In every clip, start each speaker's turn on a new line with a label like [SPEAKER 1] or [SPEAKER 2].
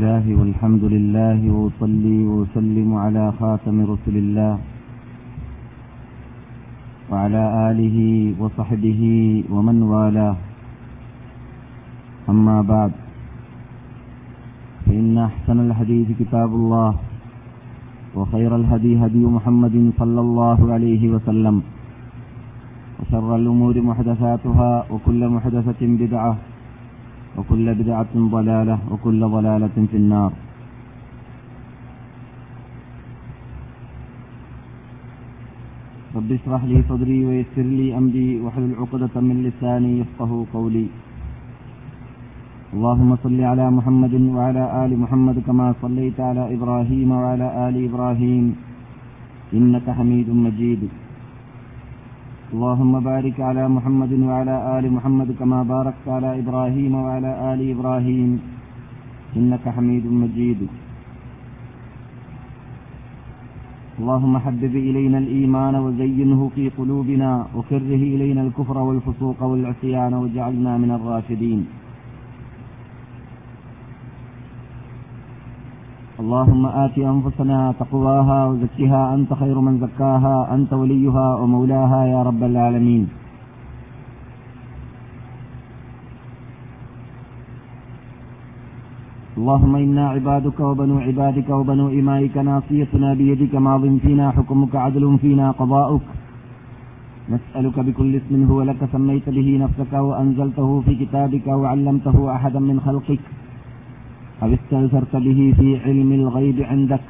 [SPEAKER 1] الله والحمد لله وصلي وسلم على خاتم رسل الله وعلى آله وصحبه ومن والاه. أما بعد فإن أحسن الحديث كتاب الله وخير الهدي هدي محمد صلى الله عليه وسلم وشر الأمور محدثاتها وكل محدثة بدعة وكل بدعة ضلالة وكل ضلالة في النار. رب اشرح لي صدري ويسر لي أمري واحلل عقدة من لساني يفقه قولي. اللهم صل على محمد وعلى آل محمد كما صليت على إبراهيم وعلى آل إبراهيم. إنك حميد مجيد. اللهم بارك على محمد وعلى آل محمد كما باركت على إبراهيم وعلى آل إبراهيم. إنك حميد مجيد. اللهم حبب إلينا الإيمان وزينه في قلوبنا وكره إلينا الكفر والفسوق والعصيان واجعلنا من الراشدين. اللهم آت أنفسنا تقواها وزكها أنت خير من زكاها أنت وليها ومولاها يا رب العالمين. اللهم إنا عبادك وبنو عبادك وبنو إمائك ناصيتنا بيدك ماض فينا حكمك عدل فينا قضاؤك. نسألك بكل اسم هو لك سميت به نفسك وأنزلته في كتابك وعلمته أحدا من خلقك. أو استأثرت به في علم الغيب عندك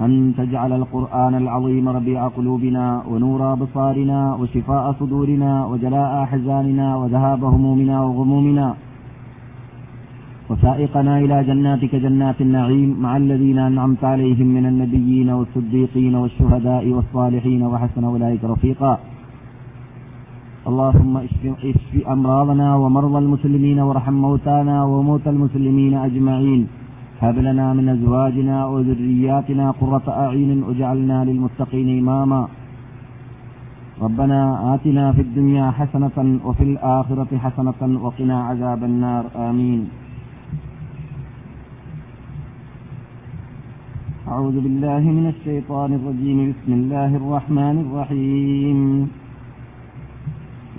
[SPEAKER 1] أن تجعل القرآن العظيم ربيع قلوبنا ونور أبصارنا وشفاء صدورنا وجلاء أحزاننا وذهاب همومنا وغمومنا وسائقنا إلى جناتك جنات النعيم مع الذين أنعمت عليهم من النبيين والصديقين والشهداء والصالحين وحسن أولئك رفيقا اللهم اشف, اشف أمراضنا ومرضى المسلمين وارحم موتانا وموتى المسلمين أجمعين. هب لنا من أزواجنا وذرياتنا قرة أعين واجعلنا للمتقين إماما. ربنا آتنا في الدنيا حسنة وفي الآخرة حسنة وقنا عذاب النار. آمين. أعوذ بالله من الشيطان الرجيم. بسم الله الرحمن الرحيم.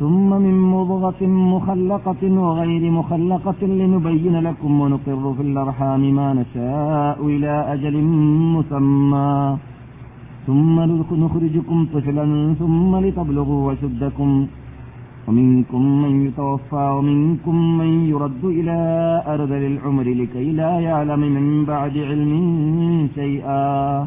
[SPEAKER 1] ثم من مضغة مخلقة وغير مخلقة لنبين لكم ونقر في الأرحام ما نشاء إلى أجل مسمى. ثم نخرجكم طفلا ثم لتبلغوا وشدكم. ومنكم من يتوفى ومنكم من يرد إلى أرذل العمر لكي لا يعلم من بعد علم شيئا.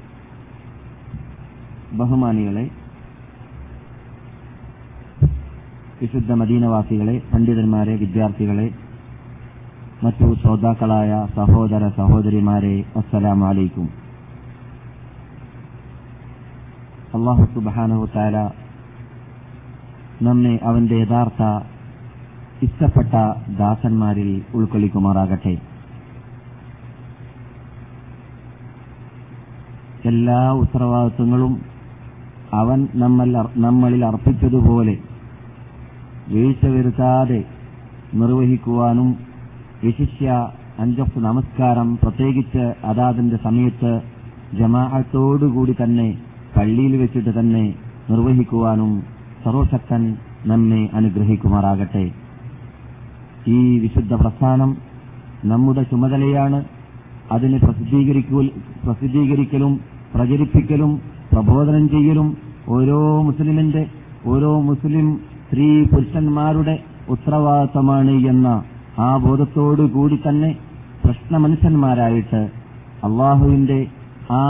[SPEAKER 1] ബഹുമാനികളെ വിശുദ്ധ മദീനവാസികളെ പണ്ഡിതന്മാരെ വിദ്യാർത്ഥികളെ മറ്റു ശ്രോതാക്കളായ സഹോദര സഹോദരിമാരെ അസ്സലാമു അലൈക്കും അള്ളാഹു താര നമ്മെ അവന്റെ യഥാർത്ഥ ഇഷ്ടപ്പെട്ട ദാസന്മാരിൽ ഉൾക്കൊള്ളിക്കുമാറാകട്ടെ. എല്ലാ ഉത്തരവാദിത്വങ്ങളും അവൻ നമ്മളിൽ അർപ്പിച്ചതുപോലെ വീഴ്ച വരുത്താതെ നിർവഹിക്കുവാനും വിശിഷ്യ അഞ്ചഫ് നമസ്കാരം പ്രത്യേകിച്ച് അതാതിന്റെ സമയത്ത് ജമാഅത്തോടുകൂടി തന്നെ പള്ളിയിൽ വെച്ചിട്ട് തന്നെ നിർവഹിക്കുവാനും സർവശക്തൻ നമ്മെ അനുഗ്രഹിക്കുമാറാകട്ടെ. ഈ വിശുദ്ധ പ്രസ്ഥാനം നമ്മുടെ ചുമതലയാണ്. അതിനെ പ്രസിദ്ധീകരിക്കലും പ്രചരിപ്പിക്കലും പ്രബോധനം ചെയ്യലും ഓരോ മുസ്ലിമിന്റെ ഓരോ മുസ്ലിം സ്ത്രീ പുരുഷന്മാരുടെ ഉത്തരവാദിത്തമാണ് എന്ന ആ ബോധത്തോടു കൂടി തന്നെ പ്രശ്നമനുഷ്യന്മാരായിട്ട് അള്ളാഹുവിന്റെ ആ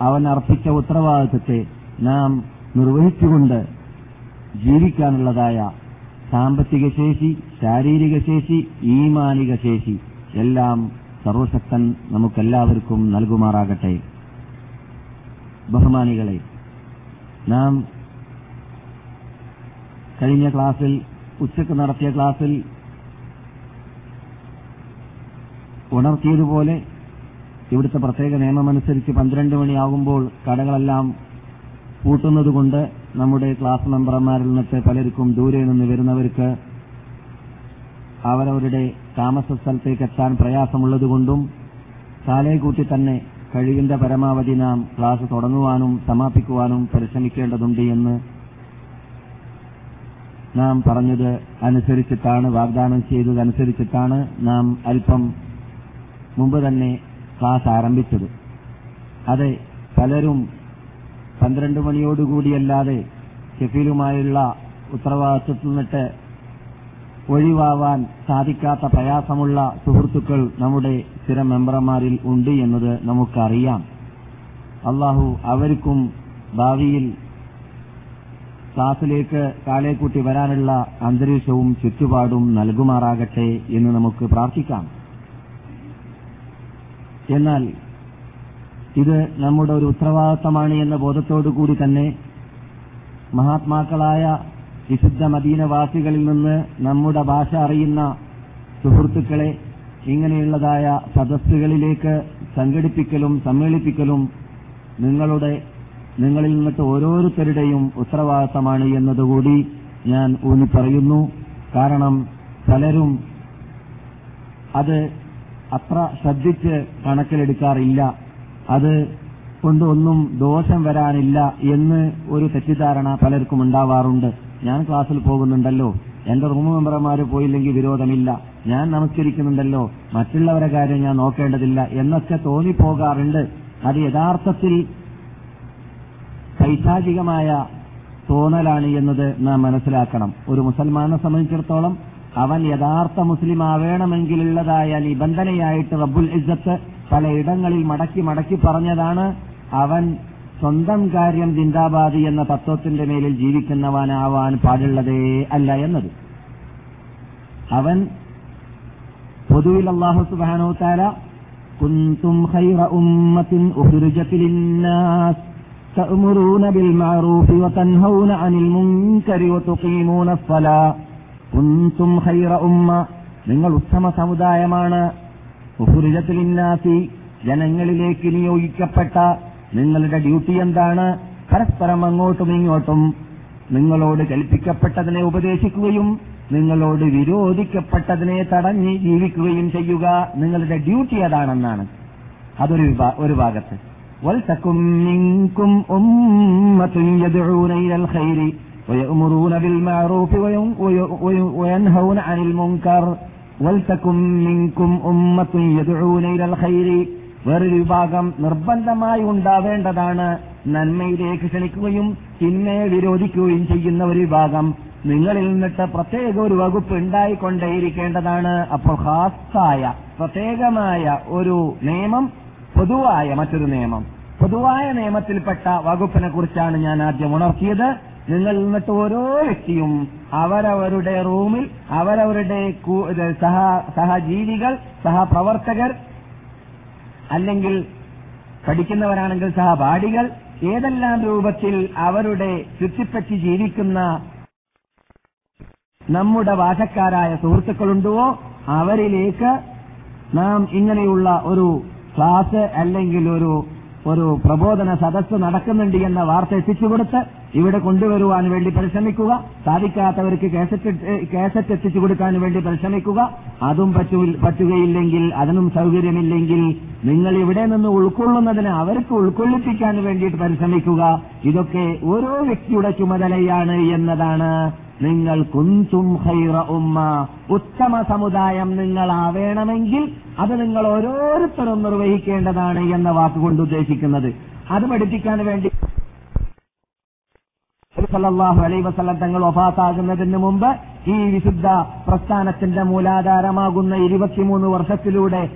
[SPEAKER 1] അവൻ അർപ്പിച്ച ഉത്തരവാദിത്തത്തെ നാം നിർവഹിച്ചുകൊണ്ട് ജീവിക്കാനുള്ളതായ സാമ്പത്തിക ശേഷി ശാരീരിക ശേഷി ഈമാനിക ശേഷി എല്ലാം സർവശക്തൻ നമുക്കെല്ലാവർക്കും നൽകുമാറാകട്ടെ. ബഹുമാനികളെ നാം കഴിഞ്ഞ ക്ലാസ്സിൽ ഉച്ചയ്ക്ക് നടത്തിയ ക്ലാസ്സിൽ ഉണർത്തിയതുപോലെ ഇവിടുത്തെ പ്രത്യേക നിയമമനുസരിച്ച് പന്ത്രണ്ട് മണിയാകുമ്പോൾ കടകളെല്ലാം പൂട്ടുന്നതുകൊണ്ട് നമ്മുടെ ക്ലാസ് മെമ്പർമാരിൽ നിന്നിട്ട് പലർക്കും ദൂരെ നിന്ന് വരുന്നവർക്ക് അവരവരുടെ താമസ സ്ഥലത്തേക്ക് എത്താൻ പ്രയാസമുള്ളതുകൊണ്ടും കാലേ കൂട്ടി തന്നെ കഴിവിന്റെ പരമാവധി നാം ക്ലാസ് തുടങ്ങുവാനും സമാപിക്കുവാനും പരിശ്രമിക്കേണ്ടതുണ്ട് എന്ന് നാം പറഞ്ഞത് അനുസരിച്ചിട്ടാണ് വാഗ്ദാനം ചെയ്തതനുസരിച്ചിട്ടാണ് നാം അല്പം മുമ്പ് തന്നെ ക്ലാസ് ആരംഭിച്ചത്. അതെ പലരും പന്ത്രണ്ട് മണിയോടുകൂടിയല്ലാതെ ഷെഫീലുമായുള്ള ഉത്തരവാദിത്വത്തിൽ നിന്നിട്ട് ഒഴിവാവാൻ സാധിക്കാത്ത പ്രയാസമുള്ള സുഹൃത്തുക്കൾ നമ്മുടെ സ്ഥിര മെമ്പർമാരിൽ ഉണ്ട് എന്നത് നമുക്കറിയാം. അള്ളാഹു അവർക്കും ഭാവിയിൽ ക്ലാസ്സിലേക്ക് കാലേക്കൂട്ടി വരാനുള്ള അന്തരീക്ഷവും ചുറ്റുപാടും നൽകുമാറാകട്ടെ എന്ന് നമുക്ക് പ്രാർത്ഥിക്കാം. എന്നാൽ ഇത് നമ്മുടെ ഒരു ഉത്തരവാദിത്തമാണ് എന്ന ബോധത്തോടുകൂടി തന്നെ മഹാത്മാക്കളായ വിശുദ്ധ മദീനവാസികളിൽ നിന്ന് നമ്മുടെ ഭാഷ അറിയുന്ന സുഹൃത്തുക്കളെ ഇങ്ങനെയുള്ളതായ സദസ്സുകളിലേക്ക് സംഘടിപ്പിക്കലും സമ്മേളിപ്പിക്കലും നിങ്ങളുടെ നിങ്ങളിൽ നിന്നിട്ട് ഓരോരുത്തരുടെയും ഉത്തരവാദിത്തമാണ് എന്നതുകൂടി ഞാൻ ഊന്നി പറയുന്നു കാരണം പലരും അത് അത്ര ശ്രദ്ധിച്ച് കണക്കിലെടുക്കാറില്ല. അത് കൊണ്ട് ഒന്നും ദോഷം വരാനില്ല എന്ന് ഒരു തെറ്റിദ്ധാരണ പലർക്കും ഉണ്ടാവാറുണ്ട്. ഞാൻ ക്ലാസ്സിൽ പോകുന്നുണ്ടല്ലോ. എന്റെ റൂം മെമ്പർമാര് പോയില്ലെങ്കിൽ വിരോധമില്ല. ഞാൻ നമസ്കരിക്കുന്നുണ്ടല്ലോ മറ്റുള്ളവരെ കാര്യം ഞാൻ നോക്കേണ്ടതില്ല എന്നൊക്കെ തോന്നിപ്പോകാറുണ്ട്. അത് യഥാർത്ഥത്തിൽ പൈശാചികമായ തോന്നലാണ് എന്നത് നാം മനസ്സിലാക്കണം. ഒരു മുസൽമാനെ സംബന്ധിച്ചിടത്തോളം അവൻ യഥാർത്ഥ മുസ്ലിം ആവേണമെങ്കിലുള്ളതായ നിബന്ധനയായിട്ട് റബ്ബുൽ ഇസ്സത്ത് പലയിടങ്ങളിൽ മടക്കി മടക്കി പറഞ്ഞതാണ് അവൻ സ്വന്തം കാര്യം ജിന്ദാബാദി എന്ന തത്വത്തിന്റെ മേലിൽ ജീവിക്കുന്നവനാവാൻ പാടുള്ളതേ അല്ല എന്നത്. അവൻ പൊതുവിൽ അള്ളാഹു സുബാനോ താല കുന്തും ഖൈറ ഉമ്മത്തിൻ ഉഖ്രിജത് ലിന്നാസ് تأمرون بالمعروف وتنهون عن المنكر وتقيمون الصلاة കുന്തും ഖൈറ ഉമ്മ നിങ്ങൾ ഉത്തമ സമുദായമാണ് ഉഹുരിജത്തിലിന്നാസി ജനങ്ങളിലേക്ക് നിയോഗിക്കപ്പെട്ട നിങ്ങളുടെ ഡ്യൂട്ടി എന്താണ് പരസ്പരം അങ്ങോട്ടും ഇങ്ങോട്ടും നിങ്ങളോട് കൽപ്പിക്കപ്പെട്ടതിനെ ഉപദേശിക്കുകയും നിങ്ങളോട് വിരോധിക്കപ്പെട്ടതിനെ തടഞ്ഞ് ജീവിക്കുകയും ചെയ്യുക നിങ്ങളുടെ ഡ്യൂട്ടി അതാണെന്നാണ് അതൊരു വിഭാ- ഒരു ഭാഗത്ത് وَلْتَكُنْ مِنْكُمْ أُمَّةٌ يَدْعُونَ إِلَى الْخَيْرِ ويأمرون بالمعروف وين- وي- وي- وينهون عن المنكر ولتكن منكم أمة يدعون إلى الخير വേറൊരു വിഭാഗം നിർബന്ധമായി ഉണ്ടാവേണ്ടതാണ് നന്മയിലേക്ക് ക്ഷണിക്കുകയും തിന്മയെ വിരോധിക്കുകയും ചെയ്യുന്ന ഒരു വിഭാഗം നിങ്ങളിൽ നിന്നിട്ട് പ്രത്യേക ഒരു വകുപ്പ് ഉണ്ടായിക്കൊണ്ടേയിരിക്കേണ്ടതാണ്. അപ്പോൾ ഹാസ്തായ പ്രത്യേകമായ ഒരു നിയമം പൊതുവായ മറ്റൊരു നിയമം. പൊതുവായ നിയമത്തിൽപ്പെട്ട വകുപ്പിനെ കുറിച്ചാണ് ഞാൻ ആദ്യം ഉണർത്തിയത്. നിങ്ങൾ നിന്നിട്ട് ഓരോ വ്യക്തിയും അവരവരുടെ റൂമിൽ അവരവരുടെ സഹ സഹജീവികൾ സഹപ്രവർത്തകർ അല്ലെങ്കിൽ പഠിക്കുന്നവരാണെങ്കിൽ സഹപാഠികൾ ഏതെല്ലാം രൂപത്തിൽ അവരുടെ ചുറ്റിപ്പറ്റി ജീവിക്കുന്ന നമ്മുടെ ഭാഷക്കാരായ സുഹൃത്തുക്കളുണ്ടോ? അവരിലേക്ക് നാം ഇങ്ങനെയുള്ള ഒരു ക്ലാസ് അല്ലെങ്കിൽ ഒരു ഒരു പ്രബോധന സദസ്സ് നടക്കുന്നുണ്ട് എന്ന വാർത്ത എത്തിച്ചു കൊടുത്ത് ഇവിടെ കൊണ്ടുവരുവാൻ വേണ്ടി പരിശ്രമിക്കുക. സാധിക്കാത്തവർക്ക് കേസറ്റ് കേസറ്റ് എത്തിച്ചു കൊടുക്കാൻ വേണ്ടി പരിശ്രമിക്കുക. അതും പറ്റുകയില്ലെങ്കിൽ അതിനും സൗകര്യമില്ലെങ്കിൽ നിങ്ങൾ ഇവിടെ നിന്ന് ഉൾക്കൊള്ളുന്നതിന് അവർക്ക് ഉൾക്കൊള്ളിപ്പിക്കാൻ വേണ്ടിയിട്ട് പരിശ്രമിക്കുക. ഇതൊക്കെ ഓരോ വ്യക്തിയുടെ ചുമതലയാണ് എന്നതാണ് നിങ്ങൾ കുന്തും ഹൈറ ഉമ്മ. ഉത്തമ സമുദായം നിങ്ങളാവേണമെങ്കിൽ അത് നിങ്ങൾ ഓരോരുത്തരും നിർവഹിക്കേണ്ടതാണ് എന്ന വാക്കുകൊണ്ട് ഉദ്ദേശിക്കുന്നത്. അത് പഠിപ്പിക്കാൻ വേണ്ടി ഒരു സല്ലല്ലാഹു അലൈഹി വസല്ലം തങ്ങൾ ഒഫാത്താകുന്നതിന് മുമ്പ് ഈ വിശുദ്ധ പ്രസ്ഥാനത്തിന്റെ മൂലാധാരമാകുന്ന ഇരുപത്തിമൂന്ന് വർഷത്തിലൂടെ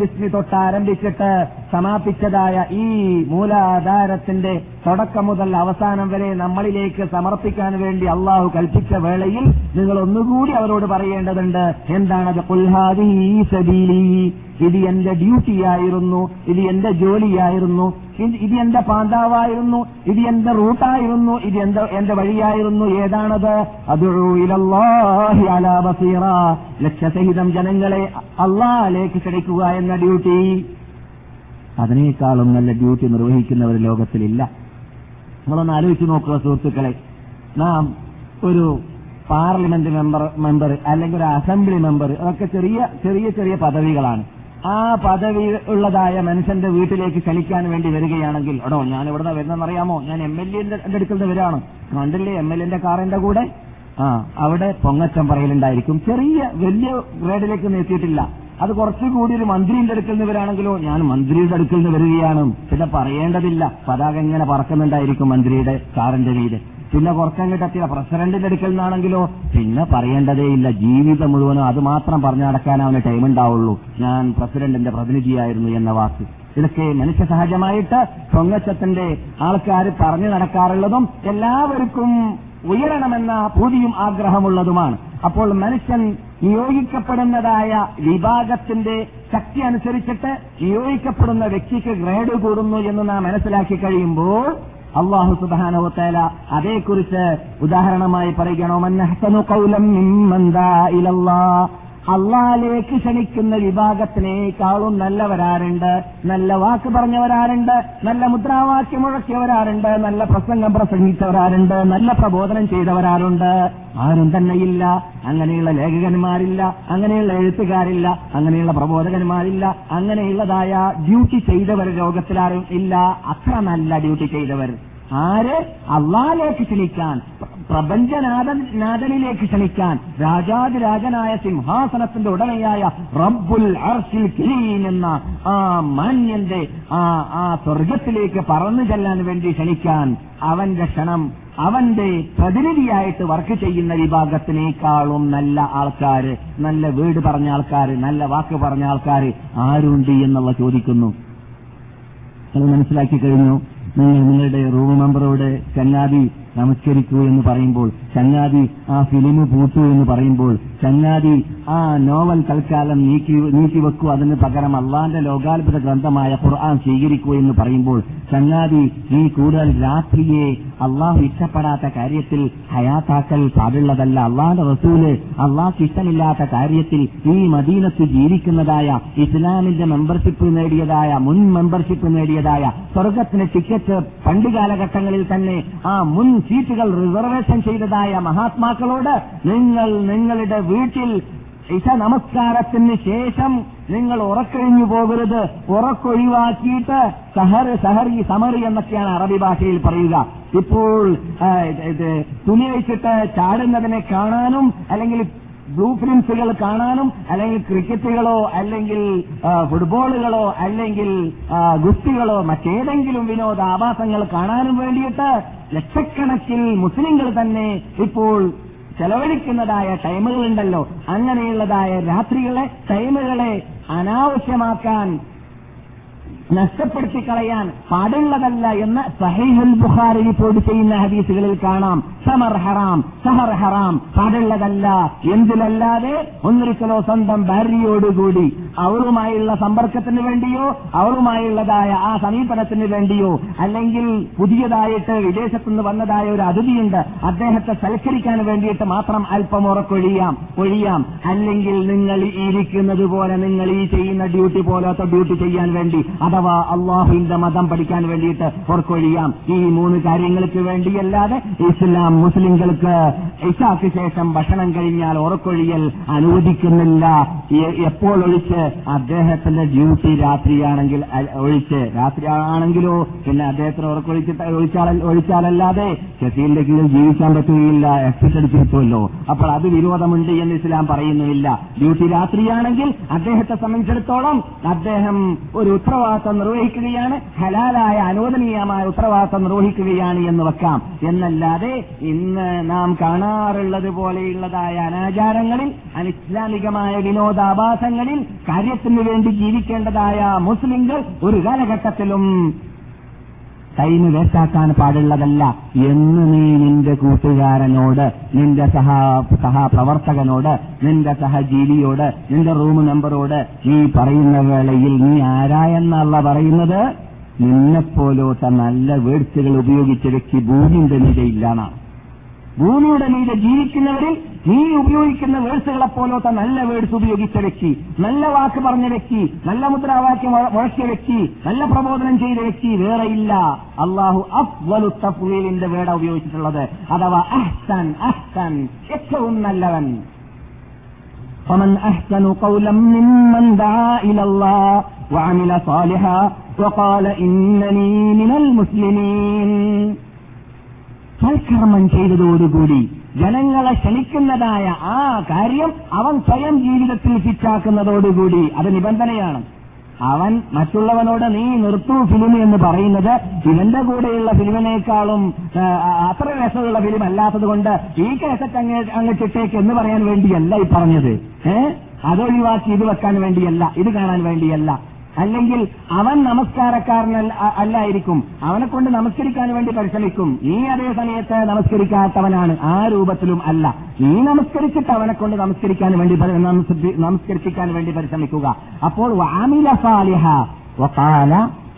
[SPEAKER 1] ബിസ്മി തൊട്ട് ആരംഭിച്ചിട്ട് സമാപിച്ചതായ ഈ മൂലാധാരത്തിന്റെ തുടക്കം മുതൽ അവസാനം വരെ നമ്മളിലേക്ക് സമർപ്പിക്കാൻ വേണ്ടി അള്ളാഹു കൽപ്പിച്ച വേളയിൽ നിങ്ങൾ ഒന്നുകൂടി അവരോട് പറയേണ്ടതുണ്ട്. എന്താണത്? കുൽഹാദി സബീലി. ഇത് എന്റെ ഡ്യൂട്ടിയായിരുന്നു ഇത് എന്റെ ജോലിയായിരുന്നു ഇത് എന്റെ പാന്താവായിരുന്നു. ഇത് എന്റെ റൂട്ടായിരുന്നു. ഇത് എന്റെ എന്റെ വഴിയായിരുന്നു. ഏതാണത്? അദുഉ ഇലല്ലാഹി അലാ ബസീറ ലക്ഷസഹിതം ജനങ്ങളെ അള്ളാഹിലേക്ക് ക്ഷണിക്കുക എന്ന ഡ്യൂട്ടി. അതിനേക്കാളും നല്ല ഡ്യൂട്ടി നിർവഹിക്കുന്നവർ ലോകത്തിലില്ല. നമ്മളൊന്ന് ആലോചിച്ചു നോക്കുക സുഹൃത്തുക്കളെ. നാം ഒരു പാർലമെന്റ് മെമ്പർ മെമ്പർ അല്ലെങ്കിൽ ഒരു അസംബ്ലി മെമ്പർ അതൊക്കെ ചെറിയ ചെറിയ ചെറിയ പദവികളാണ്. ആ പദവി ഉള്ളതായ മനുഷ്യന്റെ വീട്ടിലേക്ക് ക്ഷണിക്കാൻ വേണ്ടി വരികയാണെങ്കിൽ എടോ ഞാൻ ഇവിടെ നിന്ന് വരുന്നതെന്നറിയാമോ? ഞാൻ എം എൽ എന്റെ അടുക്കൽ നിന്ന് വരാണ് കണ്ടില്ലേ എം എൽ എന്റെ കാറിന്റെ കൂടെ ആ അവിടെ പൊങ്ങച്ചം പറയലുണ്ടായിരിക്കും. ചെറിയ വലിയ ഗ്രേഡിലേക്ക് എത്തിയിട്ടില്ല. അത് കുറച്ചുകൂടി ഒരു മന്ത്രിയുടെ അടുക്കൽ നിന്ന് വരാണെങ്കിലോ ഞാൻ മന്ത്രിയുടെ അടുക്കൽ നിന്ന് വരികയാണ്. പിന്നെ പറയേണ്ടതില്ല. പതാക ഇങ്ങനെ പറക്കുന്നുണ്ടായിരിക്കും മന്ത്രിയുടെ കാറിന്റെ മീതെ പിന്നെ കുറച്ചങ്ങോട്ട് എത്തിയ പ്രസിഡന്റിന്റെ അടുക്കൽ നിന്നാണെങ്കിലോ പിന്നെ പറയേണ്ടതേയില്ല. ജീവിതം മുഴുവനും അത് മാത്രം പറഞ്ഞു അവന് ടൈം ഉണ്ടാവുള്ളൂ. ഞാൻ പ്രസിഡന്റിന്റെ പ്രതിനിധിയായിരുന്നു എന്ന വാക്ക്. ഇതൊക്കെ മനുഷ്യ സഹജമായിട്ട് പൊങ്ങച്ചത്തിന്റെ ആൾക്കാർ പറഞ്ഞു നടക്കാറുള്ളതും എല്ലാവർക്കും ഉയരണമെന്ന ഭൂതിയും ആഗ്രഹമുള്ളതുമാണ്. അപ്പോൾ മനുഷ്യൻ നിയോഗിക്കപ്പെടുന്നതായ വിഭാഗത്തിന്റെ ശക്തി അനുസരിച്ചിട്ട് നിയോഗിക്കപ്പെടുന്ന വ്യക്തിക്ക് ഗ്രേഡ് കൂടുന്നു എന്ന് നാം മനസ്സിലാക്കി കഴിയുമ്പോൾ അള്ളാഹു സുബാനോത്തേല അതേക്കുറിച്ച് ഉദാഹരണമായി പറയുകയാണോ മന്നഹ്സനു കൗലം അള്ളാലേക്ക് ക്ഷണിക്കുന്ന വിഭാഗത്തിനേക്കാളും നല്ലവരാരുണ്ട് നല്ല വാക്ക് പറഞ്ഞവരാരുണ്ട് നല്ല മുദ്രാവാക്യം മുഴക്കിയവരാരുണ്ട് നല്ല പ്രസംഗം പ്രസംഗിച്ചവരാരുണ്ട് നല്ല പ്രബോധനം ചെയ്തവരാരുണ്ട്. ആരും തന്നെയില്ല അങ്ങനെയുള്ള ലേഖകന്മാരില്ല അങ്ങനെയുള്ള എഴുത്തുകാരില്ല അങ്ങനെയുള്ള പ്രബോധകന്മാരില്ല അങ്ങനെയുള്ളതായ ഡ്യൂട്ടി ചെയ്തവർ ലോകത്തിലാരും ഇല്ല. അത്ര നല്ല ഡ്യൂട്ടി ചെയ്തവർ. ആര്? അള്ളാലേക്ക് ക്ഷണിക്കാൻ പ്രപഞ്ചനാഥൻ നാഥനിലേക്ക് ക്ഷണിക്കാൻ രാജാതിരാജനായ സിംഹാസനത്തിന്റെ ഉടമയായ റബ്ബുൽ അർഷിൽ കിരീൻ എന്ന ആ മാന്യന്റെ ആ ആ സ്വർഗത്തിലേക്ക് പറന്നു ചെല്ലാൻ വേണ്ടി ക്ഷണിക്കാൻ അവന്റെ ക്ഷണം അവന്റെ പ്രതിനിധിയായിട്ട് വർക്ക് ചെയ്യുന്ന വിഭാഗത്തിനേക്കാളും നല്ല ആൾക്കാര് നല്ല വീട് പറഞ്ഞ ആൾക്കാര് നല്ല വാക്ക് പറഞ്ഞ ആൾക്കാര് ആരുണ്ട് എന്നുള്ള ചോദിക്കുന്നു. മനസ്സിലാക്കി കഴിഞ്ഞു. നിങ്ങൾ നിങ്ങളുടെ റൂം മെമ്പറോട് ചങ്ങാതി നമസ്കരിക്കൂ എന്ന് പറയുമ്പോൾ ചങ്ങാതി ആ ഫിലിം പൂട്ടു എന്ന് പറയുമ്പോൾ ചങ്ങാതി ആ നോവൽ തൽക്കാലം നീക്കി നീക്കിവെക്കൂ. അതിന് പകരം അള്ളാന്റെ ലോകാത്ഭുത ഗ്രന്ഥമായ ഖുർആൻ സ്വീകരിക്കൂ എന്ന് പറയുമ്പോൾ ചങ്ങാതി നീ കൂടുതൽ രാത്രിയെ അള്ളാഹു ഇഷ്ടപ്പെടാത്ത കാര്യത്തിൽ ഹയാത്താക്കൽ പാടുള്ളതല്ല. അള്ളാന്റെ റസൂൽ അള്ളാഹ് ഇഷ്ടമില്ലാത്ത കാര്യത്തിൽ ഈ മദീനത്ത് ജീവിക്കുന്നതായ ഇസ്ലാമിന്റെ മെമ്പർഷിപ്പ് നേടിയതായ മുൻ മെമ്പർഷിപ്പ് നേടിയതായ സ്വർഗത്തിന് ടിക്കറ്റ് പണ്ട് കാലഘട്ടങ്ങളിൽ തന്നെ ആ മുൻ സീറ്റുകൾ റിസർവേഷൻ ചെയ്തതായ മഹാത്മാക്കളോട് നിങ്ങൾ നിങ്ങളുടെ വീട്ടിൽ ഇഷ നമസ്കാരത്തിന് ശേഷം നിങ്ങൾ ഉറക്കഴിഞ്ഞു പോകരുത്. ഉറക്കൊഴിവാക്കിയിട്ട് സഹർ സഹറി സമറി എന്നൊക്കെയാണ് അറബി ഭാഷയിൽ പറയുക. ഇപ്പോൾ തുണി വെച്ചിട്ട് ചാടുന്നതിനെ കാണാനും അല്ലെങ്കിൽ ബ്ലൂ ഫിലിംസുകൾ കാണാനും അല്ലെങ്കിൽ ക്രിക്കറ്റുകളോ അല്ലെങ്കിൽ ഫുട്ബോളുകളോ അല്ലെങ്കിൽ ഗുസ്തികളോ മറ്റേതെങ്കിലും വിനോദാഭാസങ്ങൾ കാണാനും വേണ്ടിയിട്ട് ലക്ഷക്കണക്കിൽ മുസ്ലിങ്ങൾ തന്നെ ഇപ്പോൾ ചെലവഴിക്കുന്നതായ ടൈമുകളുണ്ടല്ലോ. അങ്ങനെയുള്ളതായ രാത്രികളെ ടൈമുകളെ അനാവശ്യമാക്കാൻ നഷ്ടപ്പെടുത്തി കളയാൻ പാടുള്ളതല്ല എന്ന് സഹീഹുൽ ബുഖാരി റിപ്പോർട്ട് ചെയ്യുന്ന ഹദീസുകളിൽ കാണാം. സമർ ഹറാം സഹർ ഹറാം പാടുള്ളതല്ല. എന്തിലല്ലാതെ കിലോ സ്വന്തം ഭാര്യയോടുകൂടി അവളുമായുള്ള സമ്പർക്കത്തിന് വേണ്ടിയോ അവളുമായുള്ളതായ ആ സമീപനത്തിന് വേണ്ടിയോ അല്ലെങ്കിൽ പുതിയതായിട്ട് വിദേശത്തുനിന്ന് വന്നതായ ഒരു അതിഥിയുണ്ട് അദ്ദേഹത്തെ സൽക്കരിക്കാൻ വേണ്ടിയിട്ട് മാത്രം അല്പം ഉറക്കൊഴിയാം ഒഴിയാം. അല്ലെങ്കിൽ നിങ്ങൾ ഇരിക്കുന്നത് പോലെ നിങ്ങൾ ഈ ചെയ്യുന്ന ഡ്യൂട്ടി പോലത്തെ ഡ്യൂട്ടി ചെയ്യാൻ വേണ്ടി അഥവാ അള്ളാഹുവിന്റെ മതം പഠിക്കാൻ വേണ്ടിയിട്ട് പുറക്കൊഴിയാം ഈ മൂന്ന് കാര്യങ്ങൾക്ക് വേണ്ടിയല്ലാതെ ഇസ്ലാം മുസ്ലിംകൾക്ക് ഇഷാക്ക് ശേഷം ഭക്ഷണം കഴിഞ്ഞാൽ ഉറക്കൊഴിയൽ അനുവദിക്കുന്നില്ല. എപ്പോൾ ഒഴിച്ച്? അദ്ദേഹത്തിന്റെ ഡ്യൂട്ടി രാത്രിയാണെങ്കിൽ ഒഴിച്ച്. രാത്രിയാണെങ്കിലോ പിന്നെ അദ്ദേഹത്തിന് ഉറക്കൊഴിച്ചിട്ട് ഒഴിച്ചാൽ ഒഴിച്ചാലല്ലാതെ ഷെഫീലിന്റെ കീഴിൽ ജീവിക്കാൻ പറ്റുകയില്ല എക്സിറ്റ് അടിച്ചിരിക്കുമല്ലോ. അപ്പോൾ അത് വിരോധമുണ്ട് എന്ന് ഇസ്ലാം പറയുന്നില്ല ഡ്യൂട്ടി രാത്രിയാണെങ്കിൽ അദ്ദേഹത്തെ സംബന്ധിച്ചിടത്തോളം അദ്ദേഹം ഒരു ഉത്തരവാദിത്വം ഉത്തരവാദിത്വം നിർവഹിക്കുകയാണ്. ഹലാലായ അനുവദനീയമായ ഉത്തരവാദിത്വം നിർവഹിക്കുകയാണ് എന്ന് വെക്കാം. എന്നല്ലാതെ ഇന്ന് നാം കാണാറുള്ളത് പോലെയുള്ളതായ അനാചാരങ്ങളിൽ അനിസ്ലാമികമായ വിനോദാഭാസങ്ങളിൽ കാര്യത്തിന് വേണ്ടി ജീവിക്കേണ്ടതായ മുസ്ലിങ്ങൾ ഒരു കാലഘട്ടത്തിലും ടൈം വേസ്റ്റാക്കാൻ പാടുള്ളതല്ല. എന്ന് നീ നിന്റെ കൂട്ടുകാരനോട് നിന്റെ സഹ സഹപ്രവർത്തകനോട് നിന്റെ സഹജീവിയോട് നിന്റെ റൂം നമ്പറോട് നീ പറയുന്ന വേളയിൽ നീ ആരായെന്നല്ല പറയുന്നത്? നിന്നെപ്പോലോത്ത നല്ല വേഴ്സുകൾ ഉപയോഗിച്ച വ്യക്തി ഭൂമിന്റെ മീതയില്ലാന്നാണ് ഭൂമിയുടെ മീതെ ജീവിക്കുന്നവരിൽ നീ ഉപയോഗിക്കുന്ന വേഴ്സുകളെ പോലത്തെ നല്ല വേഴ്സ് ഉപയോഗിച്ച വ്യക്തി നല്ല വാക്ക് പറഞ്ഞ വ്യക്തി നല്ല മുദ്രാവാക്യം മുഴക്കിയ വ്യക്തി നല്ല പ്രബോധനം ചെയ്ത വ്യക്തി വേറെയില്ല അള്ളാഹു അഫ്വലു തഫ്വീലിന്റെ വേട ഉപയോഗിച്ചിട്ടുള്ളത് അഥവാ അഹ്സൻ അഹ്സൻ ഏറ്റവും നല്ലവൻ فمن أحسن قولا ممن دعا إلى الله وعمل صالحا وقال إنني من المسلمين സൽക്കർമ്മം ചെയ്തതോടുകൂടി ജനങ്ങളെ ക്ഷണിക്കുന്നതായ ആ കാര്യം അവൻ സ്വയം ജീവിതത്തിൽ ഫിറ്റാക്കുന്നതോടുകൂടി അത് നിബന്ധനയാണ്. അവൻ മറ്റുള്ളവനോട് നീ നിർത്തു ഫിലിം എന്ന് പറയുന്നത് ഇവന്റെ കൂടെയുള്ള ഫിലിമിനേക്കാളും അത്ര രസമുള്ള ഫിലിം അല്ലാത്തത് കൊണ്ട് ഈ കേസറ്റ് അങ്ങ് അങ്ങ് ചിട്ടേക്ക് എന്ന് പറയാൻ വേണ്ടിയല്ല ഈ പറഞ്ഞത്. ഏഹ് അതൊഴിവാക്കി ഇത് വെക്കാൻ വേണ്ടിയല്ല ഇത് കാണാൻ വേണ്ടിയല്ല. അല്ലെങ്കിൽ അവൻ നമസ്കാരക്കാരനല്ല അ- അല്ലായിരിക്കും. അവനെ കൊണ്ട് നമസ്കരിക്കാൻ വേണ്ടി പരിശ്രമിക്കും. ഈ അതേ സമയത്ത് നമസ്കരിക്കാത്തവനാണ് ആ രൂപത്തിലും അല്ല. നീ നമസ്കരിച്ചിട്ട് അവനെ കൊണ്ട് നമസ്കരിക്കാൻ വേണ്ടി നമസ്കരിപ്പിക്കാൻ വേണ്ടി പരിശ്രമിക്കുക. അപ്പോൾ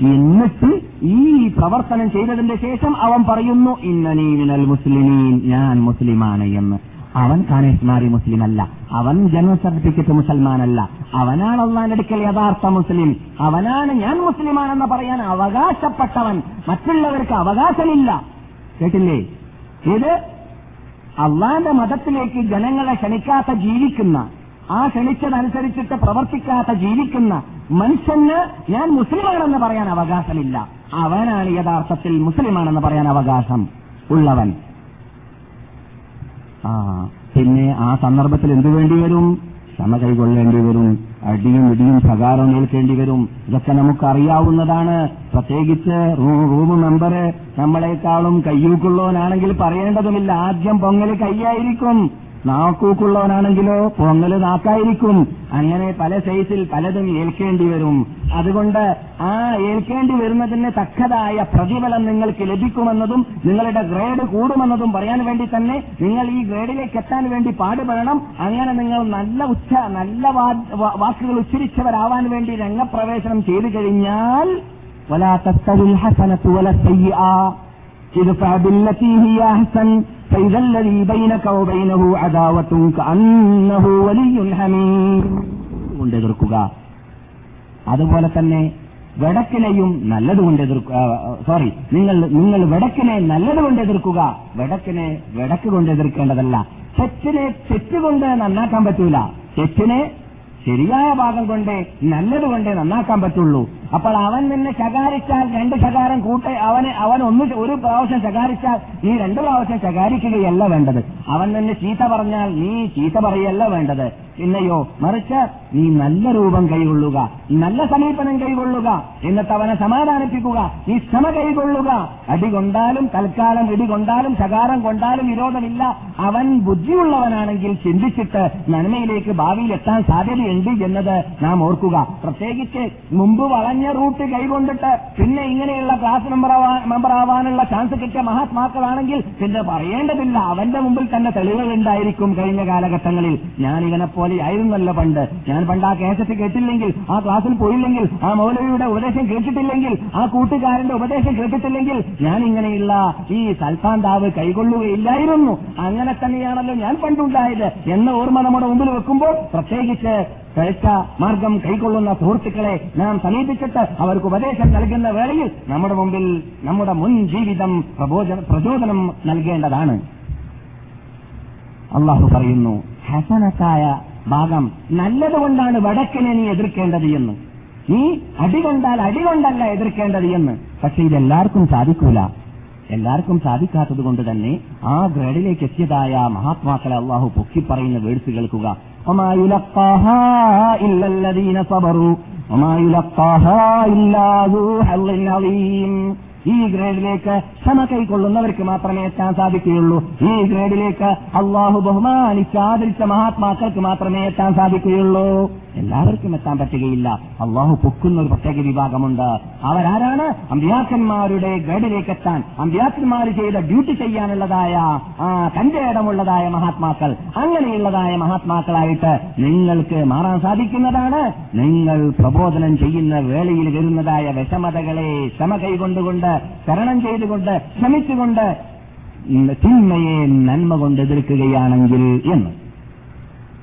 [SPEAKER 1] എന്നിട്ട് ഈ പ്രവർത്തനം ചെയ്തതിന്റെ ശേഷം അവൻ പറയുന്നു ഇന്നനീ മിനൽ മുസ്ലിമീൻ ഞാൻ മുസ്ലിമാണ് എന്ന്. അവൻ കാനേഷ്മാരി മുസ്ലിം അല്ല അവൻ ജന്മ സർട്ടിഫിക്കറ്റ് മുസൽമാനല്ല. അവനാണ് അള്ളാന്റെ അടുക്കൽ യഥാർത്ഥ മുസ്ലിം. അവനാണ് ഞാൻ മുസ്ലിമാണെന്ന് പറയാൻ അവകാശപ്പെട്ടവൻ. മറ്റുള്ളവർക്ക് അവകാശമില്ല. കേട്ടില്ലേ? ഇത് അള്ളാന്റെ മതത്തിലേക്ക് ജനങ്ങളെ ക്ഷണിക്കാത്ത ജീവിക്കുന്ന ആ ക്ഷണിച്ചതനുസരിച്ചിട്ട് പ്രവർത്തിക്കാത്ത ജീവിക്കുന്ന മനുഷ്യന് ഞാൻ മുസ്ലിമാണെന്ന് പറയാൻ അവകാശമില്ല. അവനാണ് യഥാർത്ഥത്തിൽ മുസ്ലിമാണെന്ന് പറയാൻ അവകാശം ഉള്ളവൻ. പിന്നെ ആ സന്ദർഭത്തിൽ എന്തു വേണ്ടി വരും? ക്ഷമ കൈകൊള്ളേണ്ടി വരും. അടിയും ഇടിയും പ്രകാരം ഏൽക്കേണ്ടി വരും. ഇതൊക്കെ നമുക്കറിയാവുന്നതാണ്. പ്രത്യേകിച്ച് റൂം മെമ്പർ നമ്മളെക്കാളും കയ്യൂക്കുള്ളവനാണെങ്കിൽ പറയേണ്ടതുമില്ല. ആദ്യം പൊങ്ങൽ കൈയായിരിക്കും നാക്കൂക്കുള്ളവനാണെങ്കിലോ പൊങ്ങൽ നാക്കായിരിക്കും. അങ്ങനെ പല സൈസിൽ പലതും ഏൽക്കേണ്ടി വരും. അതുകൊണ്ട് ആ ഏൽക്കേണ്ടി വരുന്നതിന് തക്കതായ പ്രതിഫലം നിങ്ങൾക്ക് ലഭിക്കുമെന്നതും നിങ്ങളുടെ ഗ്രേഡ് കൂടുമെന്നതും പറയാൻ വേണ്ടി തന്നെ നിങ്ങൾ ഈ ഗ്രേഡിലേക്ക് എത്താൻ വേണ്ടി പാടുപെടണം. അങ്ങനെ നിങ്ങൾ നല്ല ഉച്ച നല്ല വാക്കുകൾ ഉച്ചരിച്ചവരാവാൻ വേണ്ടി രംഗപ്രവേശനം ചെയ്തു കഴിഞ്ഞാൽ വലാ തത്തവിൽ വല സയ്യ ادفع بالتي هي أحسن فإذا الذي بينك وبينه عداوة كأنه ولي حميم കൊണ്ട് എതിർക്കുക അതുപോലെ തന്നെ വെടക്കിനെയും നല്ലതുകൊണ്ട് എതിർക്കുക സോറി നിങ്ങൾ നിങ്ങൾ വെടക്കിനെ നല്ലതുകൊണ്ട് എതിർക്കുക വെടക്കിനെ വെടക്ക് കൊണ്ട് എതിർക്കേണ്ടതല്ല തെറ്റിനെ തെറ്റുകൊണ്ട് നന്നാക്കാൻ പറ്റൂല തെറ്റിനെ ശരിയായ ഭാഗം കൊണ്ട് നല്ലതുകൊണ്ട് നന്നാക്കാൻ പറ്റുള്ളൂ അപ്പോൾ അവൻ നിന്നെ ശകാരിച്ചാൽ രണ്ട് ശകാരം കൂട്ടെ അവനെ അവൻ ഒന്ന് ഒരു പ്രാവശ്യം ശകാരിച്ചാൽ നീ രണ്ട് പ്രാവശ്യം ശകാരിക്കുകയല്ല വേണ്ടത്. അവൻ നിന്നെ ചീത്ത പറഞ്ഞാൽ നീ ചീത്ത പറയല്ല വേണ്ടത്. പിന്നെയോ മറിച്ച് നീ നല്ല രൂപം കൈകൊള്ളുക നല്ല സമീപനം കൈകൊള്ളുക എന്നിട്ട് അവനെ സമാധാനിപ്പിക്കുക നീ ക്ഷമ കൈകൊള്ളുക. അടി കൊണ്ടാലും തൽക്കാലം ഇടി കൊണ്ടാലും ശകാരം കൊണ്ടാലും വിരോധമില്ല. അവൻ ബുദ്ധിയുള്ളവനാണെങ്കിൽ ചിന്തിച്ചിട്ട് നന്മയിലേക്ക് ഭാവിയിൽ എത്താൻ സാധ്യതയുണ്ട് എന്നത് നാം ഓർക്കുക. പ്രത്യേകിച്ച് മുമ്പ് വളഞ്ഞ റൂട്ട് കൈകൊണ്ടിട്ട് പിന്നെ ഇങ്ങനെയുള്ള ക്ലാസ് മെമ്പർ ആവാനുള്ള ചാൻസ് കിട്ടിയ മഹാത്മാക്കളാണെങ്കിൽ പിന്നെ പറയേണ്ടതില്ല. അവന്റെ മുമ്പിൽ തന്നെ തെളിവുകൾ ഉണ്ടായിരിക്കും കഴിഞ്ഞ കാലഘട്ടങ്ങളിൽ. ഞാൻ ഇവനെ പോലെ ആയിരുന്നല്ലോ പണ്ട്. ഞാൻ പണ്ട് ആ കേസറ്റ് കേട്ടില്ലെങ്കിൽ ആ ക്ലാസ്സിൽ പോയില്ലെങ്കിൽ ആ മൗലവിയുടെ ഉപദേശം കേട്ടിട്ടില്ലെങ്കിൽ ആ കൂട്ടുകാരന്റെ ഉപദേശം കേട്ടിട്ടില്ലെങ്കിൽ ഞാൻ ഇങ്ങനെയുള്ള ഈ സൽത്താന്താവ് കൈകൊള്ളുകയില്ലായിരുന്നു. അങ്ങനെ തന്നെയാണല്ലോ ഞാൻ പണ്ടുണ്ടായത്. എന്ന ഓർമ്മ നമ്മുടെ മുമ്പിൽ വെക്കുമ്പോൾ പ്രത്യേകിച്ച് പഴച്ച മാർഗം കൈക്കൊള്ളുന്ന സുഹൃത്തുക്കളെ നാം സമീപിച്ചിട്ട് അവർക്ക് ഉപദേശം നൽകുന്ന വേളയിൽ നമ്മുടെ മുമ്പിൽ നമ്മുടെ മുൻ ജീവിതം പ്രചോദനം നൽകേണ്ടതാണ്. അള്ളാഹു പറയുന്നു ഹസനത്തായ ഭാഗം നല്ലതുകൊണ്ടാണ് വടക്കിനെ നീ എതിർക്കേണ്ടത് എന്ന്. നീ അടികൊണ്ടാൽ അടികൊണ്ടല്ല എതിർക്കേണ്ടത് എന്ന്. പക്ഷെ ഇതെല്ലാവർക്കും സാധിക്കൂല. എല്ലാവർക്കും സാധിക്കാത്തത് കൊണ്ട് തന്നെ ആ ഗ്രേഡിലേക്ക് എത്തിയതായ മഹാത്മാക്കളെ അള്ളാഹു പൊക്കി പറയുന്ന വേഴ്സ് കേൾക്കുക. وما يلقاها إلا الذين صبروا وما يلقاها إلا ذو حظ عظيم. ഈ ഗ്രേഡിലേക്ക് ക്ഷമ കൈക്കൊള്ളുന്നവർക്ക് മാത്രമേ എത്താൻ സാധിക്കുകയുള്ളൂ. ഈ ഗ്രേഡിലേക്ക് അള്ളാഹു ബഹുമാനിച്ച് ആദരിച്ച മഹാത്മാക്കൾക്ക് മാത്രമേ എത്താൻ സാധിക്കുകയുള്ളൂ. എല്ലാവർക്കും എത്താൻ പറ്റുകയില്ല. അള്ളാഹു പൊക്കുന്ന ഒരു പ്രത്യേക വിഭാഗമുണ്ട്. അവരാരാണ്? അമ്പ്യാക്കന്മാരുടെ ഗഡിലേക്ക് എത്താൻ അമ്പ്യാക്കന്മാർ ചെയ്ത ഡ്യൂട്ടി ചെയ്യാനുള്ളതായ ആ തന്റെ ഇടമുള്ളതായ മഹാത്മാക്കൾ. അങ്ങനെയുള്ളതായ മഹാത്മാക്കളായിട്ട് നിങ്ങൾക്ക് മാറാൻ സാധിക്കുന്നതാണ്. നിങ്ങൾ പ്രബോധനം ചെയ്യുന്ന വേളയിൽ വരുന്നതായ വിഷമതകളെ ക്ഷമ കൈകൊണ്ടുകൊണ്ട് തരണം ചെയ്തുകൊണ്ട് ശ്രമിച്ചുകൊണ്ട് തിന്മയെ നന്മ കൊണ്ട് എതിർക്കുകയാണെങ്കിൽ എന്ന്.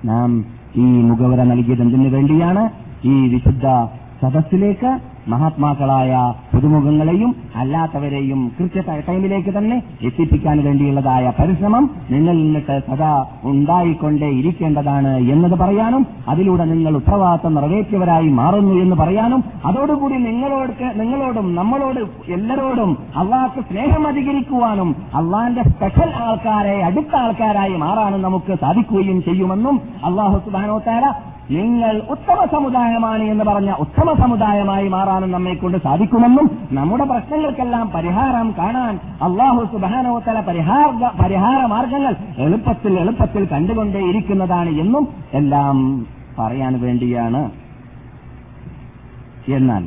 [SPEAKER 1] നാം ഈ മുഖവര നൽകിയത് എന്തിനു വേണ്ടിയാണ്? ഈ വിശുദ്ധ സദസ്സിലേക്ക് മഹാത്മാക്കളായ പുതുമുഖങ്ങളെയും അല്ലാത്തവരെയും കൃത്യ ടൈമിലേക്ക് തന്നെ എത്തിപ്പിക്കാൻ വേണ്ടിയുള്ളതായ പരിശ്രമം നിങ്ങളിൽ നിന്നിട്ട് സദാ ഉണ്ടായിക്കൊണ്ടേ ഇരിക്കേണ്ടതാണ് എന്നത് പറയാനും അതിലൂടെ നിങ്ങൾ ഉത്തരവാദിത്വം നിറവേറ്റിയവരായി മാറുന്നു എന്ന് പറയാനും അതോടുകൂടി നിങ്ങളോട് നിങ്ങളോടും നമ്മളോട് എല്ലാരോടും അള്ളാഹ്ക്ക് സ്നേഹം അധികരിക്കുവാനും അള്ളാന്റെ സ്പെഷ്യൽ ആൾക്കാരെ അടുത്ത ആൾക്കാരായി മാറാനും നമുക്ക് സാധിക്കുകയും ചെയ്യുമെന്നും അള്ളാഹു സുബാനോത്താര നിങ്ങൾ ഉത്തമ സമുദായമാണ് എന്ന് പറഞ്ഞ ഉത്തമ സമുദായമായി മാറാനും നമ്മെ കൊണ്ട് സാധിക്കുമെന്നും നമ്മുടെ പ്രശ്നങ്ങൾക്കെല്ലാം പരിഹാരം കാണാൻ അള്ളാഹു സുബാനോത്തല പരിഹാര പരിഹാര മാർഗങ്ങൾ എളുപ്പത്തിൽ എളുപ്പത്തിൽ കണ്ടുകൊണ്ടേയിരിക്കുന്നതാണ് എന്നും എല്ലാം പറയാൻ വേണ്ടിയാണ്. എന്നാൽ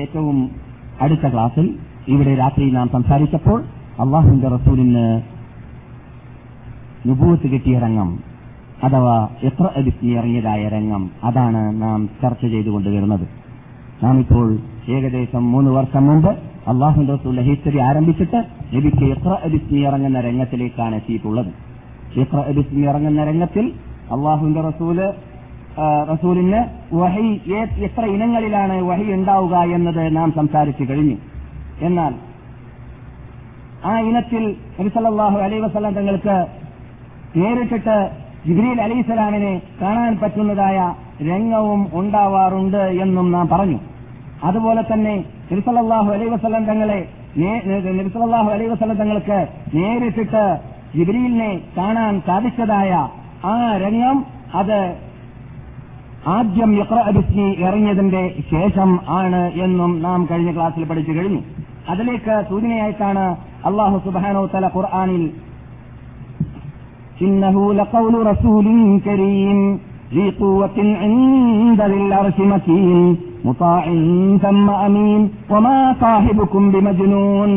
[SPEAKER 1] ഏറ്റവും അടുത്ത ക്ലാസ്സിൽ ഇവിടെ രാത്രി നാം സംസാരിച്ചപ്പോൾ അള്ളാഹുന്റെ റസൂലിന് നുപൂത്ത് കിട്ടിയ രംഗം അഥവാ എത്ര ഇറങ്ങിയതായ രംഗം അതാണ് നാം ചർച്ച ചെയ്തുകൊണ്ടുവരുന്നത് നാം ഇപ്പോൾ ഏകദേശം മൂന്ന് വർഷം മുമ്പ് അള്ളാഹു റസൂലിന്റെ ഹിസ്റ്ററി ആരംഭിച്ചിട്ട് നബിക്ക് എത്ര അടിച്ച് ഇറങ്ങുന്ന രംഗത്തിലേക്കാണ് എത്തിയിട്ടുള്ളത്. എത്ര അടിച്ച് ഇറങ്ങുന്ന രംഗത്തിൽ അള്ളാഹുന്റെ റസൂൽ റസൂലിന് വഹി എത്ര ഇനങ്ങളിലാണ് വഹി ഉണ്ടാവുക എന്നത് നാം സംസാരിച്ചു കഴിഞ്ഞു. എന്നാൽ ആ ഇനത്തിൽ നബിസല്ലാഹു അലൈ വസ്ലാം തങ്ങൾക്ക് നേരിട്ടിട്ട് ജിബ്രീൽ അലൈഹിസ്സലാമിനെ കാണാൻ പറ്റുന്നതായ രംഗവും ഉണ്ടാവാറുണ്ട് എന്നും നാം പറഞ്ഞു. അതുപോലെ തന്നെ നിർസലല്ലാഹു അലൈ വസ്ലം തങ്ങളെ നിർസലല്ലാഹു അലൈ വസ്ലം തങ്ങൾക്ക് നേരിട്ടിട്ട് ജിബ്രീലിനെ കാണാൻ സാധിച്ചതായ ആ രംഗം അത് ആദ്യം യക്രബിസ്മി ഇറങ്ങിയതിന്റെ ശേഷം ആണ് എന്നും നാം കഴിഞ്ഞ ക്ലാസ്സിൽ പഠിച്ചു കഴിഞ്ഞു. അതിലേക്ക് സൂചനയായിട്ടാണ് അള്ളാഹു സുബാനോ തല ഖുർആാനിൽ إنه لقول رسول كريم ذي قوة عند ذي العرش مكين مطاع ثم أمين وما صاحبكم بمجنون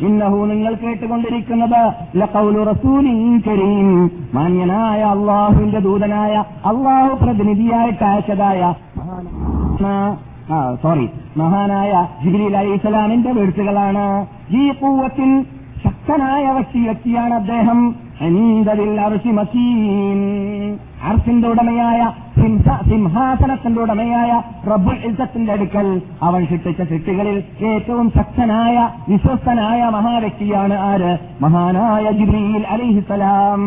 [SPEAKER 1] ഇന്നഹു നിങ്ങൾ കേട്ടുകൊണ്ടിരിക്കുന്നത് ലഖൗലു റസൂലിൻ കരീം മാന്യനായ അള്ളാഹുവിന്റെ ദൂതനായ അള്ളാഹു പ്രതിനിധിയായിട്ട് അയച്ചതായ സോറി മഹാനായ ജിബ്രീൽ അലി ഇസ്ലാമിന്റെ വീഴ്ചകളാണ് ഈ പൂവത്തിൽ ശക്തനായ വ്യക്തി വ്യക്തിയാണ് അദ്ദേഹം അർഷിന്റെ ഉടമയായ സിംഹാസനത്തിന്റെ ഉടമയായ റബ്ബുൽ ഇസത്തിന്റെ അടുക്കൽ അവൻ ശിക്ഷിച്ച ശിക്ഷികളിൽ ഏറ്റവും ശക്തനായ വിശ്വസ്തനായ മഹാവ്യക്തിയാണ് ആര്? മഹാനായ ജിബ്രീൽ അലിഹിസലാം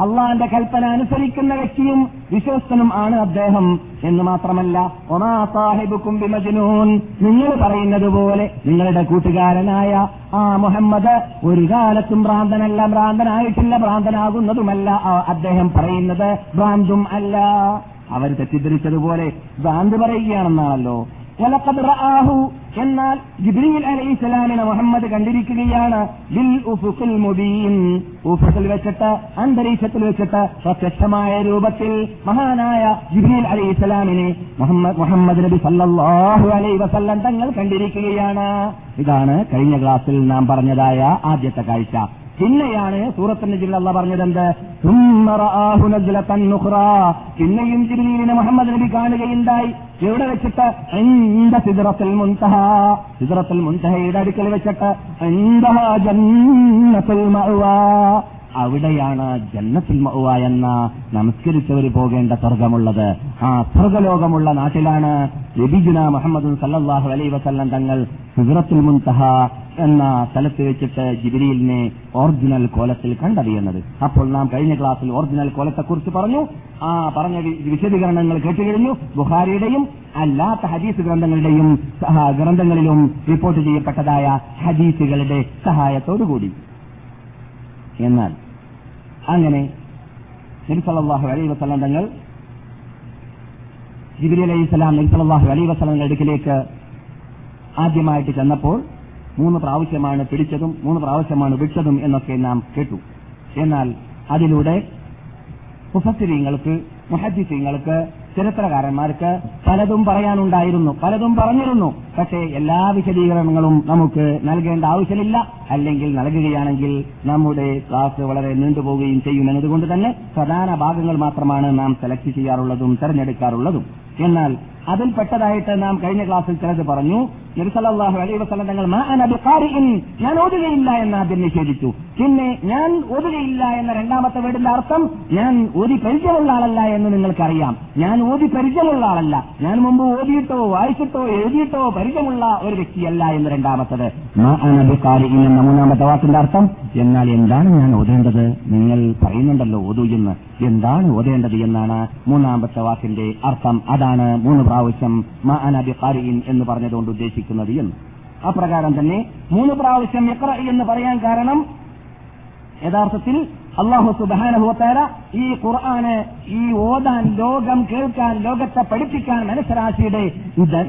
[SPEAKER 1] അള്ളാന്റെ കൽപ്പന അനുസരിക്കുന്ന വ്യക്തിയും വിശ്വസ്തനും ആണ് അദ്ദേഹം എന്ന് മാത്രമല്ല ഒമാ സാഹിബുക്കും ബിമജനൂൻ. നിങ്ങൾ പറയുന്നത് പോലെ നിങ്ങളുടെ കൂട്ടുകാരനായ ആ മുഹമ്മദ് ഒരു കാലത്തും ഭ്രാന്തനല്ല ഭ്രാന്തനായിട്ടില്ല ഭ്രാന്തനാകുന്നതുമല്ല അദ്ദേഹം പറയുന്നത് ഭ്രാന്തും അല്ല. അവർ തെറ്റിദ്ധരിച്ചതുപോലെ ഭ്രാന്ത് പറയുകയാണെന്നാണല്ലോ. എന്നാൽ ജിബ്രീൽ അലി ഇസ്ലാമിനെ മുഹമ്മദ് കണ്ടിരിക്കുകയാണ്. മുബീൻ. വെച്ചിട്ട് അന്തരീക്ഷത്തിൽ വെച്ചിട്ട് പ്രത്യക്ഷമായ രൂപത്തിൽ മഹാനായ ജിബ്രീൽ അലി ഇസ്ലാമിനെ മുഹമ്മദ് മുഹമ്മദ് നബി സല്ലാഹു അലൈ വസല്ലം തങ്ങൾ കണ്ടിരിക്കുകയാണ്. ഇതാണ് കഴിഞ്ഞ ക്ലാസ്സിൽ നാം പറഞ്ഞതായ ആദ്യത്തെ കാഴ്ച. പിന്നെയാണ് സൂറത്തിന്റെ ജില്ല അല്ല പറഞ്ഞതെന്ത്? പിന്നെയും ജിബിലീലിനെ മുഹമ്മദ് നബി കാണുകയുണ്ടായി. എവിടെ വെച്ചിട്ട്? എന്റെ സിദറത്തിൽ മുൻതഹ. സിദറത്തിൽ മുൻതഹയുടെ അടുക്കൽ വെച്ചിട്ട് ജന്നത്തുൽ അവിടെയാണ് ജന്നത്തിൽ മഅ്വ എന്ന നമസ്കരിച്ചവർ പോകേണ്ട സ്വർഗമുള്ളത് ആ സ്വർഗലോകമുള്ള നാട്ടിലാണ് നബിജുന മുഹമ്മദ് സല്ലാഹു അലൈ വസല്ലം തങ്ങൾ സിദറത്തുൽ മുൻതഹ എന്ന സ്ഥലത്ത് വെച്ചിട്ട് ജിബിരിയിലിനെ ഒറിജിനൽ കോലത്തിൽ കണ്ടറിയുന്നത് അപ്പോൾ നാം കഴിഞ്ഞ ക്ലാസ്സിൽ ഒറിജിനൽ കോലത്തെക്കുറിച്ച് പറഞ്ഞു. ആ പറഞ്ഞ വിശദീകരണങ്ങൾ കേട്ടുകഴിഞ്ഞു ബുഹാരിയുടെയും അല്ലാത്ത ഹദീസ് ഗ്രന്ഥങ്ങളുടെയും ഗ്രന്ഥങ്ങളിലും റിപ്പോർട്ട് ചെയ്യപ്പെട്ടതായ ഹദീസുകളുടെ സഹായത്തോടുകൂടി. എന്നാൽ അങ്ങനെ നബിസല്ലാഹു അലൈ വസ്ലാം തങ്ങൾ ജിബിലി അലൈഹി സ്വലാം നബിസല്ലാഹു അലൈ വസ്ലാം അടുക്കിലേക്ക് ആദ്യമായിട്ട് ചെന്നപ്പോൾ മൂന്ന് പ്രാവശ്യമാണ് പിടിച്ചതും മൂന്ന് പ്രാവശ്യമാണ് വിട്ടതും എന്നൊക്കെ നാം കേട്ടു. എന്നാൽ അതിലൂടെ മുഫസ്സിരിങ്ങൾക്ക് മുഹദ്ദിസീങ്ങൾക്ക് ചരിത്രകാരന്മാർക്ക് പലതും പറയാനുണ്ടായിരുന്നു പലതും പറഞ്ഞിരുന്നു. പക്ഷേ എല്ലാ വിശദീകരണങ്ങളും നമുക്ക് നൽകേണ്ട ആവശ്യമില്ല. അല്ലെങ്കിൽ നൽകുകയാണെങ്കിൽ നമ്മുടെ ക്ലാസ് വളരെ നീണ്ടുപോവുകയും ചെയ്യും എന്നതുകൊണ്ട് തന്നെ പ്രധാന ഭാഗങ്ങൾ മാത്രമാണ് നാം സെലക്ട് ചെയ്യാറുള്ളതും തെരഞ്ഞെടുക്കാറുള്ളതും. എന്നാൽ അതിൽപ്പെട്ടതായിട്ട് നാം കഴിഞ്ഞ ക്ലാസ്സിൽ ചിലത് പറഞ്ഞു. നബിസല്ലാഹു അലൈ വസ്ലം തങ്ങൾ ഞാൻ ഓതുകയില്ല എന്ന് ആദ്യം നിഷേധിച്ചു. പിന്നെ ഞാൻ ഓതുകയില്ല എന്ന രണ്ടാമത്തെ വീടിന്റെ അർത്ഥം ഞാൻ ഓതി പരിചയമുള്ള ആളല്ല എന്ന് നിങ്ങൾക്കറിയാം. ഞാൻ ഓതി പരിചയമുള്ള ആളല്ല. ഞാൻ മുമ്പ് ഓതിയിട്ടോ വായിച്ചിട്ടോ എഴുതിയിട്ടോ പരിചയമുള്ള ഒരു വ്യക്തിയല്ല എന്ന് രണ്ടാമത്തത്. എന്ന മൂന്നാമത്തെ വാക്കിന്റെ അർത്ഥം എന്നാൽ എന്താണ് ഞാൻ ഓതേണ്ടത്? നിങ്ങൾ പറയുന്നുണ്ടല്ലോ ഓതു എന്ന്. എന്താണ് ഓതേണ്ടത് എന്നാണ് മൂന്നാമത്തെ വാക്കിന്റെ അർത്ഥം. അതാണ് മൂന്ന് പ്രാവശ്യം മാ അനബി ഖാരിൻ എന്ന് പറഞ്ഞതുകൊണ്ട് ഉദ്ദേശിക്കുന്നത്. എന്ന്. അപ്രകാരം തന്നെ മൂന്ന് പ്രാവശ്യം എത്ര എന്ന് പറയാൻ കാരണം യഥാർത്ഥത്തിൽ അള്ളാഹു സുബാനഹുത്താര ഈ ഖുർആന് ഈ ഓതാൻ ലോകം കേൾക്കാൻ ലോകത്തെ പഠിപ്പിക്കാൻ മനസ്സരാശിയുടെ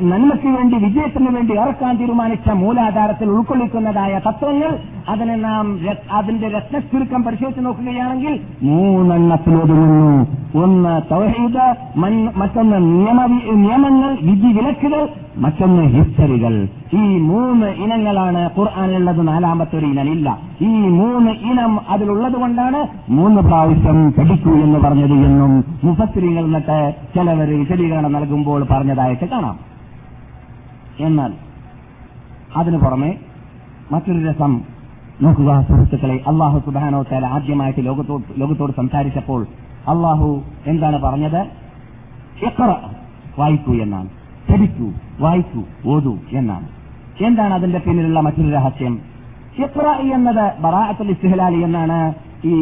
[SPEAKER 1] നന്മയ്ക്ക് വേണ്ടി വിജയത്തിന് വേണ്ടി ഇറക്കാൻ തീരുമാനിച്ച മൂലാധാരത്തിൽ ഉൾക്കൊള്ളിക്കുന്നതായ തത്വങ്ങൾ അതിനെ നാം അതിന്റെ രത്നച്ചുരുക്കം പരിശോധിച്ച് നോക്കുകയാണെങ്കിൽ മൂന്നെണ്ണത്തിൽ ഒതുങ്ങുന്നു ഒന്ന് തൗഹീദ് മറ്റൊന്ന് നിയമ നിയമങ്ങൾ വിധി വിലക്കുകൾ മറ്റൊന്ന് ഹിസ്റ്ററികൾ. ഈ മൂന്ന് ഇനങ്ങളാണ് ഖുർആാനുള്ളത് നാലാമത്തെ ഒരു ഇനമില്ല. ഈ മൂന്ന് ഇനം അതിലുള്ളത് കൊണ്ടാണ് മൂന്ന് പ്രാവശ്യം പഠിക്കൂ എന്ന് പറഞ്ഞത് എന്നും മുഫത്തിരികൾ എന്നിട്ട് ചിലവർ വിശദീകരണം നൽകുമ്പോൾ പറഞ്ഞതായിട്ട് കാണാം. എന്നാൽ അതിനു പുറമെ മറ്റൊരു രസം നോക്കുക സുഹൃത്തുക്കളെ. അള്ളാഹു സുബാനോ തല ആദ്യമായിട്ട് ലോകത്തോട് ലോകത്തോട് സംസാരിച്ചപ്പോൾ അള്ളാഹു എന്താണ് പറഞ്ഞത്? എത്ര വായിക്കൂ എന്നാണ്. പഠിക്കൂ വായിക്കൂ ഓതൂ എന്നാണ്. എന്താണ് അതിന്റെ പിന്നിലുള്ള മറ്റൊരു രഹസ്യം? ഇഖ്റ എന്നത് ബറാഅത്തുൽ ഇസ്ഹലാലി എന്നാണ് ഈ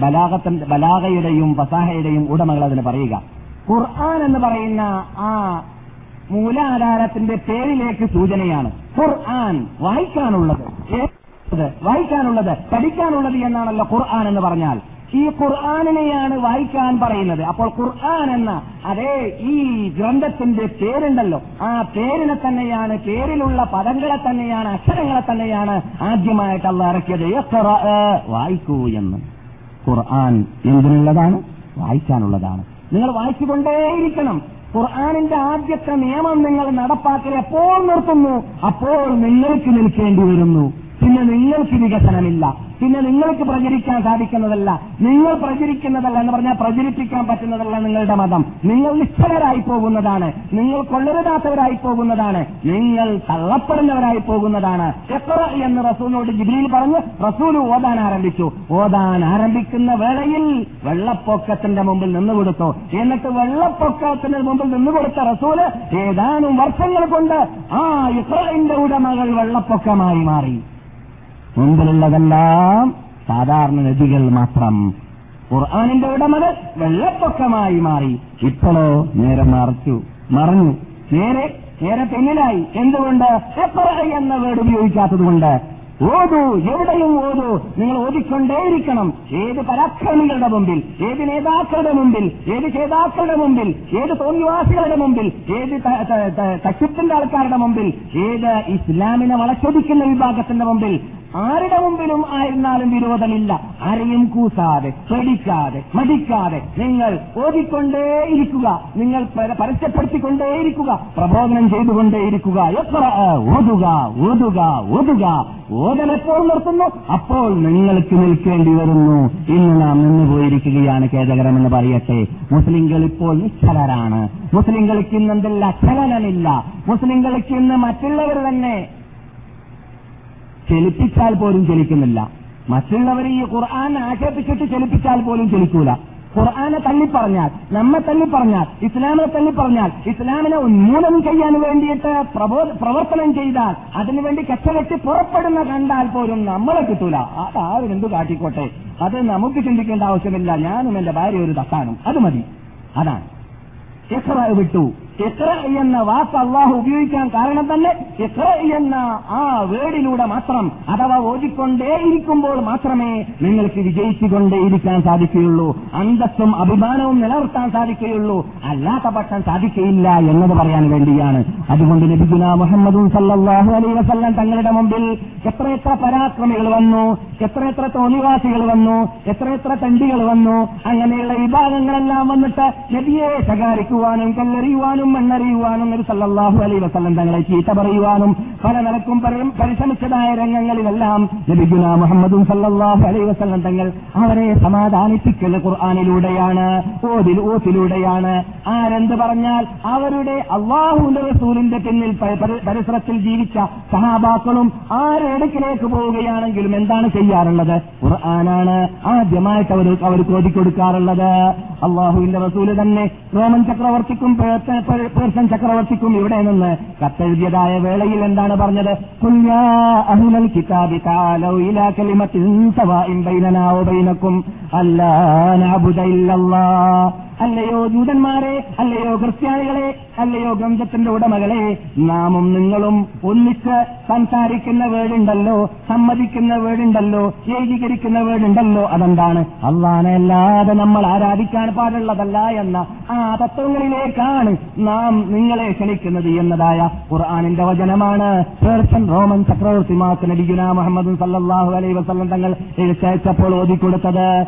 [SPEAKER 1] ബലാഗത്തിന്റെ ബലാഗയുടെയും ഫസാഹയുടെയും ഉടമകൾ അതിന് പറയുക. ഖുർആൻ എന്ന് പറയുന്ന ആ മൂലാധാരത്തിന്റെ പേരിലേക്ക് സൂചനയാണ്. ഖുർആൻ വായിക്കാനുള്ളത്. വായിക്കാനുള്ളത്. പഠിക്കാനുള്ളത് എന്നാണല്ലോ ഖുർആൻ എന്ന് പറഞ്ഞാൽ. ഈ ഖുർആാനിനെയാണ് വായിക്കാൻ പറയുന്നത്. അപ്പോൾ ഖുർആൻ എന്ന അതേ ഈ ഗ്രന്ഥത്തിന്റെ പേരുണ്ടല്ലോ. ആ പേരിനെ തന്നെയാണ് പേരിലുള്ള പദങ്ങളെ തന്നെയാണ് അക്ഷരങ്ങളെ തന്നെയാണ് ആദ്യമായിട്ട് അള്ള ഇറക്കിയത്. വായിക്കൂ എന്ന്. ഖുർആൻ എന്തിനുള്ളതാണ്? വായിക്കാനുള്ളതാണ്. നിങ്ങൾ വായിച്ചുകൊണ്ടേയിരിക്കണം. ഖുർആാനിന്റെ ആദ്യത്തെ നിയമം നിങ്ങൾ നടപ്പാക്കൽ എപ്പോൾ നിർത്തുന്നു? അപ്പോൾ നിങ്ങൾക്ക് നിൽക്കേണ്ടി വരുന്നു. പിന്നെ നിങ്ങൾക്ക് വികസനമില്ല. പിന്നെ നിങ്ങൾക്ക് പ്രചരിക്കാൻ സാധിക്കുന്നതല്ല. നിങ്ങൾ പ്രചരിക്കുന്നതല്ല എന്ന് പറഞ്ഞാൽ പ്രചരിപ്പിക്കാൻ പറ്റുന്നതല്ല നിങ്ങളുടെ മതം. നിങ്ങൾ നിശ്ചലരായി പോകുന്നതാണ്. നിങ്ങൾ കൊള്ളരുതാത്തവരായി പോകുന്നതാണ്. നിങ്ങൾ തള്ളപ്പെടുന്നവരായി പോകുന്നതാണ്. എത്ര എന്ന് റസൂലിനോട് ജിബിലിയിൽ പറഞ്ഞ് റസൂൽ ഓതാൻ ആരംഭിച്ചു. ഓതാൻ ആരംഭിക്കുന്ന വേളയിൽ വെള്ളപ്പൊക്കത്തിന്റെ മുമ്പിൽ നിന്നുകൊടുത്തു എന്നിട്ട് വെള്ളപ്പൊക്കത്തിന് മുമ്പിൽ നിന്നുകൊടുത്ത റസൂൽ ഏതാനും വർഷങ്ങൾ കൊണ്ട് ആ ഇസ്രായേലിന്റെ ഉടമകൾ വെള്ളപ്പൊക്കമായി മാറി. മുമ്പിലുള്ളതെല്ലാം സാധാരണ നദികൾ മാത്രം. ഖുർആാനിന്റെ ഉടമകൾ വെള്ളപ്പൊക്കമായി മാറി. ഇപ്പോഴോ നേരെ മറച്ചു. മറഞ്ഞു. നേരെ നേരെ തെന്നിലായി എന്തുകൊണ്ട്? എന്ന വേർഡ് ഉപയോഗിക്കാത്തതുകൊണ്ട് ഓതു എവിടെയും ഓതു. നിങ്ങൾ ഓതിക്കൊണ്ടേയിരിക്കണം. ഏത് പരാക്രമികളുടെ മുമ്പിൽ ഏത് നേതാക്കളുടെ മുമ്പിൽ ഏത് ചേതാക്കളുടെ മുമ്പിൽ ഏത് തോന്നിവാസികളുടെ മുമ്പിൽ ഏത് തച്ചുപ്പിന്റെ ആൾക്കാരുടെ മുമ്പിൽ ഏത് ഇസ്ലാമിനെ വളച്ചൊടിക്കുന്ന വിഭാഗത്തിന്റെ മുമ്പിൽ ആരുടെ മുമ്പിലും ആയിരുന്നാലും വിരോധമില്ല. ആരെയും കൂസാതെ പേടിക്കാതെ മടിക്കാതെ നിങ്ങൾ ഓതിക്കൊണ്ടേയിരിക്കുക. നിങ്ങൾ പരസ്യപ്പെടുത്തിക്കൊണ്ടേയിരിക്കുക. പ്രബോധനം ചെയ്തുകൊണ്ടേയിരിക്കുക. എത്ര ഓതുക ഓതുക ഓതുക. ഓതലെപ്പോൾ നിർത്തുന്നു? അപ്പോൾ നിങ്ങൾക്ക് നിൽക്കേണ്ടി വരുന്നു. ഇന്ന് നാം നിന്നുപോയിരിക്കുകയാണ് ഖേദകരമെന്ന് പറയട്ടെ. മുസ്ലിങ്ങൾ ഇപ്പോൾ നിശ്ചലരാണ്. മുസ്ലിങ്ങൾക്ക് ഇന്ന് എന്തെല്ലാം ചലനമില്ല. മുസ്ലിങ്ങൾക്ക് ഇന്ന് മറ്റുള്ളവർ തന്നെ ചലിപ്പിച്ചാൽ പോലും ചലിക്കുന്നില്ല. മറ്റുള്ളവരെ ഈ ഖുർആൻ ആക്ഷേപിച്ചിട്ട് ചലിപ്പിച്ചാൽ പോലും ചലിക്കൂല. ഖുർആനെ തള്ളിപ്പറഞ്ഞാൽ നമ്മെ തള്ളിപ്പറഞ്ഞാൽ ഇസ്ലാമിനെ തള്ളിപ്പറഞ്ഞാൽ ഇസ്ലാമിനെ ഉന്മൂലനം ചെയ്യാൻ വേണ്ടിയിട്ട് പ്രവർത്തനം ചെയ്താൽ അതിനുവേണ്ടി കച്ചവെട്ടി പുറപ്പെടുന്ന കണ്ടാൽ പോലും നമ്മളെ കിട്ടൂല. അതാരും എന്തു കാട്ടിക്കോട്ടെ? അത് നമുക്ക് ചിന്തിക്കേണ്ട ആവശ്യമില്ല. ഞാനും എന്റെ ഭാര്യ ഒരു തട്ടാനും അത് മതി. അതാണ്. എത്ര വിട്ടു? ഇഖ്റ എന്ന വാക്ക് അള്ളാഹു ഉപയോഗിക്കാൻ കാരണം തന്നെ ഇത്ര എന്ന ആ വേടിലൂടെ മാത്രം അഥവാ ഓടിക്കൊണ്ടേയിരിക്കുമ്പോൾ മാത്രമേ നിങ്ങൾക്ക് വിജയിച്ചുകൊണ്ടേയിരിക്കാൻ സാധിക്കുകയുള്ളൂ. അന്തസ്സും അഭിമാനവും നിലനിർത്താൻ സാധിക്കുകയുള്ളൂ. അല്ലാത്ത പക്ഷം സാധിക്കയില്ല എന്നത് പറയാൻ വേണ്ടിയാണ്. അതുകൊണ്ട് ലഭിക്കുന്ന മുഹമ്മദും സല്ലാഹു അലൈ വസല്ലം തങ്ങളുടെ മുമ്പിൽ എത്രയെത്ര പരാക്രമികൾ വന്നു എത്രയെത്ര തോന്നിവാസികൾ വന്നു എത്രയെത്ര തണ്ടികൾ വന്നു അങ്ങനെയുള്ള വിഭാഗങ്ങളെല്ലാം വന്നിട്ട് നബിയെ ശകാരിക്കുവാനും കല്ലെറിയുവാനും മണ്ണറിയുവാനും നബി സല്ലാഹു അലൈ വസ്ലം തങ്ങളെ ചീത്ത പറയുവാനും പല നിലക്കും പരി- പരിശ്രമിച്ചതായ രംഗങ്ങളിലെല്ലാം ലഭിക്കുന്ന മുഹമ്മദും സല്ലാഹു അലൈ വസ്ലം തങ്ങൾ അവരെ സമാധാനിപ്പിക്കൽ ഖുർആാനിലൂടെയാണ് ഓതിൽ ഓത്തിലൂടെയാണ്. ആരെന്ത് പറഞ്ഞാൽ അവരുടെ അള്ളാഹുവിന്റെ റസൂലിന്റെ പിന്നിൽ പരിസരത്തിൽ ജീവിച്ച സഹാബാക്കളും ആരെടുക്കിലേക്ക് പോവുകയാണെങ്കിലും എന്താണ് ചെയ്യാറുള്ളത്? ഖുർആനാണ് ആദ്യമായിട്ട് അവർ അവർക്ക് ഓതിക്കൊടുക്കാറുള്ളത് അള്ളാഹുവിന്റെ റസൂൽ തന്നെ റോമൻ ചക്രവർത്തിക്കും പേർഷ്യൻ ചക്രവർത്തിക്കും ഇവിടെ നിന്ന് കത്തെഴുതിയതായ വേളയിൽ എന്താണ് പറഞ്ഞത്? അഹ്ലൽ കിതാബി ഇലാ ബൈനനാ അല്ലാ അല്ലയോ ജൂതന്മാരെ അല്ലയോ ക്രിസ്ത്യാനികളെ അല്ലയോ ഗ്രന്ഥത്തിന്റെ ഉടമകളെ നാമും നിങ്ങളും ഒന്നിച്ച് സംസാരിക്കുന്ന വേടുണ്ടല്ലോ സമ്മതിക്കുന്ന വേടുണ്ടല്ലോ ഏകീകരിക്കുന്ന വേടുണ്ടല്ലോ അതെന്താണ്? അള്ളാനെ നമ്മൾ ആരാധിക്കാൻ പാടുള്ളതല്ല എന്ന ആ തത്വങ്ങളിലേക്കാണ് നാം നിങ്ങളെ ക്ഷണിക്കുന്നത് എന്നതായ ഖുർആാനിന്റെ വചനമാണ്. പേർഷ്യൻ റോമൻ ചക്രവർത്തിമാർക്ക് നബിഗുന മുഹമ്മദ് സല്ലാഹു അലൈ വസ്ലം തങ്ങൾ എഴുത്തയച്ചപ്പോൾ ഓതിക്കൊടുത്തത്.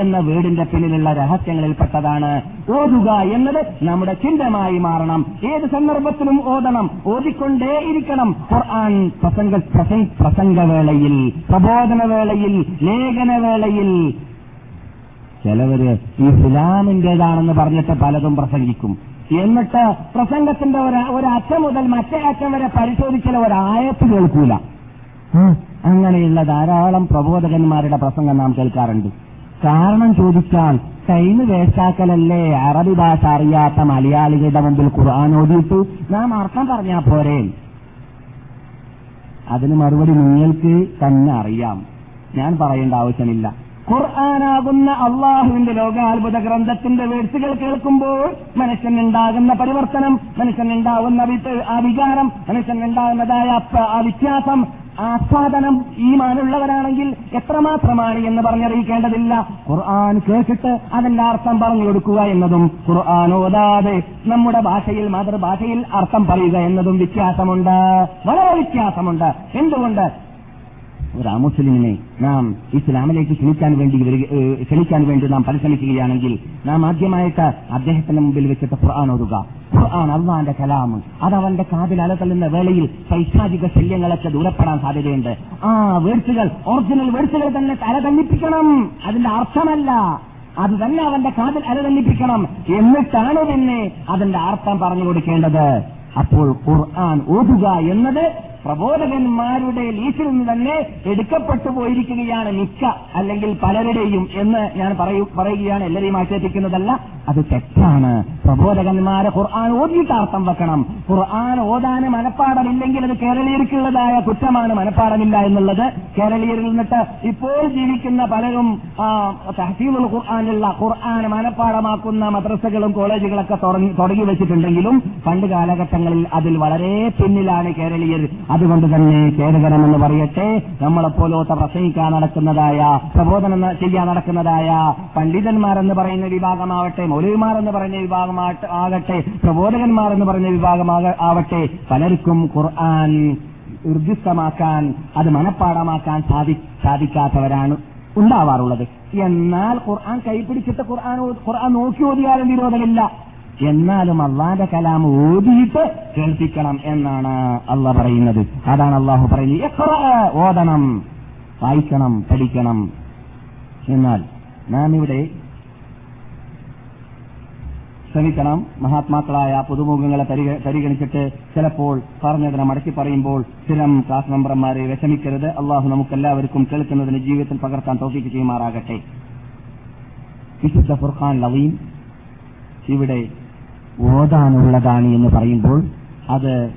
[SPEAKER 1] എന്ന വീടിന്റെ പിന്നിലുള്ള രഹസ്യങ്ങളിൽപ്പെട്ടതാണ്. ഓതുക എന്നത് നമ്മുടെ ചിന്തമായി മാറണം. ഏത് സന്ദർഭത്തിലും ഓതണം. ഓതിക്കൊണ്ടേയിരിക്കണം. ഖുർആൻ പ്രസംഗ പ്രസംഗവേളയിൽ പ്രബോധനവേളയിൽ ലേഖനവേളയിൽ. ചിലവര് ഇസ്ലാമിന്റേതാണെന്ന് പറഞ്ഞിട്ട് പലതും പ്രസംഗിക്കും. എന്നിട്ട് പ്രസംഗത്തിന്റെ ഒരു ഒരറ്റം മുതൽ മറ്റേ അറ്റം വരെ പരിശോധിച്ചാൽ ഒരായത്ത് കേൾക്കൂല. അങ്ങനെയുള്ള ധാരാളം പ്രബോധകന്മാരുടെ പ്രസംഗം നാം കേൾക്കാറുണ്ട്. കാരണം ചോദിച്ചാൽ ടൈം വേസ്റ്റാക്കലല്ലേ? അറബി ഭാഷ അറിയാത്ത മലയാളികളുടെ മുമ്പിൽ ഖുർആൻ ഓടിയിട്ട് നാം അർത്ഥം പറഞ്ഞാ പോരെ. അതിന് മറുപടി നിങ്ങൾക്ക് തന്നെ അറിയാം. ഞാൻ പറയേണ്ട ആവശ്യമില്ല. ഖുർആനാകുന്ന അള്ളാഹുവിന്റെ ലോകാത്ഭുത ഗ്രന്ഥത്തിന്റെ വേഴ്സുകൾ കേൾക്കുമ്പോൾ മനുഷ്യനുണ്ടാകുന്ന പരിവർത്തനം മനുഷ്യനുണ്ടാകുന്ന ആ വികാരം മനുഷ്യനുണ്ടാകുന്നതായ ആ വ്യത്യാസം ആസ്വാദനം ഈമാനുള്ളവരാണെങ്കിൽ എത്രമാത്രമാണ് എന്ന് പറഞ്ഞറിയിക്കേണ്ടതില്ല. ഖുർആൻ കേട്ടിട്ട് അതിന്റെ അർത്ഥം പറഞ്ഞു കൊടുക്കുക എന്നതും ഖുർആൻ ഓതാതെ നമ്മുടെ ഭാഷയിൽ മാതൃഭാഷയിൽ അർത്ഥം പറയുക എന്നതും വ്യത്യാസമുണ്ട്. വളരെ വ്യത്യാസമുണ്ട്. എന്തുകൊണ്ട്? ഒരു അമുസ്ലിമിനെ നാം ഇസ്ലാമിലേക്ക് ക്ഷണിക്കാൻ വേണ്ടി ക്ഷണിക്കാൻ വേണ്ടി നാം പരിശ്രമിക്കുകയാണെങ്കിൽ നാം ആദ്യമായിട്ട് അദ്ദേഹത്തിന്റെ മുമ്പിൽ വെച്ചിട്ട് ഖുർആൻ ഓതുക. ഖുർആൻ അള്ളാന്റെ കലാം അത് അവന്റെ കാതിൽ അലതള്ളുന്ന വേളയിൽ പൈശാചിക ശല്യങ്ങളൊക്കെ ദൂരപ്പെടാൻ സാധ്യതയുണ്ട്. ആ വേഴ്സുകൾ ഒറിജിനൽ വേഴ്സുകൾ തന്നെ തലതല്ലിപ്പിക്കണം. അതിന്റെ അർത്ഥമല്ല. അത് തന്നെ അവന്റെ കാതിൽ അലതല്ലിപ്പിക്കണം. എന്നിട്ടാണ് പിന്നെ അതിന്റെ അർത്ഥം പറഞ്ഞു കൊടുക്കേണ്ടത്. അപ്പോൾ ഖുർആൻ ഓതുക എന്നത് പ്രബോധകന്മാരുടെ ലീസിൽ നിന്ന് തന്നെ എടുക്കപ്പെട്ടു പോയിരിക്കുകയാണ് മിക്ക അല്ലെങ്കിൽ പലരുടെയും എന്ന് ഞാൻ പറയുകയാണ് എല്ലാവരെയും ആക്ഷേപിക്കുന്നതല്ല അത് തെറ്റാണ്. പ്രബോധകന്മാരെ ഖുർആൻ ഓതിയിട്ട് അർത്ഥം വെക്കണം. ഖുർആൻ ഓതാന് മനപ്പാടമില്ലെങ്കിൽ അത് കേരളീയർക്കുള്ളതായ കുറ്റമാണ് മനപ്പാടമില്ല എന്നുള്ളത്. കേരളീയരിൽ നിന്നിട്ട് ഇപ്പോൾ ജീവിക്കുന്ന പലരും തഹസീമുൽ ഖുർആാനുള്ള ഖുർആൻ മനപ്പാടമാക്കുന്ന മദ്രസകളും കോളേജുകളൊക്കെ തുടങ്ങി വെച്ചിട്ടുണ്ടെങ്കിലും പണ്ട് കാലഘട്ടങ്ങളിൽ അതിൽ വളരെ പിന്നിലാണ് കേരളീയർ. അതുകൊണ്ട് തന്നെ ഖേദകരമെന്ന് പറയട്ടെ നമ്മളെപ്പോലത്തെ പ്രസംഗിക്കാൻ നടക്കുന്നതായ പ്രബോധനം ചെയ്യാൻ നടക്കുന്നതായ പണ്ഡിതന്മാരെന്ന് പറയുന്ന വിഭാഗമാവട്ടെ മൗലവിമാരെന്ന് പറയുന്ന വിഭാഗം ആകട്ടെ പ്രബോധകന്മാരെന്ന് പറയുന്ന വിഭാഗം ആവട്ടെ പലർക്കും ഖുർആൻ ഊർജിതമാക്കാൻ അത് മനഃപ്പാടമാക്കാൻ സാധിക്കാത്തവരാണ് ഉണ്ടാവാറുള്ളത്. എന്നാൽ ഖുർആൻ കൈപിടിച്ചിട്ട് ഖുർആൻ ഖുർആൻ നോക്കി ഓതിയാലും വിരോധമില്ല. എന്നാലും അള്ളാന്റെ കലാം ഓതിയിട്ട് കേൾപ്പിക്കണം എന്നാണ് അള്ളാഹ് പറയുന്നത്. അതാണ് അള്ളാഹു പറയുന്നത്. എത്ര ഓതണം വായിക്കണം പഠിക്കണം. എന്നാൽ നാം ഇവിടെ ശ്രമിക്കണം. മഹാത്മാക്കളായ പുതുമുഖങ്ങളെ പരിഗണിച്ചിട്ട് ചിലപ്പോൾ പറഞ്ഞതിനെ മടക്കി പറയുമ്പോൾ സ്ഥിരം ക്ലാസ് മെമ്പർമാരെ വിഷമിക്കരുത്. അള്ളാഹു നമുക്കെല്ലാവർക്കും കേൾക്കുന്നതിന് ജീവിതത്തിൽ പകർത്താൻ തോഫിക്ക് ചെയ്യുമാറാകട്ടെ. വിശുദ്ധ ഫുർഖാൻ ലവീം ഇവിടെ ഓതാനുള്ളതാണ് എന്ന് പറയുമ്പോൾ അത്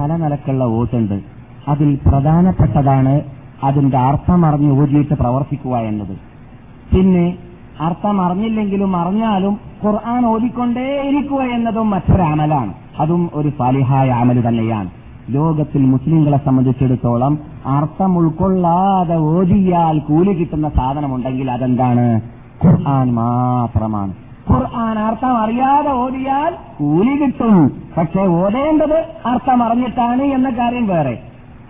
[SPEAKER 1] പല നിലക്കുള്ള ഓട്ടുണ്ട് അതിൽ പ്രധാനപ്പെട്ടതാണ് അതിന്റെ അർത്ഥം അറിഞ്ഞ് ഓതിയിട്ട് പ്രവർത്തിക്കുക എന്നത്. പിന്നെ അർത്ഥം അറിഞ്ഞില്ലെങ്കിലും അറിഞ്ഞാലും ഖുർആൻ ഓതിക്കൊണ്ടേ ഇരിക്കുക എന്നതും മറ്റൊരു അമലാണ്. അതും ഒരു സാലിഹായ അമൽ തന്നെയാണ്. ലോകത്തിൽ മുസ്ലിങ്ങളെ സംബന്ധിച്ചിടത്തോളം അർത്ഥം ഉൾക്കൊള്ളാതെ ഓതിയാൽ കൂലി കിട്ടുന്ന സാധനമുണ്ടെങ്കിൽ അതെന്താണ്? ഖുർആൻ മാത്രമാണ്. ഖുർആൻ അർത്ഥം അറിയാതെ ഓതിയാൽ കൂലി കിട്ടും. പക്ഷെ ഓതേണ്ടത് അർത്ഥം അറിഞ്ഞിട്ടാണ് എന്ന കാര്യം വേറെ.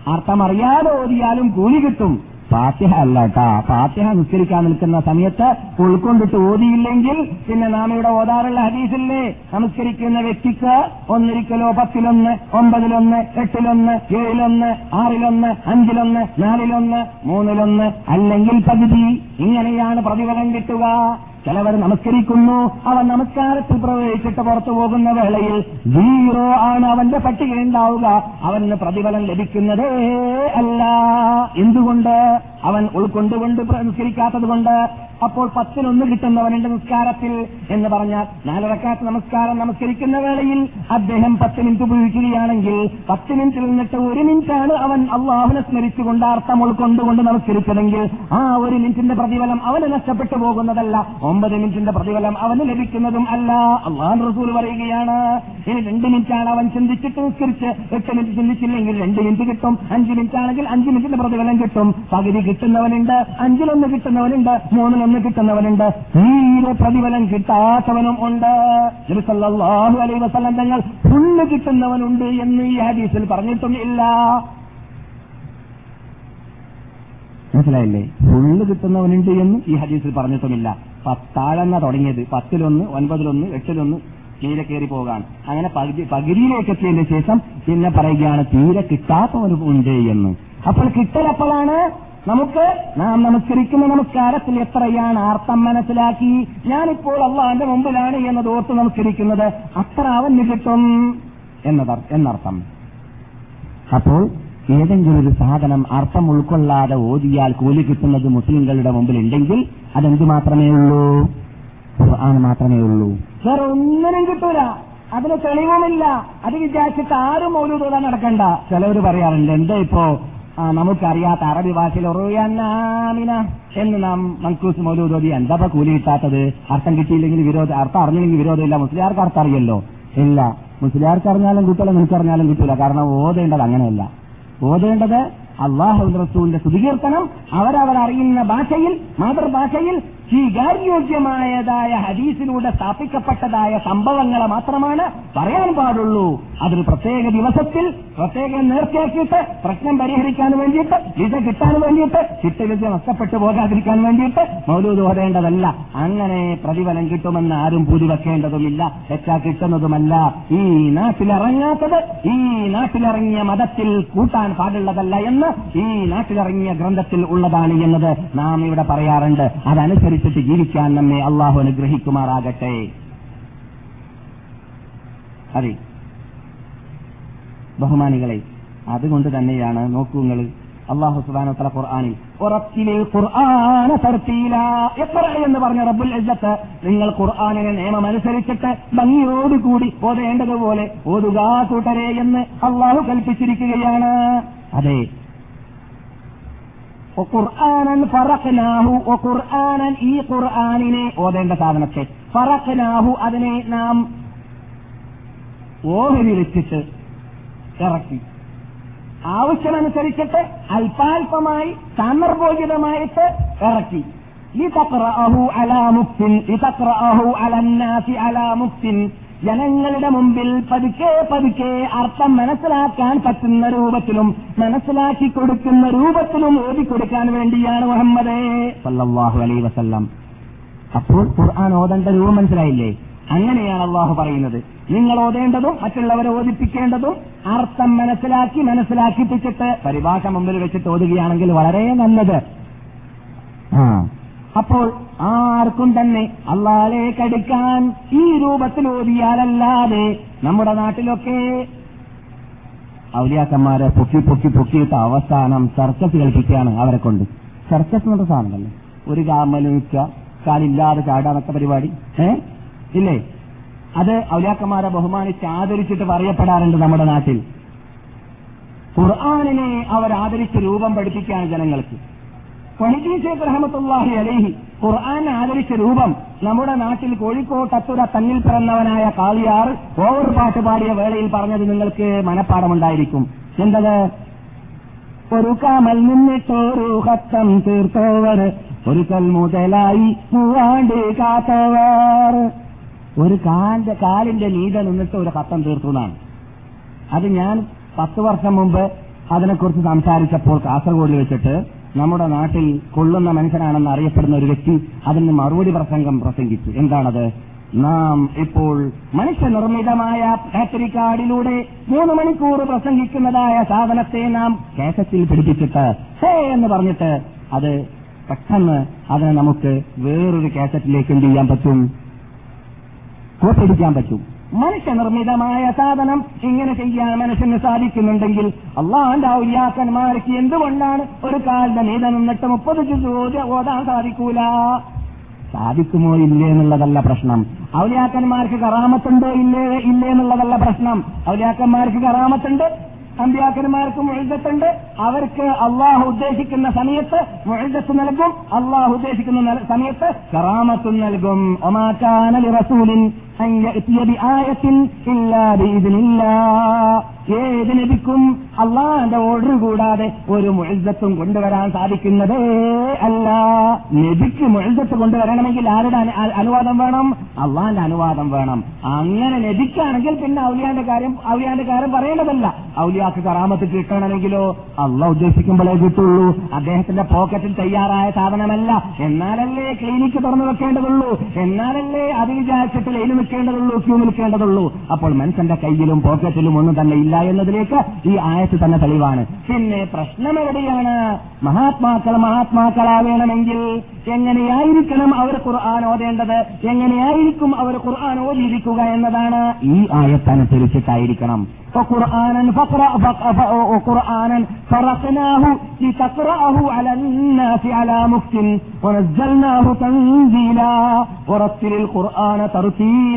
[SPEAKER 1] അർത്ഥം അറിയാതെ ഓതിയാലും കൂലി കിട്ടും. ഫാത്തിഹ അല്ല കേട്ടാ ഫാത്തിഹ നിസ്കരിക്കാൻ നിൽക്കുന്ന സമയത്ത് ഉൾക്കൊണ്ടിട്ട് ഓതിയില്ലെങ്കിൽ പിന്നെ നാം ഇവിടെ ഓതാറുള്ള ഹദീസില്ലേ? നമസ്കരിക്കുന്ന വ്യക്തിക്ക് ഒന്നിരിക്കലോ പത്തിലൊന്ന് ഒമ്പതിലൊന്ന് എട്ടിലൊന്ന് ഏഴിലൊന്ന് ആറിലൊന്ന് അഞ്ചിലൊന്ന് നാലിലൊന്ന് മൂന്നിലൊന്ന് അല്ലെങ്കിൽ പകുതി ഇങ്ങനെയാണ് പ്രതിഫലം കിട്ടുക. ചിലവർ നമസ്കരിക്കുന്നു. അവൻ നമസ്കാരത്തിൽ പ്രവേശിച്ചിട്ട് പുറത്തു പോകുന്ന വേളയിൽ സീറോ ആണ് അവന്റെ പട്ടിക ഉണ്ടാവുക. അവന് പ്രതിഫലം ലഭിക്കുന്നതേ അല്ല. എന്തുകൊണ്ട്? അവൻ ഉൾക്കൊണ്ടുകൊണ്ട് നമസ്കരിക്കാത്തത് കൊണ്ട്. അപ്പോൾ പത്തിനൊന്ന് കിട്ടുന്നവനുണ്ട് നിസ്കാരത്തിൽ എന്ന് പറഞ്ഞാൽ നാലരക്കാത്ത നമസ്കാരം നമസ്കരിക്കുന്ന വേളയിൽ അദ്ദേഹം പത്ത് മിനിറ്റ് ഉപയോഗിക്കുകയാണെങ്കിൽ പത്ത് മിനിറ്റിൽ നിന്നിട്ട് ഒരു മിനിറ്റാണ് അവൻ അള്ളാഹുനെ സ്മരിച്ചുകൊണ്ട് അർത്ഥം ഉൾക്കൊണ്ടുകൊണ്ട് നമസ്കരിച്ചതെങ്കിൽ ആ ഒരു മിനിറ്റിന്റെ പ്രതിഫലം അവന് നഷ്ടപ്പെട്ടു പോകുന്നതല്ല. ഒമ്പത് മിനിറ്റിന്റെ പ്രതിഫലം അവന് ലഭിക്കുന്നതും അല്ല. അള്ളാൻ റസൂൽ പറയുകയാണ് ഇനി രണ്ട് മിനിറ്റാണ് അവൻ ചിന്തിച്ചിട്ട് നിസ്കരിച്ച് എട്ട് മിനിറ്റ് ചിന്തിച്ചില്ലെങ്കിൽ രണ്ട് മിനിറ്റ് കിട്ടും അഞ്ച് മിനിറ്റ് ആണെങ്കിൽ അഞ്ച് മിനിറ്റിന്റെ പ്രതിഫലം കിട്ടും. പകുതി കിട്ടുന്നവനുണ്ട് അഞ്ചിലൊന്ന് കിട്ടുന്നവനുണ്ട് മൂന്നിലൊന്ന് കിട്ടുന്നവനുണ്ട്. തീരെ പ്രതിഫലം കിട്ടാത്തവനും ഉണ്ട്. അള്ളാഹു അലൈഹി വസല്ലം തങ്ങൾ ഫുള്ള് കിട്ടുന്നവനുണ്ട് എന്ന് ഈ ഹദീസിൽ പറഞ്ഞിട്ടും ഇല്ല മനസ്സിലായില്ലേ? ഫുള്ള് കിട്ടുന്നവനുണ്ട് എന്ന് ഈ ഹദീസിൽ പറഞ്ഞിട്ടുമില്ല. പത്താഴെന്ന തുടങ്ങിയത്. പത്തിലൊന്ന് ഒൻപതിലൊന്ന് എട്ടിലൊന്ന് തീരെ കയറി പോകാൻ. അങ്ങനെ പകുതി പകുതിയിലേക്ക് എത്തിയതിന് ശേഷം പിന്നെ പറയുകയാണ് തീരെ കിട്ടാത്തവനും ഉണ്ട് എന്ന്. അപ്പോൾ കിട്ടലപ്പോഴാണ് നമുക്ക് നാം നമസ്കരിക്കുന്ന നമസ്കാരത്തിൽ എത്രയാണ് അർത്ഥം മനസ്സിലാക്കി? ഞാനിപ്പോൾ അള്ളാന്റെ മുമ്പിലാണ് എന്നത് ഓർത്ത് നമസ്കരിക്കുന്നത്. അത്ര അവന് കിട്ടും എന്നർത്ഥം. അപ്പോൾ ഏതെങ്കിലും ഒരു സാധനം അർത്ഥം ഉൾക്കൊള്ളാതെ ഓതിയാൽ കൂലി കിട്ടുന്നത് മുസ്ലിങ്ങളുടെ മുമ്പിൽ ഉണ്ടെങ്കിൽ അതെന്ത് മാത്രമേ ഉള്ളൂ? ഖുർആൻ മാത്രമേ ഉള്ളൂ. വേറെ ഒന്നിനും കിട്ടൂല. അതിന് തെളിവുമില്ല. അത് വിചാരിച്ചിട്ട് ആരും ഒരു തുക നടക്കണ്ട. ചിലവർ പറയാറുണ്ട് എന്താ ഇപ്പോ? നമുക്കറിയാത്ത അറബി ഭാഷയിൽ ഉറുയാനാമിന എന്ന് നാം മൻകൂസ് മൗലൂദോദി എന്താ കൂലി കിട്ടാത്തത്? അർത്ഥം കിട്ടിയില്ലെങ്കിൽ വിരോധം അർത്ഥം അറിഞ്ഞില്ലെങ്കിൽ വിരോധമില്ല മുസ്ലിയാർക്ക് അർത്ഥം അറിയല്ലോ. ഇല്ല. മുസ്ലിയാർക്ക് അറിഞ്ഞാലും കിട്ടില്ല നിനക്കറിഞ്ഞാലും കിട്ടില്ല കാരണം ഓതേണ്ടത് അങ്ങനെയല്ല. ഓതേണ്ടത് അള്ളാഹു റസൂലിന്റെ സ്തുതികീർത്തനം അവരവരറിയുന്ന ഭാഷയിൽ മാതൃഭാഷയിൽ സ്വീകാര്യോഗ്യമായതായ ഹദീസിലൂടെ സ്ഥാപിക്കപ്പെട്ടതായ സംഭവങ്ങളെ മാത്രമാണ് പറയാൻ പാടുള്ളൂ. അതൊരു പ്രത്യേക ദിവസത്തിൽ പ്രത്യേകം നേർച്ചയാക്കിയിട്ട് പ്രശ്നം പരിഹരിക്കാൻ വേണ്ടിയിട്ട് വിസ കിട്ടാൻ വേണ്ടിയിട്ട് ചിട്ടവിദ്യ നഷ്ടപ്പെട്ടു പോകാതിരിക്കാൻ വേണ്ടിയിട്ട് മൗലൂദ് ഓടേണ്ടതല്ല. അങ്ങനെ പ്രതിഫലം കിട്ടുമെന്ന് ആരും പൂതി വെക്കേണ്ടതുമില്ല തെറ്റാ കിട്ടുന്നതുമല്ല. ഈ നാട്ടിലിറങ്ങാത്തത് ഈ നാട്ടിലിറങ്ങിയ മതത്തിൽ കൂട്ടാൻ പാടുള്ളതല്ല എന്ന് ഈ നാട്ടിലിറങ്ങിയ ഗ്രന്ഥത്തിൽ ഉള്ളതാണ് എന്നത് നാം ഇവിടെ പറയാറുണ്ട്. അതനുസരിച്ചിട്ട് ജീവിക്കാൻ നമ്മെ അള്ളാഹു അനുഗ്രഹിക്കുമാറാകട്ടെ. അതെ. ബഹുമാനികളെ അതുകൊണ്ട് തന്നെയാണ് നോക്കൂ നിങ്ങൾ അള്ളാഹു സുബാന തല ഖുർആാനിൽ എന്ന് പറഞ്ഞ റബ്ബുൽ ഇസ്സത്ത് നിങ്ങൾ ഖുർആാനിനെ നിയമം അനുസരിച്ചിട്ട് ഭംഗിയോടുകൂടി ഓതേണ്ടതുപോലെ ഓതുക കൂട്ടരെ എന്ന് അള്ളാഹു കൽപ്പിച്ചിരിക്കുകയാണ്. അതെ. ഖുർആാനൻ ഫറഖ്നാഹു ഖുർആാനൻ ഈ ഖുർആാനിനെ ഓതേണ്ട സാധനത്തെ ഫറഖ്നാഹു അതിനെ നാം ഓഹരി വെച്ചിട്ട് ഇറക്കി. ആവശ്യമനുസരിച്ചിട്ട് അല്പാൽപമായി സന്ദർഭോചിതമായിട്ട് ഇറക്കി. ലിതഖ്റഅഹു അലാ മുക്തിൻ അഹു അലന്നാസി അലാ മുക്തിൻ ജനങ്ങളുടെ മുമ്പിൽ പതുക്കെ പതുക്കെ അർത്ഥം മനസ്സിലാക്കാൻ പറ്റുന്ന രൂപത്തിലും മനസ്സിലാക്കി കൊടുക്കുന്ന രൂപത്തിലും ഓതിക്കൊടുക്കാൻ വേണ്ടിയാണ് മുഹമ്മദ്. സല്ലല്ലാഹു അലൈഹി വസല്ലം. അപ്പോൾ ഖുർആൻ ഓതേണ്ട രൂപം മനസ്സിലായില്ലേ? അങ്ങനെയാണ് അള്ളാഹു പറയുന്നത്. നിങ്ങൾ ഓതേണ്ടതും മറ്റുള്ളവരെ ഓദിപ്പിക്കേണ്ടതും അർത്ഥം മനസ്സിലാക്കി മനസ്സിലാക്കിപ്പിച്ചിട്ട് പരിഭാഷ മുമ്പിൽ വെച്ചിട്ട് ഓതുകയാണെങ്കിൽ വളരെ നല്ലത്. ആ. അപ്പോൾ ആർക്കും തന്നെ അള്ളാലേക്ക് അടുക്കാൻ ഈ രൂപത്തിൽ ഓതിയാലല്ലാതെ നമ്മുടെ നാട്ടിലൊക്കെ ഔലിയാക്കന്മാരെ പൊക്കി പൊക്കി പൊക്കിയിട്ട് അവസാനം സർക്കസ് കളിപ്പിക്കുകയാണ് അവരെ കൊണ്ട്. സർക്കസ് എന്നുള്ള സാധനമല്ലേ? ഒരു കാമൽ നിൽക്കുക കാലില്ലാതെ ചാടാനൊക്കെ പരിപാടി. ഏ? ഇല്ലേ? അത് ഔലിയാക്കന്മാരെ ബഹുമാനിച്ച് ആദരിച്ചിട്ട് പറയപ്പെടാറുണ്ട് നമ്മുടെ നാട്ടിൽ. ഖുർആാനിനെ അവർ ആദരിച്ച് രൂപം പഠിപ്പിക്കുകയാണ് ജനങ്ങൾക്ക്. വഹിദീൻ ഷേഖ് റഹമത്തുല്ലാഹി അലൈഹി ഖുർആൻ ആദരി ആദരിച്ച രൂപം നമ്മുടെ നാട്ടിൽ കോഴിക്കോട്ടത്തുര തന്നിൽ പിറന്നവനായ കാളിയാർ ഓവർ പാട്ട് പാടിയ വേളയിൽ പറഞ്ഞത് നിങ്ങൾക്ക് മനഃപ്പാടമുണ്ടായിരിക്കും എന്തത്? ഒരു കാമൽ നിന്നിട്ടൊരു ഹത്തം തീർത്തോവർ ഒരു കൽ മുതലായി മൂവാണ്ട് കാത്തവർ. ഒരു കാലിന്റെ കാലിന്റെ നീത നിന്നിട്ട് ഒരു ഹത്തം തീർത്തു എന്നാണ്. അത് ഞാൻ പത്ത് വർഷം മുമ്പ് അതിനെക്കുറിച്ച് സംസാരിച്ചപ്പോൾ കാസർഗോഡിൽ വെച്ചിട്ട് നമ്മുടെ നാട്ടിൽ കൊള്ളുന്ന മനുഷ്യനാണെന്ന് അറിയപ്പെടുന്ന ഒരു വ്യക്തി അതിന് മറുപടി പ്രസംഗം പ്രസംഗിച്ചു. എന്താണത്? നാം ഇപ്പോൾ മനുഷ്യനിർമ്മിതമായ ബാറ്ററി കാർഡിലൂടെ മൂന്ന് മണിക്കൂർ പ്രസംഗിക്കുന്നതായ സാധനത്തെ നാം കേസറ്റിൽ പിടിപ്പിച്ചിട്ട് ഹേ എന്ന് പറഞ്ഞിട്ട് അത് പെട്ടെന്ന് അതിനെ നമുക്ക് വേറൊരു കേസറ്റിലേക്ക് എന്ത് ചെയ്യാൻ പറ്റും? കോപ്പിടിക്കാൻ പറ്റും. മനുഷ്യനിർമ്മിതമായ സാധനം ഇങ്ങനെ ചെയ്യാൻ മനുഷ്യന് സാധിക്കുന്നുണ്ടെങ്കിൽ അള്ളാന്റെ ഔര്യാക്കന്മാർക്ക് എന്തുകൊണ്ടാണ് ഒരു കാലിന്റെ നീത നിന്നിട്ട് മുപ്പത് ഓതാൻ സാധിക്കൂല? സാധിക്കുമോ ഇല്ലേ എന്നുള്ളതല്ല പ്രശ്നം. ഔലിയാക്കന്മാർക്ക് കറാമത്തുണ്ടോ ഇല്ലേ ഇല്ലേ എന്നുള്ളതല്ല പ്രശ്നം. ഔലിയാക്കന്മാർക്ക് കറാമത്തുണ്ട് അമ്പ്യാക്കന്മാർക്ക് മുഴുതത്തുണ്ട്. അവർക്ക് അള്ളാഹു ഉദ്ദേശിക്കുന്ന സമയത്ത് മുഴുതത്ത് നൽകും അള്ളാഹു ഉദ്ദേശിക്കുന്ന സമയത്ത് കറാമത്തും നൽകും. ഒമാക്കാനലി റസൂലിൻ ഏത് നബിക്കും അള്ളാന്റെ ഓർഡർ കൂടാതെ ഒരു മുഴുതത്തും കൊണ്ടുവരാൻ സാധിക്കുന്നതേ അല്ല. നബിക്ക് മുഴുതത്ത് കൊണ്ടുവരണമെങ്കിൽ ആരുടെ അനു- അനുവാദം വേണം? അള്ളാന്റെ അനുവാദം വേണം. അങ്ങനെ നബിക്കാണെങ്കിൽ പിന്നെ ഔലിയാന്റെ കാര്യം ഔലിയാന്റെ കാര്യം പറയേണ്ടതല്ല. ഔലിയാക്ക് കറാമത്ത് കിട്ടണമെങ്കിലോ? അള്ള ഉദ്ദേശിക്കുമ്പോഴേ കിട്ടുള്ളൂ. അദ്ദേഹത്തിന്റെ പോക്കറ്റിൽ തയ്യാറായ സാധനമല്ല. എന്നാലല്ലേ ക്ലിനിക്ക് തുറന്നു വെക്കേണ്ടതുള്ളൂ. എന്നാലല്ലേ അത് വിചാരിച്ചിട്ട് ലൈന് നിൽക്കേണ്ടതുള്ളൂ ക്യൂ നിൽക്കേണ്ടതുള്ളൂ അപ്പോൾ മനുഷ്യന്റെ കയ്യിലും പോക്കറ്റിലും ഒന്നും തന്നെ ഇല്ല എന്നതിലേക്ക് ഈ ആയത്ത് തന്നെ തെളിവാണ് പിന്നെ പ്രശ്നം എവിടെയാണ് മഹാത്മാക്കൾ മഹാത്മാക്കളാവേണമെങ്കിൽ എങ്ങനെയായിരിക്കണം അവർ ഖുർആൻ ഓതേണ്ടത് എങ്ങനെയായിരിക്കും അവർ ഖുർആൻ ഓതിയിരിക്കുക എന്നതാണ് ഈ ആയത്തനുസരിച്ചിട്ടായിരിക്കണം وقرآنا فقرأ فق- ف- وقرآنا فرقناه لتقرأه على الناس على مكت ونزلناه تنزيلا ورتل القرآن ترتيلا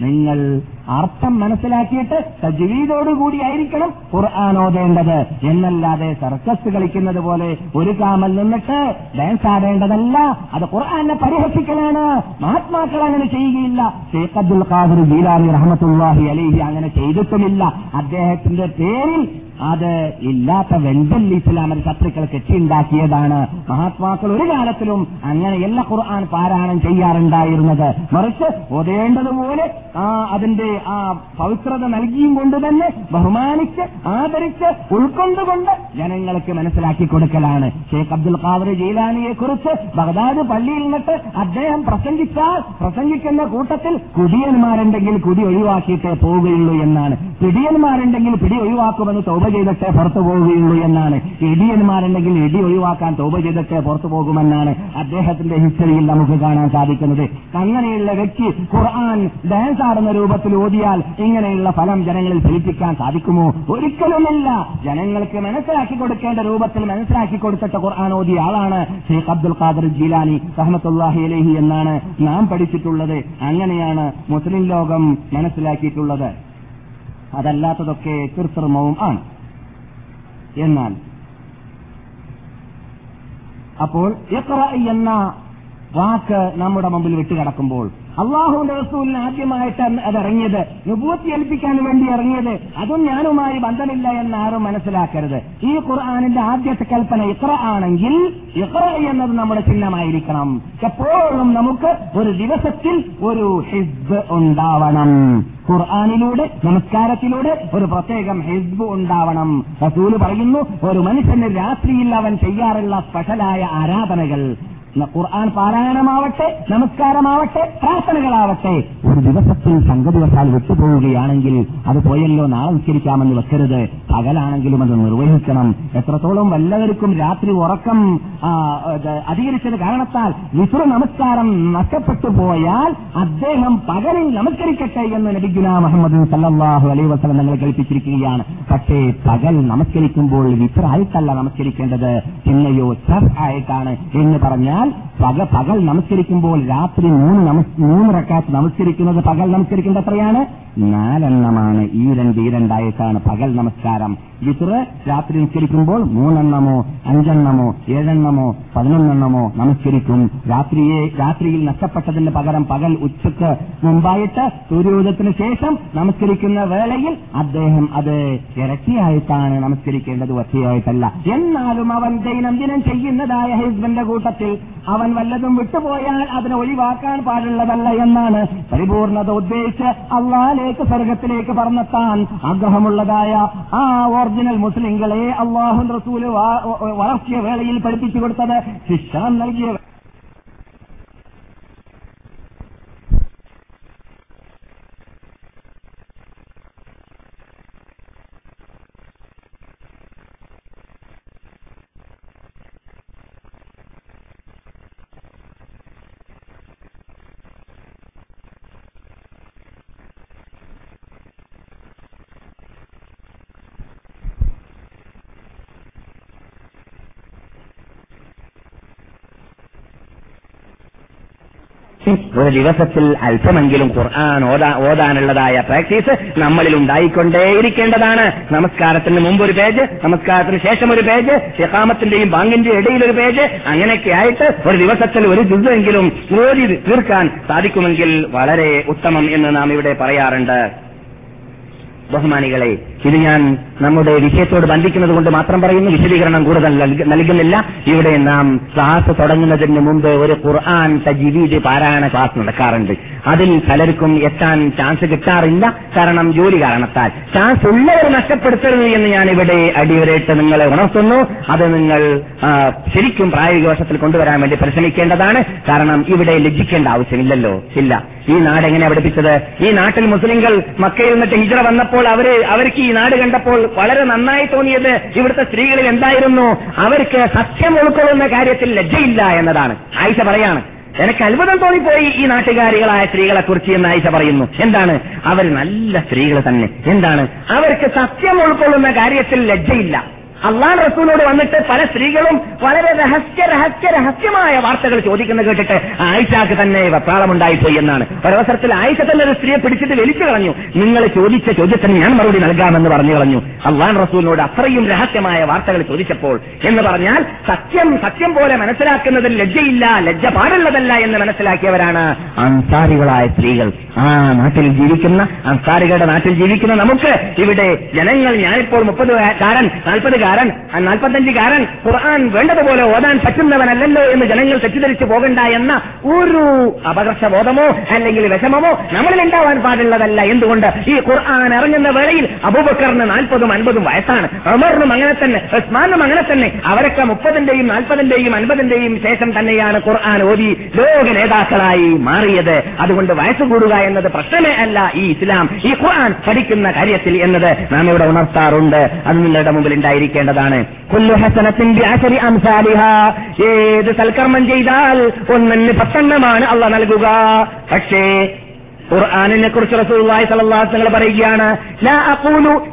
[SPEAKER 1] നിങ്ങൾ അർത്ഥം മനസ്സിലാക്കിയിട്ട് തജ്വീദോടുകൂടി ആയിരിക്കണം ഖുർആൻ ഓതേണ്ടത്. എന്നല്ലാതെ സർക്കസ് കളിക്കുന്നത് പോലെ ഒരു കാമൽ നിന്നിട്ട് ഡാൻസ് ആടേണ്ടതല്ല. അത് ഖുർആനെ പരിഹസിക്കലാണ്. മഹാത്മാക്കൾ അങ്ങനെ ചെയ്യുകയില്ല. ഷെയ്ഖ് അബ്ദുൽ ഖാദിർ ജീലാനി റഹമത്തുല്ലാഹി അലൈഹി അങ്ങനെ ചെയ്തിട്ടുമില്ല. അദ്ദേഹത്തിന്റെ പേരിൽ അത് ഇല്ലാത്ത വെണ്ടൽ അത് ശത്രുക്കൾ കെട്ടിയുണ്ടാക്കിയതാണ്. മഹാത്മാക്കൾ ഒരു കാലത്തിലും അങ്ങനെയല്ല ഖുർആൻ പാരായണം ചെയ്യാറുണ്ടായിരുന്നത്. മറിച്ച് ഓതേണ്ടതുപോലെ ആ അതിന്റെ ആ പവിത്രത നൽകിയും കൊണ്ട് തന്നെ ബഹുമാനിച്ച് ആദരിച്ച് ഉൾക്കൊണ്ടുകൊണ്ട് ജനങ്ങൾക്ക് മനസ്സിലാക്കി കൊടുക്കലാണ്. ഷേഖ് അബ്ദുൽ ഖാദർ ജയിലാനിയെ കുറിച്ച് ബഗ്ദാദ് പള്ളിയിൽ നിന്നിട്ട് അദ്ദേഹം പ്രസംഗിച്ചാൽ പ്രസംഗിക്കുന്ന കൂട്ടത്തിൽ കുടിയന്മാരുണ്ടെങ്കിൽ കുടി ഒഴിവാക്കിയിട്ടേ പോവുകയുള്ളൂ എന്നാണ്. പിടിയന്മാരുണ്ടെങ്കിൽ പിടി ഒഴിവാക്കുമെന്ന് തൗബ ചെയ്തിട്ടേ പുറത്തു പോവുകയുള്ളൂ എന്നാണ്. ഇടിയന്മാരുണ്ടെങ്കിൽ എടി ഒഴിവാക്കാൻ തോപ ചെയ്തിട്ടേ പുറത്തു പോകുമെന്നാണ് അദ്ദേഹത്തിന്റെ ഹിസ്റ്ററിയിൽ നമുക്ക് കാണാൻ സാധിക്കുന്നത്. അങ്ങനെയുള്ള വ്യക്തി ഖുർആൻ ഡാൻസ് ആടുന്ന രൂപത്തിൽ ഓതിയാൽ ഇങ്ങനെയുള്ള ഫലം ജനങ്ങളിൽ ഫലിപ്പിക്കാൻ സാധിക്കുമോ? ഒരിക്കലുമില്ല. ജനങ്ങൾക്ക് മനസ്സിലാക്കി കൊടുക്കേണ്ട രൂപത്തിൽ മനസ്സിലാക്കി കൊടുത്തിട്ട് ഖുർആൻ ഓതിയ ആളാണ് ഷെയ്ഖ് അബ്ദുൽ ഖാദർ ജീലാനി റഹ്മത്തുല്ലാഹി അലഹി എന്നാണ് നാം പഠിച്ചിട്ടുള്ളത്. അങ്ങനെയാണ് മുസ്ലിം ലോകം മനസ്സിലാക്കിയിട്ടുള്ളത്. അതല്ലാത്തതൊക്കെ കൃത്രിമവും ആണ്. എന്നാൽ. അപ്പോൾ എത്ര എന്ന വാക്ക് നമ്മുടെ മുമ്പിൽ വിട്ടുകിടക്കുമ്പോൾ അള്ളാഹുവിന്റെ റസൂലിന് ആദ്യമായിട്ട് അത് ഇറങ്ങിയത് നുപൂത്തി ഏൽപ്പിക്കാൻ വേണ്ടി ഇറങ്ങിയത്. അതും ഞാനുമായി ബന്ധമില്ല എന്ന് ആരും മനസ്സിലാക്കരുത്. ഈ ഖുർആാനിന്റെ ആദ്യത്തെ കൽപ്പന ഇത്ര ആണെങ്കിൽ ഇത്ര എന്നത് നമ്മുടെ ചിഹ്നമായിരിക്കണം. എപ്പോഴും നമുക്ക് ഒരു ദിവസത്തിൽ ഒരു ഹിസ്ബ് ഉണ്ടാവണം. ഖുർആാനിലൂടെ നമസ്കാരത്തിലൂടെ ഒരു പ്രത്യേകം ഹിസ്ബ് ഉണ്ടാവണം. റസൂൽ പറയുന്നു ഒരു മനുഷ്യന് രാത്രിയിൽ അവൻ ചെയ്യാറുള്ള സ്പെഷ്യലായ ആരാധനകൾ ഖുർആൻ പാരായണമാവട്ടെ നമസ്കാരമാവട്ടെ പ്രാർത്ഥനകളാവട്ടെ. ഒരു ദിവസത്തിൽ സംഗതിവശാൽ വിട്ടുപോവുകയാണെങ്കിൽ അത് പോയല്ലോ നാളെ ഉച്ചരിക്കാമെന്ന് വെക്കരുത്. പകലാണെങ്കിലും അത് നിർവഹിക്കണം. എത്രത്തോളം വല്ലവർക്കും രാത്രി ഉറക്കം അധികരിച്ചത് കാരണത്താൽ വിസുറ നമസ്കാരം നഷ്ടപ്പെട്ടു പോയാൽ അദ്ദേഹം പകലിൽ നമസ്കരിക്കട്ടെ എന്ന് നബിഗുല മുഹമ്മദ് സല്ലാഹു അലൈ വസ്ലം ഞങ്ങൾ കൽപ്പിച്ചിരിക്കുകയാണ് പക്ഷേ പകൽ നമസ്കരിക്കുമ്പോൾ ആയിട്ടല്ല നമസ്കരിക്കേണ്ടത്. പിന്നെയോ സഫ് ആയിട്ടാണ് എന്ന് പറഞ്ഞാൽ പക പകൽ നമസ്കരിക്കുമ്പോൾ രാത്രി മൂന്ന് മൂന്ന് റക്കാത്ത് നമസ്കരിക്കുന്നത് പകൽ നമസ്കരിക്കേണ്ട എത്രയാണ് നാലെണ്ണമാണ് ഈ രണ്ട് ഈ രണ്ടായിട്ടാണ് പകൽ നമസ്കാരം. വിത്ര രാത്രി നിസ്കരിക്കുമ്പോൾ മൂന്നെണ്ണമോ അഞ്ചെണ്ണമോ ഏഴെണ്ണമോ പതിനൊന്നെണ്ണമോ നമസ്കരിക്കും. രാത്രിയെ രാത്രിയിൽ നഷ്ടപ്പെട്ടതിന് പകരം പകൽ ഉച്ചയ്ക്ക് മുമ്പായിട്ട് സൂര്യോദയത്തിന് ശേഷം നമസ്കരിക്കുന്ന വേളയിൽ അദ്ദേഹം അത് ഇരട്ടിയായിട്ടാണ് നമസ്കരിക്കേണ്ടത് ഒറ്റയായിട്ടല്ല. എന്നാലും അവൻ ദൈനംദിനം ചെയ്യുന്നതായ ഹസ്ബന്റെ കൂട്ടത്തിൽ അവൻ വല്ലതും വിട്ടുപോയാൽ അതിനെ ഒഴിവാക്കാൻ പാടുള്ളതല്ല എന്നാണ് പരിപൂർണത ഉദ്ദേശിച്ച് അള്ളാലേക്ക് സ്വർഗത്തിലേക്ക് പറഞ്ഞെത്താൻ ആഗ്രഹമുള്ളതായ ആ ഒറിജിനൽ മുസ്ലിങ്ങളെ അള്ളാഹു റസൂൽ വളർച്ച വേളയിൽ പഠിപ്പിച്ചു കൊടുത്തത് ശിക്ഷണം നൽകിയ ഒരു ദിവസത്തിൽ അല്പമെങ്കിലും ഖുർആൻ ഓതാ ഓതാനുള്ളതായ പ്രാക്ടീസ് നമ്മളിൽ ഉണ്ടായിക്കൊണ്ടേയിരിക്കേണ്ടതാണ്. നമസ്കാരത്തിന് മുമ്പ് ഒരു പേജ് നമസ്കാരത്തിന് ശേഷം ഒരു പേജ് ഷെഹാമത്തിന്റെയും ബാങ്കിന്റെയും ഇടയിൽ ഒരു പേജ് അങ്ങനെയൊക്കെ ആയിട്ട് ഒരു ദിവസത്തിൽ ഒരു ദിവസമെങ്കിലും ഓടി തീർക്കാൻ സാധിക്കുമെങ്കിൽ വളരെ ഉത്തമം എന്ന് നാം ഇവിടെ പറയാറുണ്ട്. ബഹുമാനികളെ ഇത് ഞാൻ നമ്മുടെ വിഷയത്തോട് ബന്ധിക്കുന്നത് കൊണ്ട് മാത്രം പറയുന്നു വിശദീകരണം കൂടുതൽ നൽകുന്നില്ല. ഇവിടെ നാം ക്ലാസ് തുടങ്ങുന്നതിന് മുമ്പ് ഒരു ഖുർആൻ തജീവീദ് പാരായണ ക്ലാസ് നടക്കാറുണ്ട്. അതിൽ പലർക്കും എത്താൻ ചാൻസ് കിട്ടാറില്ല കാരണം ജോലി കാരണത്താൽ. ചാൻസ് ഉള്ളവർ നഷ്ടപ്പെടുത്തരുത് എന്ന് ഞാൻ ഇവിടെ അടിവരയിട്ട് നിങ്ങളെ ഉണർത്തുന്നു. അത് നിങ്ങൾ ശരിക്കും പ്രായോഗിക വശത്തിൽ കൊണ്ടുവരാൻ വേണ്ടി പരിശ്രമിക്കേണ്ടതാണ്. കാരണം ഇവിടെ ലജ്ജിക്കേണ്ട ആവശ്യമില്ലല്ലോ. ഇല്ല. ഈ നാട് എങ്ങനെ പഠിപ്പിച്ചത് ഈ നാട്ടിൽ മുസ്ലിങ്ങൾ മക്കയിൽ നിന്നിട്ട് ഹിജറ വന്നപ്പോൾ അവർ അവർക്ക് ഈ നാട് കണ്ടപ്പോൾ വളരെ നന്നായി തോന്നിയത് ഇവിടുത്തെ സ്ത്രീകളിൽ എന്തായിരുന്നു? അവർക്ക് സത്യം ഉൾക്കൊള്ളുന്ന കാര്യത്തിൽ ലജ്ജയില്ല എന്നതാണ്. ആയിഷ പറയാണ്. എനിക്ക് അത്ഭുതം തോന്നിപ്പോയി ഈ നാട്ടുകാരികളായ സ്ത്രീകളെ കുറിച്ച് എന്ന് ആയിഷ പറയുന്നു. എന്താണ്? അവർ നല്ല സ്ത്രീകൾ തന്നെ. എന്താണ്? അവർക്ക് സത്യം ഉൾക്കൊള്ളുന്ന കാര്യത്തിൽ ലജ്ജയില്ല. അള്ളാൻ റസൂലോട് വന്നിട്ട് പല സ്ത്രീകളും വളരെ രഹസ്യ രഹസ്യ രഹസ്യമായ വാർത്തകൾ ചോദിക്കുന്നത് കേട്ടിട്ട് ആയിഷാക്ക് തന്നെ വെപ്രാളമുണ്ടായിപ്പോയി എന്നാണ്. ഒരവസരത്തിൽ ആയിഷ തന്നെ ഒരു സ്ത്രീയെ പിടിച്ചിട്ട് വലിച്ചു കളഞ്ഞു. നിങ്ങൾ ചോദിച്ച ചോദ്യത്തിന് ഞാൻ മറുപടി നൽകാമെന്ന് പറഞ്ഞു കളഞ്ഞു. അള്ളാൻ റസൂലിനോട് അത്രയും രഹസ്യമായ വാർത്തകൾ ചോദിച്ചപ്പോൾ എന്ന് പറഞ്ഞാൽ സത്യം സത്യം പോലെ മനസ്സിലാക്കുന്നതിൽ ലജ്ജയില്ല ലജ്ജ പാടുള്ളതല്ല എന്ന് മനസ്സിലാക്കിയവരാണ് അൻസാരികളായ സ്ത്രീകൾ. ആ നാട്ടിൽ ജീവിക്കുന്ന അൻസാരികളുടെ നാട്ടിൽ ജീവിക്കുന്ന നമുക്ക് ഇവിടെ ജനങ്ങൾ ഞാനിപ്പോൾ മുപ്പത് കാരൻ നാൽപ്പതുകാരൻ നാൽപ്പത്തഞ്ചുകാരൻ ഖുർആൻ വേണ്ടതുപോലെ ഓതാൻ പറ്റുന്നവനല്ലല്ലോ എന്ന് ജനങ്ങൾ തെറ്റിദ്ധരിച്ചു പോകണ്ട എന്ന ഒരു അപകർഷബോധമോ അല്ലെങ്കിൽ വിഷമമോ നമ്മളിൽ ഉണ്ടാവാൻ പാടുള്ളതല്ല. എന്തുകൊണ്ട്? ഈ ഖുർആൻ ഇറങ്ങുന്ന വേളയിൽ അബൂബക്കറിന് നാൽപ്പതും അൻപതും വയസ്സാണ്. അമറിനും അങ്ങനെ തന്നെ ഉസ്മാനും അങ്ങനെ തന്നെ. അവരൊക്കെ മുപ്പതിന്റെയും നാൽപ്പതിന്റെയും അൻപതിന്റെയും ശേഷം തന്നെയാണ് ഖുർആൻ ഓതി ലോക നേതാക്കളായി മാറിയത്. അതുകൊണ്ട് വയസ്സ് കൂടുക എന്നത് പ്രശ്നമേ അല്ല ഈ ഇസ്ലാം. ഈ ഖുർആൻ പഠിക്കുന്ന കാര്യത്തിൽ എന്നത് നാം ഇവിടെ ഉണർത്താറുണ്ട്. അത് നിങ്ങളുടെ മുമ്പിൽ ഉണ്ടായിരിക്കേണ്ടതാണ് അംസാലിഹ. ഏത് സൽക്കർമ്മം ചെയ്താൽ ഒന്നിന് പത്തെണ്ണമാണ് അള്ള നൽകുക. പക്ഷേ ഖുർആാനിനെ കുറിച്ച് റസൂള്ളി വസല്ലം പറയുകയാണ്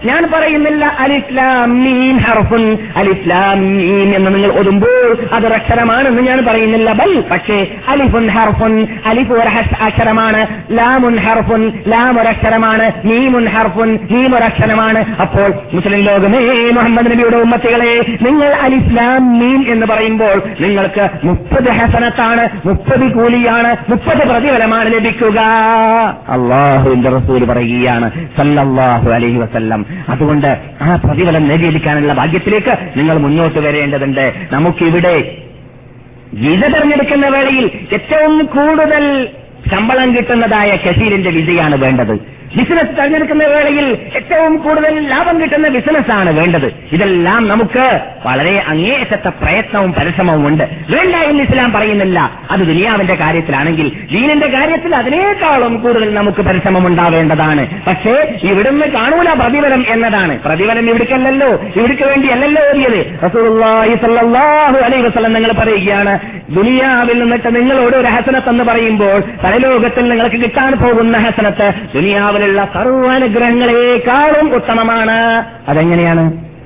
[SPEAKER 1] ഞാൻ പറയുന്നില്ല അലിസ്ലാം മീൻ ഹർഫുൻ അലിസ്ലാം മീൻ എന്ന് നിങ്ങൾ ഒതുമ്പോൾ അത് അക്ഷരമാണെന്ന് ഞാൻ പറയുന്നില്ല. ബൽ പക്ഷേ അലിഫുൻ ഹർഫുൻ അലിഫ് ഒരു അക്ഷരമാണ് ലാമുൻ ഹർഫുൻ ലാം ഒരു അക്ഷരമാണ് മീമുൻ ഹർഫുൻ മീം ഒരു അക്ഷരമാണ്. അപ്പോൾ മുസ്ലിം ലോകമേ മുഹമ്മദ് നബിയുടെ ഉമ്മത്തികളെ നിങ്ങൾ അലിസ്ലാം മീൻ എന്ന് പറയുമ്പോൾ നിങ്ങൾക്ക് മുപ്പത് ഹസനത്താണ് മുപ്പത് കൂലിയാണ് മുപ്പത് പ്രതിഫലമാണ് ലഭിക്കുക. അള്ളാഹുവിന്റെ റസൂൽ പറയുകയാണ് സല്ലല്ലാഹു അലൈഹി വസല്ലം. അതുകൊണ്ട് ആ പ്രതിഫലം നേടിയെടുക്കാനുള്ള ഭാഗ്യത്തിലേക്ക് നിങ്ങൾ മുന്നോട്ട് വരേണ്ടതുണ്ട്. നമുക്കിവിടെ വിസ തെരഞ്ഞെടുക്കുന്ന വേളയിൽ ഏറ്റവും കൂടുതൽ ശമ്പളം കിട്ടുന്നതായ കസീലിന്റെ വിസയാണ് വേണ്ടത്. ബിസിനസ് തെരഞ്ഞെടുക്കുന്ന വേളയിൽ ഏറ്റവും കൂടുതൽ ലാഭം കിട്ടുന്ന ബിസിനസ്സാണ് വേണ്ടത്. ഇതെല്ലാം നമുക്ക് വളരെ അങ്ങേയറ്റത്തെ പ്രയത്നവും പരിശ്രമവും ഉണ്ട്. വേണ്ട എന്ന് ഇസ്ലാം പറയുന്നില്ല. അത് ദുനിയാവിന്റെ കാര്യത്തിലാണെങ്കിൽ ദീനിന്റെ കാര്യത്തിൽ അതിനേക്കാളും കൂടുതൽ നമുക്ക് പരിശ്രമം ഉണ്ടാവേണ്ടതാണ്. പക്ഷേ ഇവിടുന്ന് കാണൂല പ്രതിഫലം എന്നതാണ്. പ്രതിഫലം ഇവിടേക്കല്ലല്ലോ. ഇവിടേക്ക് വേണ്ടിയല്ലല്ലോ ഓടിയത് റസൂലുള്ളാഹി സ്വല്ലല്ലാഹു അലൈഹി വസല്ലം നിങ്ങൾ പറയുകയാണ് ദുനിയാവിൽ നിന്നിട്ട് നിങ്ങളോട് ഒരു ഹസനത്ത് എന്ന് പറയുമ്പോൾ പരലോകത്തിൽ നിങ്ങൾക്ക് കിട്ടാൻ പോകുന്ന ഹസനത്ത് ദുനിയാവിലുള്ള സർവാനുഗ്രഹങ്ങളെക്കാളും ഉത്തമമാണ് അതെങ്ങനെയാണ്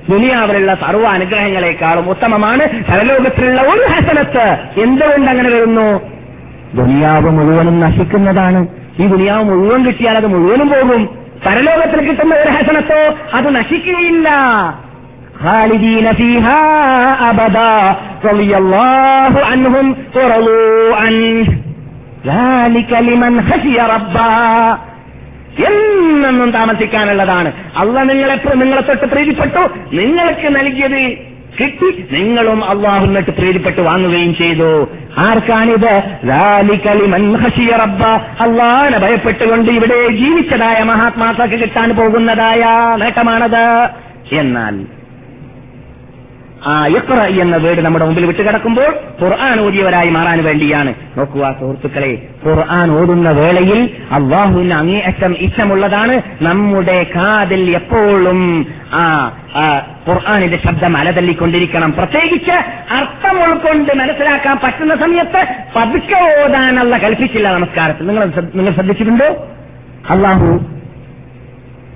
[SPEAKER 1] ദുനിയാവിലുള്ള സർവ്വ അനുഗ്രഹങ്ങളെക്കാളും ഉത്തമമാണ് പരലോകത്തിലുള്ള ഒരു ഹസനത്ത് എന്തുകൊണ്ട് അങ്ങനെ വരുന്നു ദുനിയാവ് മുഴുവനും നശിക്കുന്നതാണ് ഈ ദുനിയാവ് മുഴുവൻ കിട്ടിയാൽ അത് മുഴുവനും പോകും പരലോകത്തിൽ കിട്ടുന്ന ഒരു ഹസനത്തോ അത് നശിക്കുകയില്ല
[SPEAKER 2] خالدين فيها أبدا رضي الله عنهم ورضوا عنه ذلك لمن خشي ربا എന്നെന്നും താമസിക്കാനുള്ളതാണ്. അള്ള നിങ്ങളെ നിങ്ങളെ തൊട്ട് പ്രീതിപ്പെട്ടു. നിങ്ങൾക്ക് നൽകിയത് കിട്ടി. നിങ്ങളും അള്ളാഹുന്നിട്ട് പ്രീതിപ്പെട്ട് വാങ്ങുകയും ചെയ്തു. ആർക്കാണിത്? അള്ളാനെ ഭയപ്പെട്ടുകൊണ്ട് ഇവിടെ ജീവിച്ചതായ മഹാത്മാക്കൾക്ക് കിട്ടാൻ പോകുന്നതായ നേട്ടമാണത്. എന്നാൽ ആ ഇക്ര എന്ന വീട് നമ്മുടെ മുമ്പിൽ വിട്ടുകിടക്കുമ്പോൾ ഖുർആൻ ഓതിയവരായി മാറാൻ വേണ്ടിയാണ്. നോക്കുക സുഹൃത്തുക്കളെ ഖുർആൻ ഓതുന്ന വേളയിൽ അള്ളാഹുവിന് അങ്ങേയറ്റം ഇഷ്ടമുള്ളതാണ് നമ്മുടെ കാതിൽ എപ്പോഴും ആ ഖുർആാനിന്റെ ശബ്ദം അലതല്ലിക്കൊണ്ടിരിക്കണം. പ്രത്യേകിച്ച് അർത്ഥം ഉൾക്കൊണ്ട് മനസ്സിലാക്കാൻ പറ്റുന്ന സമയത്ത് പതുക്കെ ഓതാനുള്ള കൽപ്പിച്ചില്ല നമസ്കാരത്തിൽ. നിങ്ങൾ നിങ്ങൾ ശ്രദ്ധിച്ചിട്ടുണ്ടോ? അള്ളാഹു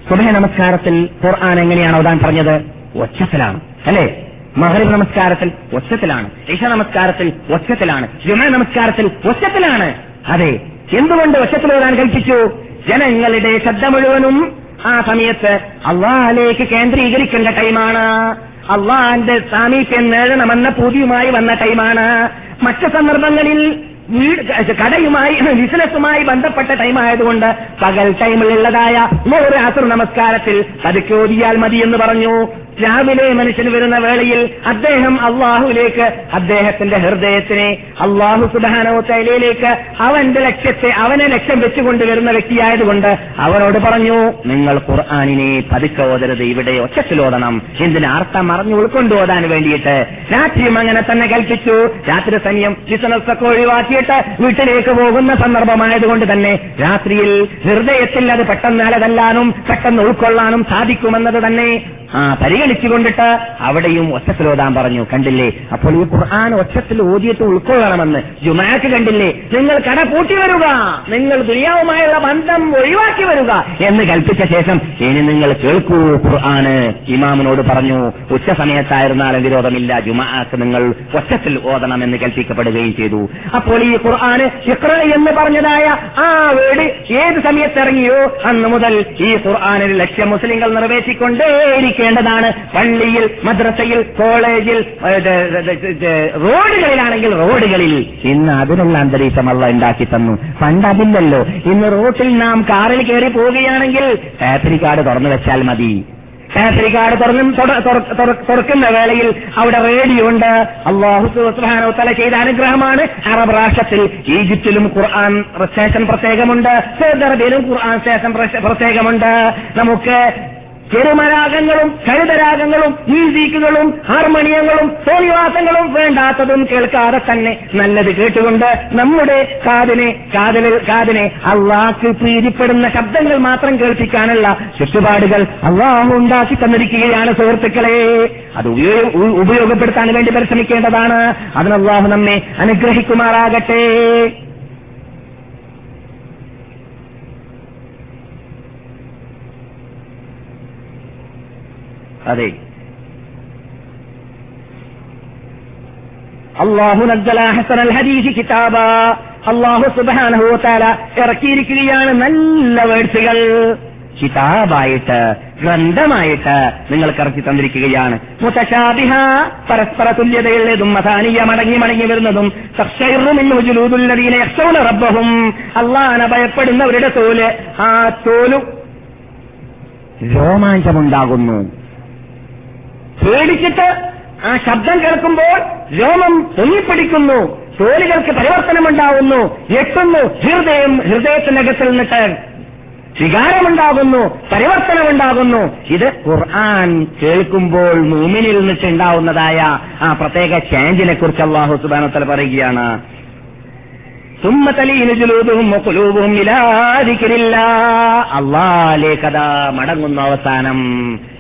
[SPEAKER 2] സുബഹ നമസ്കാരത്തിൽ ഖുർആൻ എങ്ങനെയാണ് ഓതാൻ പറഞ്ഞത്? ഒച്ചത്തിലാണ് അല്ലേ? മഹരിബ് നമസ്കാരത്തിൽ ഒച്ചത്തിലാണ് ഇഷ നമസ്കാരത്തിൽ ഒച്ചത്തിലാണ് ജുമ നമസ്കാരത്തിൽ ഒച്ചത്തിലാണ്. അതെ എന്തുകൊണ്ട് ഒച്ചത്തിൽ വരാൻ കൽപ്പിച്ചു? ജനങ്ങളുടെ ശ്രദ്ധ മുഴുവനും ആ സമയത്ത് അള്ളാഹിലേക്ക് കേന്ദ്രീകരിക്കേണ്ട ടൈമാണ്. അള്ളാഹിന്റെ സാമീപ്യം നേടണമെന്ന പൂതിയുമായി വന്ന ടൈമാണ്. മറ്റു സന്ദർഭങ്ങളിൽ കടയുമായി ബിസിനസ്സുമായി ബന്ധപ്പെട്ട ടൈം ആയതുകൊണ്ട് പകൽ ടൈമിലുള്ളതായ നൂറ് അസുർ നമസ്കാരത്തിൽ പതുക്കെ ഓതിയാൽ മതി എന്ന് പറഞ്ഞു. രാവിലെ മനുഷ്യന് വരുന്ന വേളയിൽ അദ്ദേഹം അള്ളാഹുലേക്ക് അദ്ദേഹത്തിന്റെ ഹൃദയത്തിനെ അള്ളാഹു സുബാനോത്തയിലേക്ക് അവന്റെ ലക്ഷ്യത്തെ അവനെ ലക്ഷ്യം വെച്ചുകൊണ്ട് വരുന്ന വ്യക്തിയായതുകൊണ്ട് അവനോട് പറഞ്ഞു നിങ്ങൾ ഖുർആാനിനെ പതുക്കെ ഓതരുത് ഇവിടെ ഒച്ചത്തിലോതണം എന്തിന് അർത്ഥം അറിഞ്ഞു ഉൾക്കൊണ്ടു ഓതാൻ വേണ്ടിയിട്ട്? രാത്രിയും അങ്ങനെ തന്നെ കൽപ്പിച്ചു. രാത്രി സമയം ബിസിനസ്സൊക്കെ ഒഴിവാക്കിയിട്ട് വീട്ടിലേക്ക് പോകുന്ന സന്ദർഭമായതുകൊണ്ട് തന്നെ രാത്രിയിൽ ഹൃദയത്തിൽ അത് പെട്ടെന്ന് അലതല്ലാനും പെട്ടെന്ന് ഉൾക്കൊള്ളാനും സാധിക്കുമെന്നത് തന്നെ ആ പരിഗണിച്ചുകൊണ്ടിട്ട് അവിടെയും ഒച്ചത്തിലോതാൻ പറഞ്ഞു. കണ്ടില്ലേ? അപ്പോൾ ഈ ഖുർആൻ ഒച്ചത്തിൽ ഓതിയിട്ട് ഉൾക്കൊള്ളണമെന്ന്. ജുമാക്ക് കണ്ടില്ലേ? നിങ്ങൾ കട പൂട്ടി വരിക. നിങ്ങൾ ദുരിയാവുമായുള്ള ബന്ധം ഒഴിവാക്കി വരിക എന്ന് കൽപ്പിച്ച ശേഷം ഇനി നിങ്ങൾ കേൾക്കൂ ഖുർആന് ഇമാമിനോട് പറഞ്ഞു ഉച്ച സമയത്തായിരുന്നാലും വിരോധമില്ല ജുമാക്ക് നിങ്ങൾ ഒച്ചത്തിൽ എന്ന് കൽപ്പിക്കപ്പെടുകയും ചെയ്തു. അപ്പോൾ ഈ ഖുർആന് എന്ന് പറഞ്ഞതായ ആ വേട് ഏത് സമയത്തിറങ്ങിയോ അന്ന് മുതൽ ഈ ഖുർആാനിൽ ലക്ഷ്യം മുസ്ലിങ്ങൾ നിറവേറ്റിക്കൊണ്ടേയിരിക്കേണ്ടതാണ് പള്ളിയിൽ മദ്രസയിൽ കോളേജിൽ റോഡുകളിലാണെങ്കിൽ റോഡുകളിൽ. ഇന്ന് അതിനുള്ള അന്തരീക്ഷം അല്ല ഉണ്ടാക്കി തന്നു. പണ്ട് അതില്ലല്ലോ. ഇന്ന് റോട്ടിൽ നാം കാറിൽ കയറി പോവുകയാണെങ്കിൽ ഫാക്ടറി കാർഡ് തുറന്നു വെച്ചാൽ മതി. ഫാക്ടറി കാർഡ് തുറന്നും തുറ- തുറ- തുറ- തുറക്കുന്ന വേളയിൽ അവിടെ റേഡിയോ ഉണ്ട്. അള്ളാഹു തല ചെയ്ത അനുഗ്രഹമാണ്. അറബ് രാഷ്ട്രത്തിൽ ഈജിപ്തിലും ഖുർആൻ സ്റ്റേഷൻ പ്രത്യേകമുണ്ട്. സൗദി അറേബ്യയിലും ഖുർആൻ സ്റ്റേഷൻ പ്രത്യേകമുണ്ട്. നമുക്ക് ചെറുമരാഗങ്ങളും ഹരിതരാഗങ്ങളും മ്യൂസിക്കുകളും ഹാർമോണിയങ്ങളും തോന്നിവാസങ്ങളും വേണ്ടാത്തതും കേൾക്കാതെ തന്നെ നല്ലത് കേട്ടുകൊണ്ട് നമ്മുടെ കാതിനെ കാതിൽ കാതിനെ അള്ളാക്ക് പ്രീതിപ്പെടുന്ന ശബ്ദങ്ങൾ മാത്രം കേൾപ്പിക്കാനുള്ള ചുറ്റുപാടുകൾ അള്ളാഹു ഉണ്ടാക്കി തന്നിരിക്കുകയാണ് സുഹൃത്തുക്കളെ. അത് ഉപയോഗപ്പെടുത്താൻ വേണ്ടി പരിശ്രമിക്കേണ്ടതാണ്. അതിന് നമ്മെ അനുഗ്രഹിക്കുമാറാകട്ടെ. അതെ. അള്ളാഹു കിതാബ. അള്ളാഹു സുബ്ഹാനഹു വതആല ഇറക്കിയിരിക്കുകയാണ് നല്ല വേഴ്സുകൾ കിതാബായിട്ട് ഗ്രന്ഥമായിട്ട് നിങ്ങൾക്ക് ഇറക്കി തന്നിരിക്കുകയാണ്. മുതശാബിഹ പരസ്പര തുല്യതയുള്ളതും മതാനീയ മടങ്ങി മടങ്ങി വരുന്നതും റബ്ബഹും. അള്ളാന ഭയപ്പെടുന്നവരുടെ തോൽ ആ തോലും രോമാഞ്ചമുണ്ടാകുന്നു. പേടിച്ചിട്ട് ആ ശബ്ദം കേൾക്കുമ്പോൾ രോമം പൊങ്ങിപ്പിടിക്കുന്നു. തോലുകൾക്ക് പരിവർത്തനമുണ്ടാവുന്നു. എത്തുന്നു ഹൃദയം ഹൃദയത്തിനകത്തിൽ നിന്നിട്ട് വികാരമുണ്ടാകുന്നു പരിവർത്തനമുണ്ടാകുന്നു. ഇത് ഖുർആൻ കേൾക്കുമ്പോൾ മൂമിനിൽ നിന്നിട്ടുണ്ടാവുന്നതായ ആ പ്രത്യേക ചേഞ്ചിനെ കുറിച്ച് അള്ളാഹു സുബാനത്തല പറയുകയാണ്. അള്ളാലേക്കതാ മടങ്ങുന്ന അവസാനം.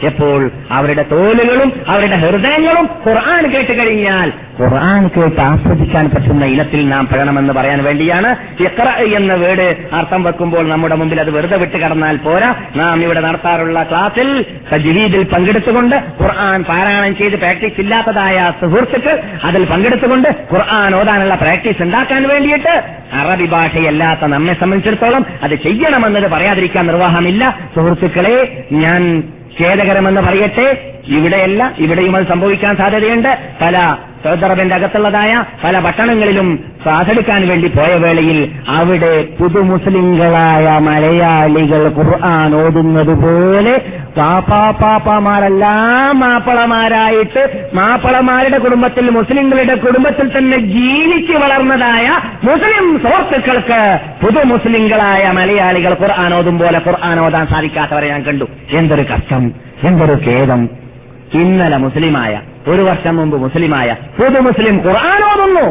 [SPEAKER 2] എപ്പോൾ? അവരുടെ തോലുകളും അവരുടെ ഹൃദയങ്ങളും ഖുർആൻ കേട്ട് കഴിഞ്ഞാൽ ഖുർആൻ കേട്ട് ആസ്വദിക്കാൻ പറ്റുന്ന ഇനത്തിൽ നാം പെടണമെന്ന് പറയാൻ വേണ്ടിയാണ്. ഇഖ്റ എന്ന വേട് അർത്ഥം വെക്കുമ്പോൾ നമ്മുടെ മുമ്പിൽ അത് വെറുതെ വിട്ട് കടന്നാൽ പോരാ. നാം ഇവിടെ നടത്താറുള്ള ക്ലാസ്സിൽ തജ്വീദിൽ പങ്കെടുത്തുകൊണ്ട് ഖുർആൻ പാരായണം ചെയ്ത് പ്രാക്ടീസ് ഇല്ലാത്തതായ സുഹൃത്തുക്കൾ അതിൽ പങ്കെടുത്തുകൊണ്ട് ഖുർആൻ ഓതാനുള്ള പ്രാക്ടീസ് ഉണ്ടാക്കാൻ വേണ്ടിയിട്ട് അറബി ഭാഷയല്ലാത്ത നമ്മെ സംബന്ധിച്ചിടത്തോളം അത് ചെയ്യണമെന്നത് പറയാതിരിക്കാൻ നിർവാഹമില്ല. സുഹൃത്തുക്കളെ ഞാൻ ഖേദകരമെന്ന് പറയട്ടെ ഇവിടെയല്ല ഇവിടെയും അത് സംഭവിക്കാൻ സാധ്യതയുണ്ട്. പല സൗദി അകത്തുള്ളതായ പല പട്ടണങ്ങളിലും സാധെടുക്കാൻ വേണ്ടി പോയ വേളയിൽ അവിടെ പുതുമുസ്ലിങ്ങളായ മലയാളികൾ ഖുർആൻ ഓതുന്നത് പോലെ പാപ്പാ പാപ്പാമാരെല്ലാം മാപ്പളമാരായിട്ട് മാപ്പളമാരുടെ കുടുംബത്തിൽ മുസ്ലിങ്ങളുടെ കുടുംബത്തിൽ തന്നെ ജീവിച്ച് വളർന്നതായ മുസ്ലിം സുഹൃത്തുക്കൾക്ക് പുതുമുസ്ലിങ്ങളായ മലയാളികൾ ഖുർആൻ ഓതും പോലെ ഖുർആൻ ഓതാൻ സാധിക്കാത്തവരെ ഞാൻ കണ്ടു. എന്തൊരു കഷ്ടം എന്തൊരു ഖേദം. ഇന്നലെ മുസ്ലിമായ ഒരു വർഷം മുമ്പ് മുസ്ലിമായ പുതു മുസ്ലിം ഖുർആൻ ഓതുന്നു.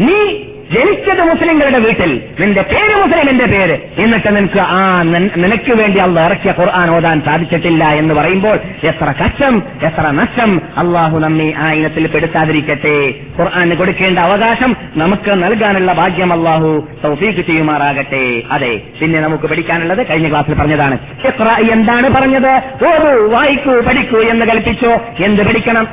[SPEAKER 2] നീ ജനിച്ചത് മുസ്ലിങ്ങളുടെ വീട്ടിൽ. നിന്റെ പേര് മുസ്ലിമിന്റെ പേര്. എന്നിട്ട് നിനക്ക് ആ നിനക്ക് വേണ്ടി അള്ള ഇറക്കിയ ഖുർആൻ ഓതാൻ സാധിച്ചിട്ടില്ല എന്ന് പറയുമ്പോൾ എത്ര കഷ്ടം എത്ര നഷ്ടം. അള്ളാഹു നമ്മെ ആ ഇനത്തിൽ പെടുത്താതിരിക്കട്ടെ. ഖുർആന് കൊടുക്കേണ്ട അവകാശം നമുക്ക് നൽകാനുള്ള ഭാഗ്യം അള്ളാഹു സൗഫീക്ക് ചെയ്യുമാറാകട്ടെ. അതെ പിന്നെ നമുക്ക് പഠിക്കാനുള്ളത് കഴിഞ്ഞ ക്ലാസ്സിൽ പറഞ്ഞതാണ്. എത്ര എന്താണ് പറഞ്ഞത്? ഓരോ വായിക്കൂ പഠിക്കൂ എന്ന് കൽപ്പിച്ചോ. എന്ത് പഠിക്കണം?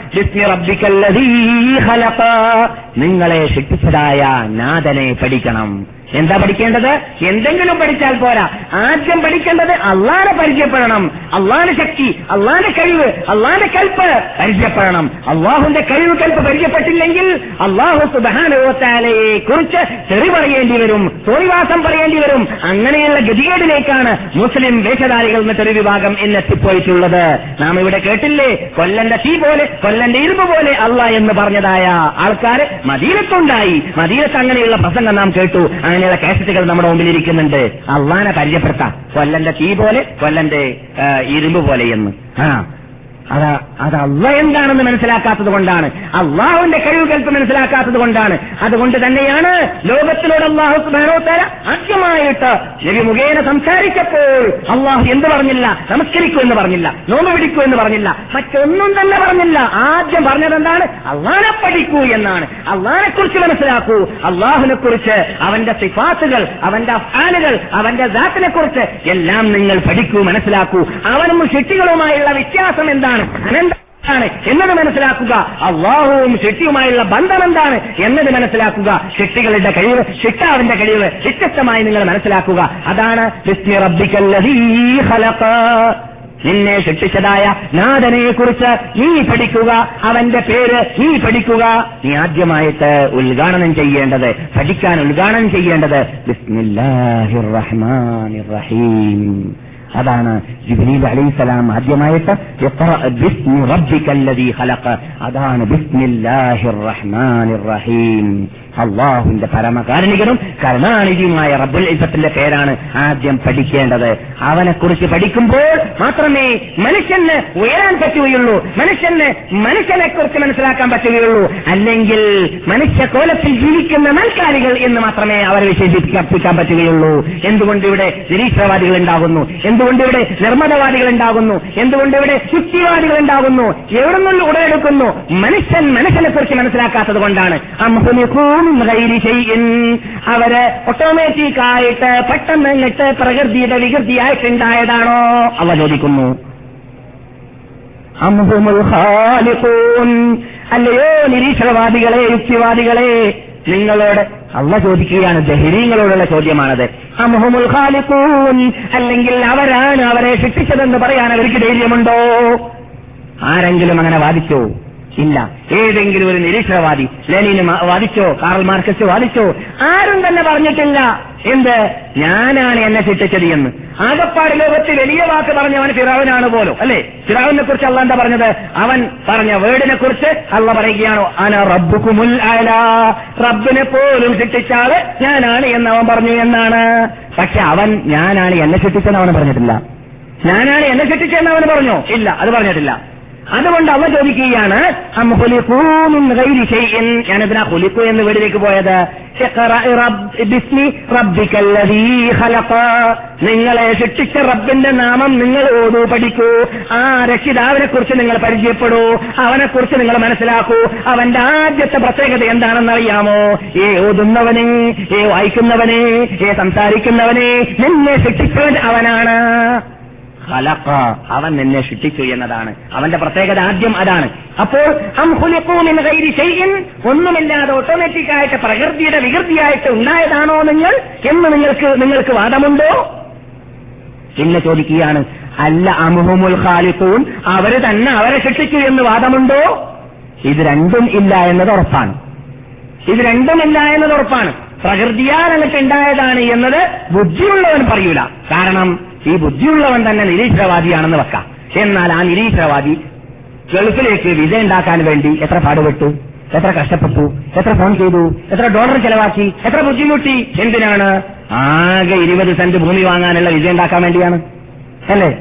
[SPEAKER 2] നിങ്ങളെ ശിക്ഷിച്ചതായ നാഥനെ പഠിക്കണം. എന്താ പഠിക്കേണ്ടത്? എന്തെങ്കിലും പഠിച്ചാൽ പോരാ. ആദ്യം പഠിക്കേണ്ടത് അള്ളാനെ പരിചയപ്പെടണം. അള്ളാന്റെ ശക്തി അള്ളാന്റെ കഴിവ് അള്ളാന്റെ കൽപ്പ് പരിചയപ്പെടണം. അള്ളാഹുന്റെ കഴിവ് കൽപ്പ് പരിചയപ്പെട്ടില്ലെങ്കിൽ അള്ളാഹു സുബാനുഭവത്താലയെ കുറിച്ച് തെറി പറയേണ്ടി വരും തോഴിവാസം പറയേണ്ടി വരും. അങ്ങനെയുള്ള ഗതികേടിലേക്കാണ് മുസ്ലിം വേഷധാരികൾ എന്ന തെറി വിഭാഗം എന്നെത്തിപ്പോയിട്ടുള്ളത് നാം ഇവിടെ കേട്ടില്ലേ? കൊല്ലന്റെ തീ പോലെ കൊല്ലന്റെ ഇരുമ്പ് പോലെ അല്ല എന്ന് പറഞ്ഞതായ ആൾക്കാർ മദീനത്തുണ്ടായി. മദീനത്ത് അങ്ങനെയുള്ള പ്രസംഗം നാം കേട്ടു. അങ്ങനെയുള്ള കാസറ്റുകൾ നമ്മുടെ മുമ്പിൽ ഇരിക്കുന്നുണ്ട് അള്ളാനെ പരിചയപ്പെടുത്താം. കൊല്ലന്റെ തീ പോലെ കൊല്ലന്റെ ഇരുമ്പ് പോലെ എന്ന്. ആ. അത് അത് അള്ള എന്താണെന്ന് മനസ്സിലാക്കാത്തത് കൊണ്ടാണ്. അള്ളാഹുവിന്റെ കഴിവ് കൽപ്പ് മനസ്സിലാക്കാത്തത് കൊണ്ടാണ്. അതുകൊണ്ട് തന്നെയാണ് ലോകത്തിലൂടെ അള്ളാഹു സുബാനോത്തര ആദ്യമായിട്ട് നബി മുഖേന സംസാരിച്ചപ്പോൾ അള്ളാഹു എന്ത് പറഞ്ഞില്ല? നമസ്കരിക്കൂ എന്ന് പറഞ്ഞില്ല. നോമ്പ് പിടിക്കൂ എന്ന് പറഞ്ഞില്ല. മറ്റൊന്നും തന്നെ പറഞ്ഞില്ല. ആദ്യം പറഞ്ഞത് എന്താണ്? അള്ളാനെ പഠിക്കൂ എന്നാണ്. അള്ളാനെ കുറിച്ച് മനസ്സിലാക്കൂ. അള്ളാഹുനെ കുറിച്ച് അവന്റെ സിഫാത്തുകൾ അവന്റെ അഫാലുകൾ അവന്റെ ദാത്തിനെ കുറിച്ച് എല്ലാം നിങ്ങൾ പഠിക്കൂ മനസ്സിലാക്കൂ. അവനും ശിക്ഷികളുമായുള്ള വ്യത്യാസം എന്താണ്? അനന്താണ് എന്നത് മനസ്സിലാക്കുക. അള്ളാഹുവും ശക്തിയുമായുള്ള ബന്ധം എന്താണ് എന്നത് മനസ്സിലാക്കുക. ശക്തികളുടെ കഴിവ് ശിക്ഷാവിന്റെ കഴിവ് വ്യത്യസ്തമായി നിങ്ങൾ മനസ്സിലാക്കുക. അതാണ്. നിന്നെ ശിക്ഷിച്ചതായ നാഥനെ കുറിച്ച് നീ പഠിക്കുക. അവന്റെ പേര് നീ പഠിക്കുക. നീ ആദ്യമായിട്ട് ഉദ്ഘാടനം ചെയ്യേണ്ടത് പഠിക്കാൻ ഉദ്ഘാടനം ചെയ്യേണ്ടത് ബിസ്മില്ലാഹിർ റഹ്മാനിർ റഹീം. അതാണ് ജിബ്രീൽ അലൈഹിസ്സലാം ആദ്യമായിട്ട് ഇഖ്റ ബിസ്മി റബ്ബിക്കല്ലദീ ഖലഖ അതാണ് ബിസ്മില്ലാഹിർ റഹ്മാനിർ റഹീം അള്ളാഹുവിന്റെ പരമകാരുണികനും കരുണാനിധിയുമായ റബ്ബുൽ ഇസത്തിന്റെ പേരാണ് ആദ്യം പഠിക്കേണ്ടത്. അവനെക്കുറിച്ച് പഠിക്കുമ്പോൾ മാത്രമേ മനുഷ്യന് ഉയരാൻ പറ്റുകയുള്ളൂ. മനുഷ്യന് മനുഷ്യനെ കുറിച്ച് മനസ്സിലാക്കാൻ പറ്റുകയുള്ളൂ. അല്ലെങ്കിൽ മനുഷ്യ കോലത്തിൽ ജീവിക്കുന്ന മൽക്കാരികൾ എന്ന് മാത്രമേ അവരെ വിശേഷിപ്പിക്കാൻ പറ്റുകയുള്ളൂ. എന്തുകൊണ്ട് ഇവിടെ നിരീശ്വരവാദികൾ ഉണ്ടാകുന്നു? എന്തുകൊണ്ട് ഇവിടെ നിർമ്മതവാദികൾ ഉണ്ടാകുന്നു? എന്തുകൊണ്ട് ഇവിടെ യുക്തിവാദികൾ ഉണ്ടാകുന്നു? എവിടെ നിന്നും ഉടലെടുക്കുന്നു? മനുഷ്യൻ മനുഷ്യനെ കുറിച്ച് മനസ്സിലാക്കാത്തത് കൊണ്ടാണ്. അവർ ഓട്ടോമാറ്റിക് ആയിട്ട് പെട്ടെന്ന് ഇങ്ങട്ട് പ്രകൃതിയുടെ വികൃതിയായിട്ടുണ്ടായതാണോ? അവ ചോദിക്കുന്നു. അല്ലയോ നിരീശ്വരവാദികളെ യുക്തിവാദികളെ നിങ്ങളോട് അള്ള ചോദിക്കുകയാണ്. ജഹരീങ്ങളോടുള്ള ചോദ്യമാണത്. ഖാലിഖൂൻ. അല്ലെങ്കിൽ അവരാണ് അവരെ ശിക്ഷിച്ചതെന്ന് പറയാൻ അവർക്ക് ധൈര്യമുണ്ടോ? ആരെങ്കിലും അങ്ങനെ വാദിച്ചോ. ഇല്ല. ഏതെങ്കിലും ഒരു നിരീക്ഷണവാദി ലെനിന് വാദിച്ചോ കാറൽ മാർക്കസ് വാദിച്ചോ ആരും തന്നെ പറഞ്ഞിട്ടില്ല. എന്ത്? ഞാനാണ് എന്നെ ശിക്ഷിച്ചത് എന്ന്. ആകപ്പാട് ലോകത്ത് വലിയ വാക്ക് പറഞ്ഞവൻ ഫിറാവിനാണ് പോലും അല്ലെ? ഫിറാവിനെ കുറിച്ച് അല്ല എന്താ പറഞ്ഞത്? അവൻ പറഞ്ഞ വേർഡിനെ കുറിച്ച് അല്ല പറയുകയാണോ അന റബ്ബുക്കുമുൽ അല റബ്ബിനെ പോലും ശിക്ഷിച്ചാൾ ഞാനാണ് എന്ന് അവൻ പറഞ്ഞു എന്നാണ്. പക്ഷെ അവൻ ഞാനാണ് എന്നെ ശിക്ഷിച്ചെന്ന് അവൻ പറഞ്ഞിട്ടില്ല. ഞാനാണ് എന്നെ ശിക്ഷിച്ചെന്ന് അവൻ പറഞ്ഞോ. ഇല്ല അത് പറഞ്ഞിട്ടില്ല. അതുകൊണ്ട് അവ ചോദിക്കുകയാണ് ഞാനെന്തിനാ ഖുലിഖു എന്ന് വീടിലേക്ക് പോയത്. നിങ്ങളെ ശിക്ഷിച്ച റബ്ബിന്റെ നാമം നിങ്ങൾ ഓതൂ പഠിക്കൂ. ആ രക്ഷിതാവിനെ കുറിച്ച് നിങ്ങൾ പരിചയപ്പെടൂ. അവനെ കുറിച്ച് നിങ്ങൾ മനസ്സിലാക്കൂ. അവന്റെ ആദ്യത്തെ പ്രത്യേകത എന്താണെന്ന് അറിയാമോ ഏ ഓതുന്നവനെ ഏ വായിക്കുന്നവനെ ഏ സംസാരിക്കുന്നവനെ നിന്നെ ശിക്ഷിച്ചവൻ അവനാണ്. ഖലഖ. അവൻ നിന്നെ സൃഷ്ടിച്ചു എന്നതാണ്. അവന്റെ പ്രത്യേകത ആദ്യം അതാണ്. അപ്പോൾ ഒന്നുമില്ലാതെ ഓട്ടോമാറ്റിക് ആയിട്ട് പ്രകൃതിയുടെ വികൃതിയായിട്ട് ഉണ്ടായതാണോ നിങ്ങൾ? എന്ന് നിങ്ങൾക്ക് നിങ്ങൾക്ക് വാദമുണ്ടോ? പിന്നെ ചോദിക്കുകയാണ് അല്ല അമുഹുമുൽ ഖാലിഖൂൻ അവർ തന്നെ അവരെ ശിക്ഷിച്ചു എന്ന് വാദമുണ്ടോ? ഇത് രണ്ടും ഇല്ല എന്നത് ഉറപ്പാണ്. ഇത് രണ്ടും ഇല്ല എന്നത് ഉറപ്പാണ്. പ്രകൃതിയാൽ എനിക്ക് ഉണ്ടായതാണ് എന്നത് ബുദ്ധിയുള്ളവൻ പറയൂല. കാരണം ഈ ബുദ്ധിയുള്ളവൻ തന്നെ നിരീശ്വരവാദിയാണെന്ന് വെക്കാം. എന്നാൽ ആ നിരീശ്വരവാദി ഗൾഫിലേക്ക് വിസ ഉണ്ടാക്കാൻ വേണ്ടി എത്ര പാടുപെട്ടു? എത്ര കഷ്ടപ്പെട്ടു? എത്ര ഫോൺ ചെയ്തു? എത്ര ഡോളർ ചെലവാക്കി? എത്ര ബുദ്ധിമുട്ടി? എന്തിനാണ്? ആകെ ഇരുപത് സെന്റ് ഭൂമി വാങ്ങാനുള്ള വിസ ഉണ്ടാക്കാൻ വേണ്ടിയാണ്. അല്ലേ?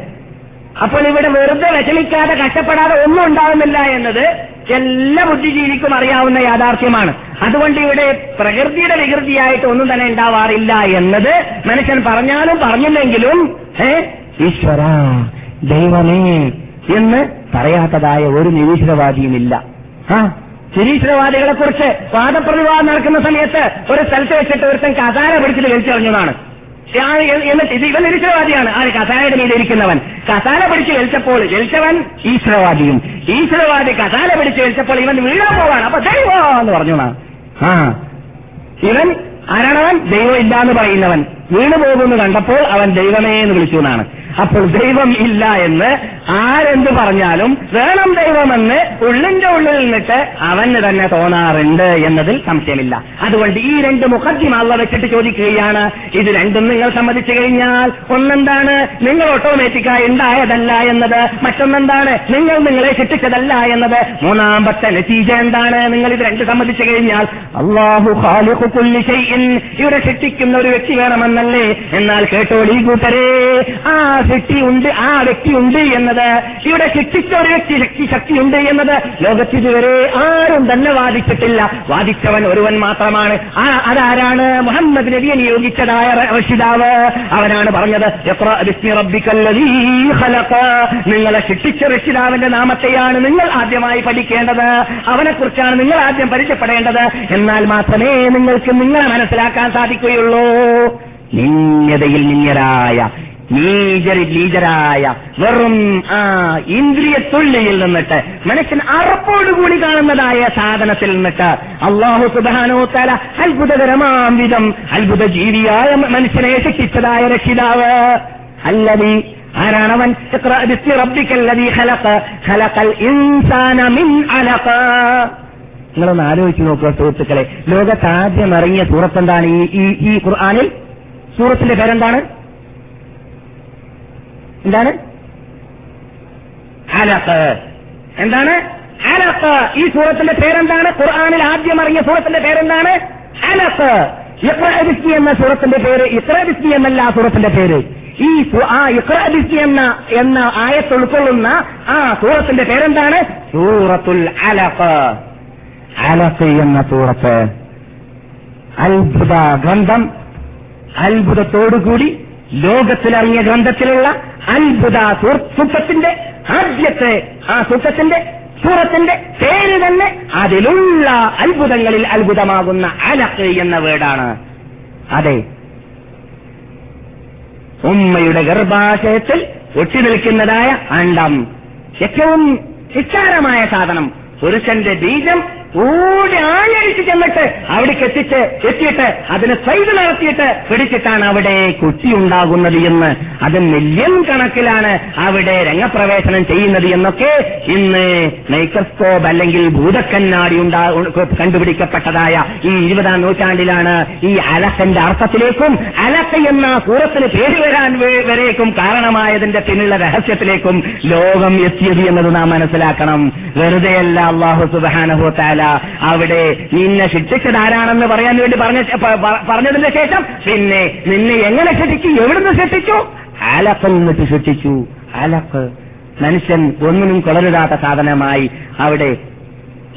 [SPEAKER 2] അപ്പോൾ ഇവിടെ വെറുതെ വിഷമിക്കാതെ കഷ്ടപ്പെടാതെ ഒന്നും ഉണ്ടാവുന്നില്ല എന്നത് എല്ലാ ബുദ്ധിജീവിക്കും അറിയാവുന്ന യാഥാർത്ഥ്യമാണ്. അതുകൊണ്ട് ഇവിടെ പ്രകൃതിയുടെ വികൃതിയായിട്ട് ഒന്നും തന്നെ ഉണ്ടാവാറില്ല എന്നത് മനുഷ്യൻ പറഞ്ഞാലും പറഞ്ഞില്ലെങ്കിലും ഏ ഈശ്വര ദൈവമേ എന്ന് പറയാത്തതായ ഒരു നിരീശ്വരവാദിയും ഇല്ല ആ നിരീശ്വരവാദികളെ കുറിച്ച് വാദപ്രതിവാദം നടക്കുന്ന സമയത്ത് ഒരു സ്ഥലത്ത് വെച്ചിട്ട് ഒരുത്തൻ കസാര പിടിച്ചിട്ട് വലിച്ചെറിഞ്ഞതാണ്. എന്നിട്ട് ഇത് ഇവൻ നിരീശ്വരവാദിയാണ്. ആര്? കസാലയുടെ മീതെ ഇരിക്കുന്നവൻ. കസാല പിടിച്ച് വലിച്ചപ്പോൾ വലിച്ചവൻ ഈശ്വരവാദിയും. ഈശ്വരവാദി കസാല പിടിച്ച് വലിച്ചപ്പോൾ ഇവൻ വീഴാൻ പോവാണ്. അപ്പൊ ദൈവം എന്ന് പറഞ്ഞു ആ. ഇവൻ ആരാണവൻ ദൈവം ഇല്ലാന്ന് പറയുന്നവൻ വീണു പോകുന്നു കണ്ടപ്പോൾ അവൻ ദൈവമേ എന്ന് വിളിച്ചു എന്നാണ്. അപ്പോൾ ദൈവം ഇല്ല എന്ന് ആരെന്ത് പറഞ്ഞാലും വേണം ദൈവമെന്ന് ഉള്ളിന്റെ ഉള്ളിൽ നിന്നിട്ട് അവന് തന്നെ തോന്നാറുണ്ട് എന്നതിൽ സംശയമില്ല. അതുകൊണ്ട് ഈ രണ്ട് മുഖദ്യം അള്ള വെച്ചിട്ട് ചോദിക്കുകയാണ്. ഇത് രണ്ടും നിങ്ങൾ സമ്മതിച്ചു കഴിഞ്ഞാൽ ഒന്നെന്താണ്? നിങ്ങൾ ഓട്ടോമാറ്റിക്കായി ഉണ്ടായതല്ല എന്നത്. മറ്റൊന്നെന്താണ്? നിങ്ങൾ നിങ്ങളെ ശിക്ഷിച്ചതല്ല എന്നത്. മൂന്നാമത്തെ നതീജ എന്താണ്? നിങ്ങൾ ഇത് രണ്ട് സമ്മതിച്ചു കഴിഞ്ഞാൽ അള്ളാഹു ഇവിടെ ശിക്ഷിക്കുന്ന ഒരു വ്യക്തി വേണമെന്നല്ലേ? എന്നാൽ കേട്ടോളീ കൂട്ടരേ ആ ശക്തി ഉണ്ട് ആ വ്യക്തി ഉണ്ട് എന്നത്. ഇവിടെ ശിക്ഷിച്ച ഒരു വ്യക്തി ശക്തി ശക്തിയുണ്ട് എന്നത് ലോകത്തിൽ ഇതുവരെ ആരും തന്നെ വാദിച്ചിട്ടില്ല. വാദിച്ചവൻ ഒരുവൻ മാത്രമാണ്. ആ അതാരാണ്? മുഹമ്മദ് നബിയെ നിയോഗിച്ചതായ റഷിദാവ്. അവനാണ് പറഞ്ഞത്. നിങ്ങളെ ശിക്ഷിച്ച റഷിതാവിന്റെ നാമത്തെയാണ് നിങ്ങൾ ആദ്യമായി പഠിക്കേണ്ടത്. അവനെക്കുറിച്ചാണ് നിങ്ങൾ ആദ്യം പരിചയപ്പെടേണ്ടത്. എന്നാൽ മാത്രമേ നിങ്ങൾക്ക് നിങ്ങളെ മനസ്സിലാക്കാൻ സാധിക്കുകയുള്ളൂ. നിന്യതയിൽ നിന്യരായ നീചരിൽ നീചരായ വെറും ആ ഇന്ദ്രിയ തുള്ളിയിൽ നിന്നിട്ട് മനുഷ്യൻ അറപ്പോടുകൂടി കാണുന്നതായ സാധനത്തിൽ നിന്നിട്ട് അള്ളാഹു സുബാനോത്തല അത്ഭുതകരമാം വിധം അത്ഭുത ജീവിയായ മനുഷ്യനെ ശിക്ഷിച്ചതായ രക്ഷിതാവ്. അല്ലതി ആരാണവൻ നിങ്ങളൊന്ന് ആലോചിച്ച് നോക്കുക സുഹൃത്തുക്കളെ ലോകത്താദ്യം ഇറങ്ങിയ സൂറത്ത് എന്താണ്? ഈ ഈ ഈ ഖുർആാനിൽ? സൂറത്തിന്റെ പേരെന്താണ്? എന്താണ്? ഹലഫ് എന്താണ്? ഹലഫ് ഈ സൂറത്തിന്റെ പേരെന്താണ്? ഖുർആാനിൽ ആദ്യം ഇറങ്ങിയ സൂറത്തിന്റെ പേരെന്താണ്? അലഖ് ഇഖ്റബിസ്മി എന്ന സൂറത്തിന്റെ പേര് ഇഖ്റബിസ്മി എന്നല്ല ആ സൂറത്തിന്റെ പേര്. ഈ ആ ഇഖ്റബിസ്മി എന്ന എന്ന ആയത്ത് ഉൾക്കൊള്ളുന്ന ആ സൂറത്തിന്റെ പേരെന്താണ്? സൂറത്തുൽ അലഫ് അലഫ് എന്ന സൂറത്ത്. അത്ഭുത ഗ്രന്ഥം അത്ഭുതത്തോടുകൂടി ലോകത്തിലിറങ്ങിയ ഗ്രന്ഥത്തിലുള്ള അത്ഭുത സൂക്തത്തിന്റെ ആദ്യത്തെ ആ സൂക്തത്തിന്റെ സൂറത്തിന്റെ പേര് തന്നെ അതിലുള്ള അത്ഭുതങ്ങളിൽ അത്ഭുതമാകുന്ന അലക്ക് എന്ന വേടാണ് അതെ. ഉമ്മയുടെ ഗർഭാശയത്തിൽ ഒട്ടി നിൽക്കുന്നതായ അണ്ടം. ഏറ്റവും നിസ്സാരമായ സാധനം. പുരുഷന്റെ ബീജം ഓടി ആഞ്ഞടിച്ച് ചെന്നിട്ട് അവിടേക്ക് എത്തിച്ച് എത്തിയിട്ട് അതിന് സൈഡ് നടത്തിയിട്ട് പിടിച്ചിട്ടാണ് അവിടെ കുട്ടി ഉണ്ടാകുന്നത് എന്ന്. അത് മില്യൺ കണക്കിലാണ് അവിടെ രംഗപ്രവേശനം ചെയ്യുന്നത് എന്നൊക്കെ ഇന്ന് മൈക്രോസ്കോപ്പ് അല്ലെങ്കിൽ ഭൂതക്കണ്ണാടി ഉണ്ടാ കണ്ടുപിടിക്കപ്പെട്ടതായ ഈ ഇരുപതാം നൂറ്റാണ്ടിലാണ് ഈ അലസന്റെ അർത്ഥത്തിലേക്കും അലസ എന്ന സൂറത്തിന് പേര് വരാൻ വരേക്കും കാരണമായതിന്റെ പിന്നിലുള്ള രഹസ്യത്തിലേക്കും ലോകം എത്തിയത് എന്നത് നാം മനസ്സിലാക്കണം. വെറുതെയല്ല അള്ളാഹു സുബാനഹു താല അവിടെ നിന്നെ ശിക്ഷിച്ചത് ആരാണെന്ന് പറയാൻ വേണ്ടി പറഞ്ഞ പ- പ- പറഞ്ഞതിന്റെ ശേഷം പിന്നെ നിന്നെ എങ്ങനെ ശിക്ഷിച്ചു എവിടുന്ന് ശിക്ഷിച്ചു അലക്കിൽ നിന്നിട്ട് ശിക്ഷിച്ചു അലക്ക് മനുഷ്യൻ ഒന്നിനും കൊളരുതാത്ത സാധനമായി അവിടെ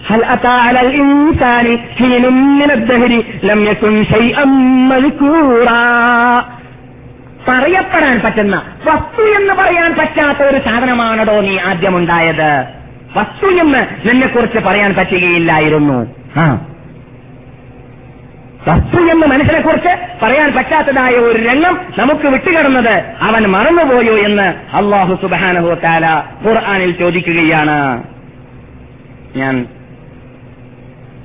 [SPEAKER 2] هل أتى على الإنسان حين من الدهر لم يكن شيئا مذكورا പറയപ്പെടാൻ പറ്റുന്ന വസ്തു എന്ന് പറയാൻ പറ്റാത്ത ഒരു സാധനമാണോ നീ ആദ്യമുണ്ടായത് വസ്തു എന്ന് നിന്നെ കുറിച്ച് പറയാൻ പറ്റുകയില്ലായിരുന്നു. വസ്തു എന്ന് മനുഷ്യനെ കുറിച്ച് പറയാൻ പറ്റാത്തതായ ഒരു രംഗം നമുക്ക് വിട്ടുകിടന്നത് അവൻ മറന്നുപോയോ എന്ന് അള്ളാഹു സുബാനഹു താല ഖുർആാനിൽ ചോദിക്കുകയാണ്. ഞാൻ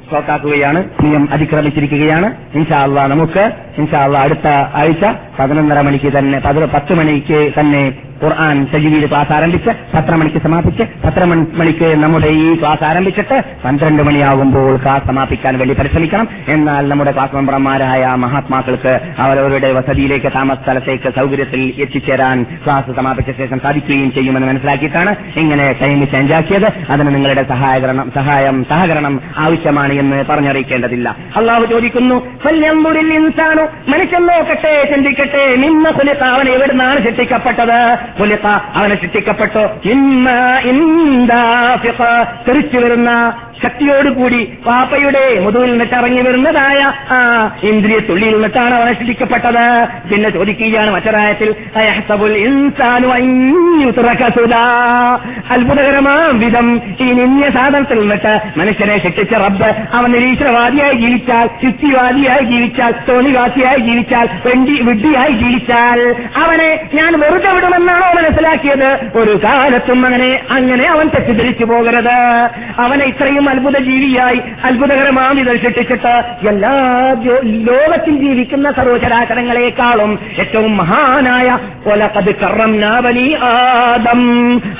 [SPEAKER 2] സ്റ്റോക്കാക്കുകയാണ് നിയം അതിക്രമിച്ചിരിക്കുകയാണ്. ഇൻഷാ അള്ളാഹ് നമുക്ക് ഇൻഷാ അള്ളാഹ് അടുത്ത ആഴ്ച പതിനൊന്നര മണിക്ക് തന്നെ പത്ത് മണിക്ക് തന്നെ ഖുർആൻ സജീവീത് ക്ലാസ് ആരംഭിച്ച് പത്ര മണിക്ക് സമാപിച്ച് പത്ര മണിക്ക് നമ്മുടെ ഈ ക്ലാസ് ആരംഭിച്ചിട്ട് പന്ത്രണ്ട് മണിയാകുമ്പോൾ ക്ലാസ് സമാപിക്കാൻ വേണ്ടി പരിശ്രമിക്കണം. എന്നാൽ നമ്മുടെ ക്ലാസ് മെമ്പർമാരായ മഹാത്മാക്കൾക്ക് അവരവരുടെ വസതിയിലേക്ക് താമസ സ്ഥലത്തേക്ക് സൗകര്യത്തിൽ എത്തിച്ചേരാൻ ക്ലാസ് സമാപിച്ച ശേഷം സാധിക്കുകയും ചെയ്യുമെന്ന് മനസ്സിലാക്കിയിട്ടാണ് ഇങ്ങനെ ടൈം ചേഞ്ച് ആക്കിയത്. അതിന് നിങ്ങളുടെ സഹായകരണം സഹായം സഹകരണം ആവശ്യമാണ് എന്ന് പറഞ്ഞറിയിക്കേണ്ടതില്ല. അള്ളാഹു ചോദിക്കുന്നു "ഫല്യൻദുരിൽ ഇൻസാനു മനുഷ്യൻ നോക്കട്ടെ ചിന്തിക്കട്ടെ നിന്ന അവൻ എവിടുന്നാണ് സൃഷ്ടിക്കപ്പെട്ടത്? അവനെ ശിക്ഷിക്കപ്പെട്ടു ഇന്ന ഇന്ദാഫിഖ തെറിച്ചു വരുന്ന ശക്തിയോടുകൂടി പാപ്പയുടെ മുതുവിൽ നിന്നിട്ട് ഇറങ്ങി വരുന്നതായ ആ ഇന്ദ്രിയ തുള്ളിയിൽ നിന്നിട്ടാണ് അവനെ ശിക്ഷിക്കപ്പെട്ടത് പിന്നെ ചോദിക്കുകയാണ് മറ്റൊരായത്തിൽ. അത്ഭുതകരമാം വിധം ഈ നിന്യ സാധനത്തിൽ നിന്നിട്ട് മനുഷ്യനെ ശിക്ഷിച്ച റബ്ബ് അവൻ നിരീശ്വരവാദിയായി ജീവിച്ചാൽ യുക്തിവാദിയായി ജീവിച്ചാൽ തോണിവാസിയായി ജീവിച്ചാൽ വെണ്ടി വിഡ്ഢിയായി ജീവിച്ചാൽ അവനെ ഞാൻ വെറുതെ വിടുമെന്നാണോ മനസ്സിലാക്കിയത്? ഒരു കാലത്തും അങ്ങനെ അങ്ങനെ അവൻ തെറ്റിദ്ധരിച്ചു പോകരുത്. അവനെ ഇത്രയും അത്ഭുത ജീവിയായി അത്ഭുതകരമാം ഇത് സൃഷ്ടിച്ചിട്ട് എല്ലാ ലോകത്തിൽ ജീവിക്കുന്ന സർവചരാചരങ്ങളെക്കാളും ഏറ്റവും മഹാനായ ഒലക്കത് കറം നാവലി ആദം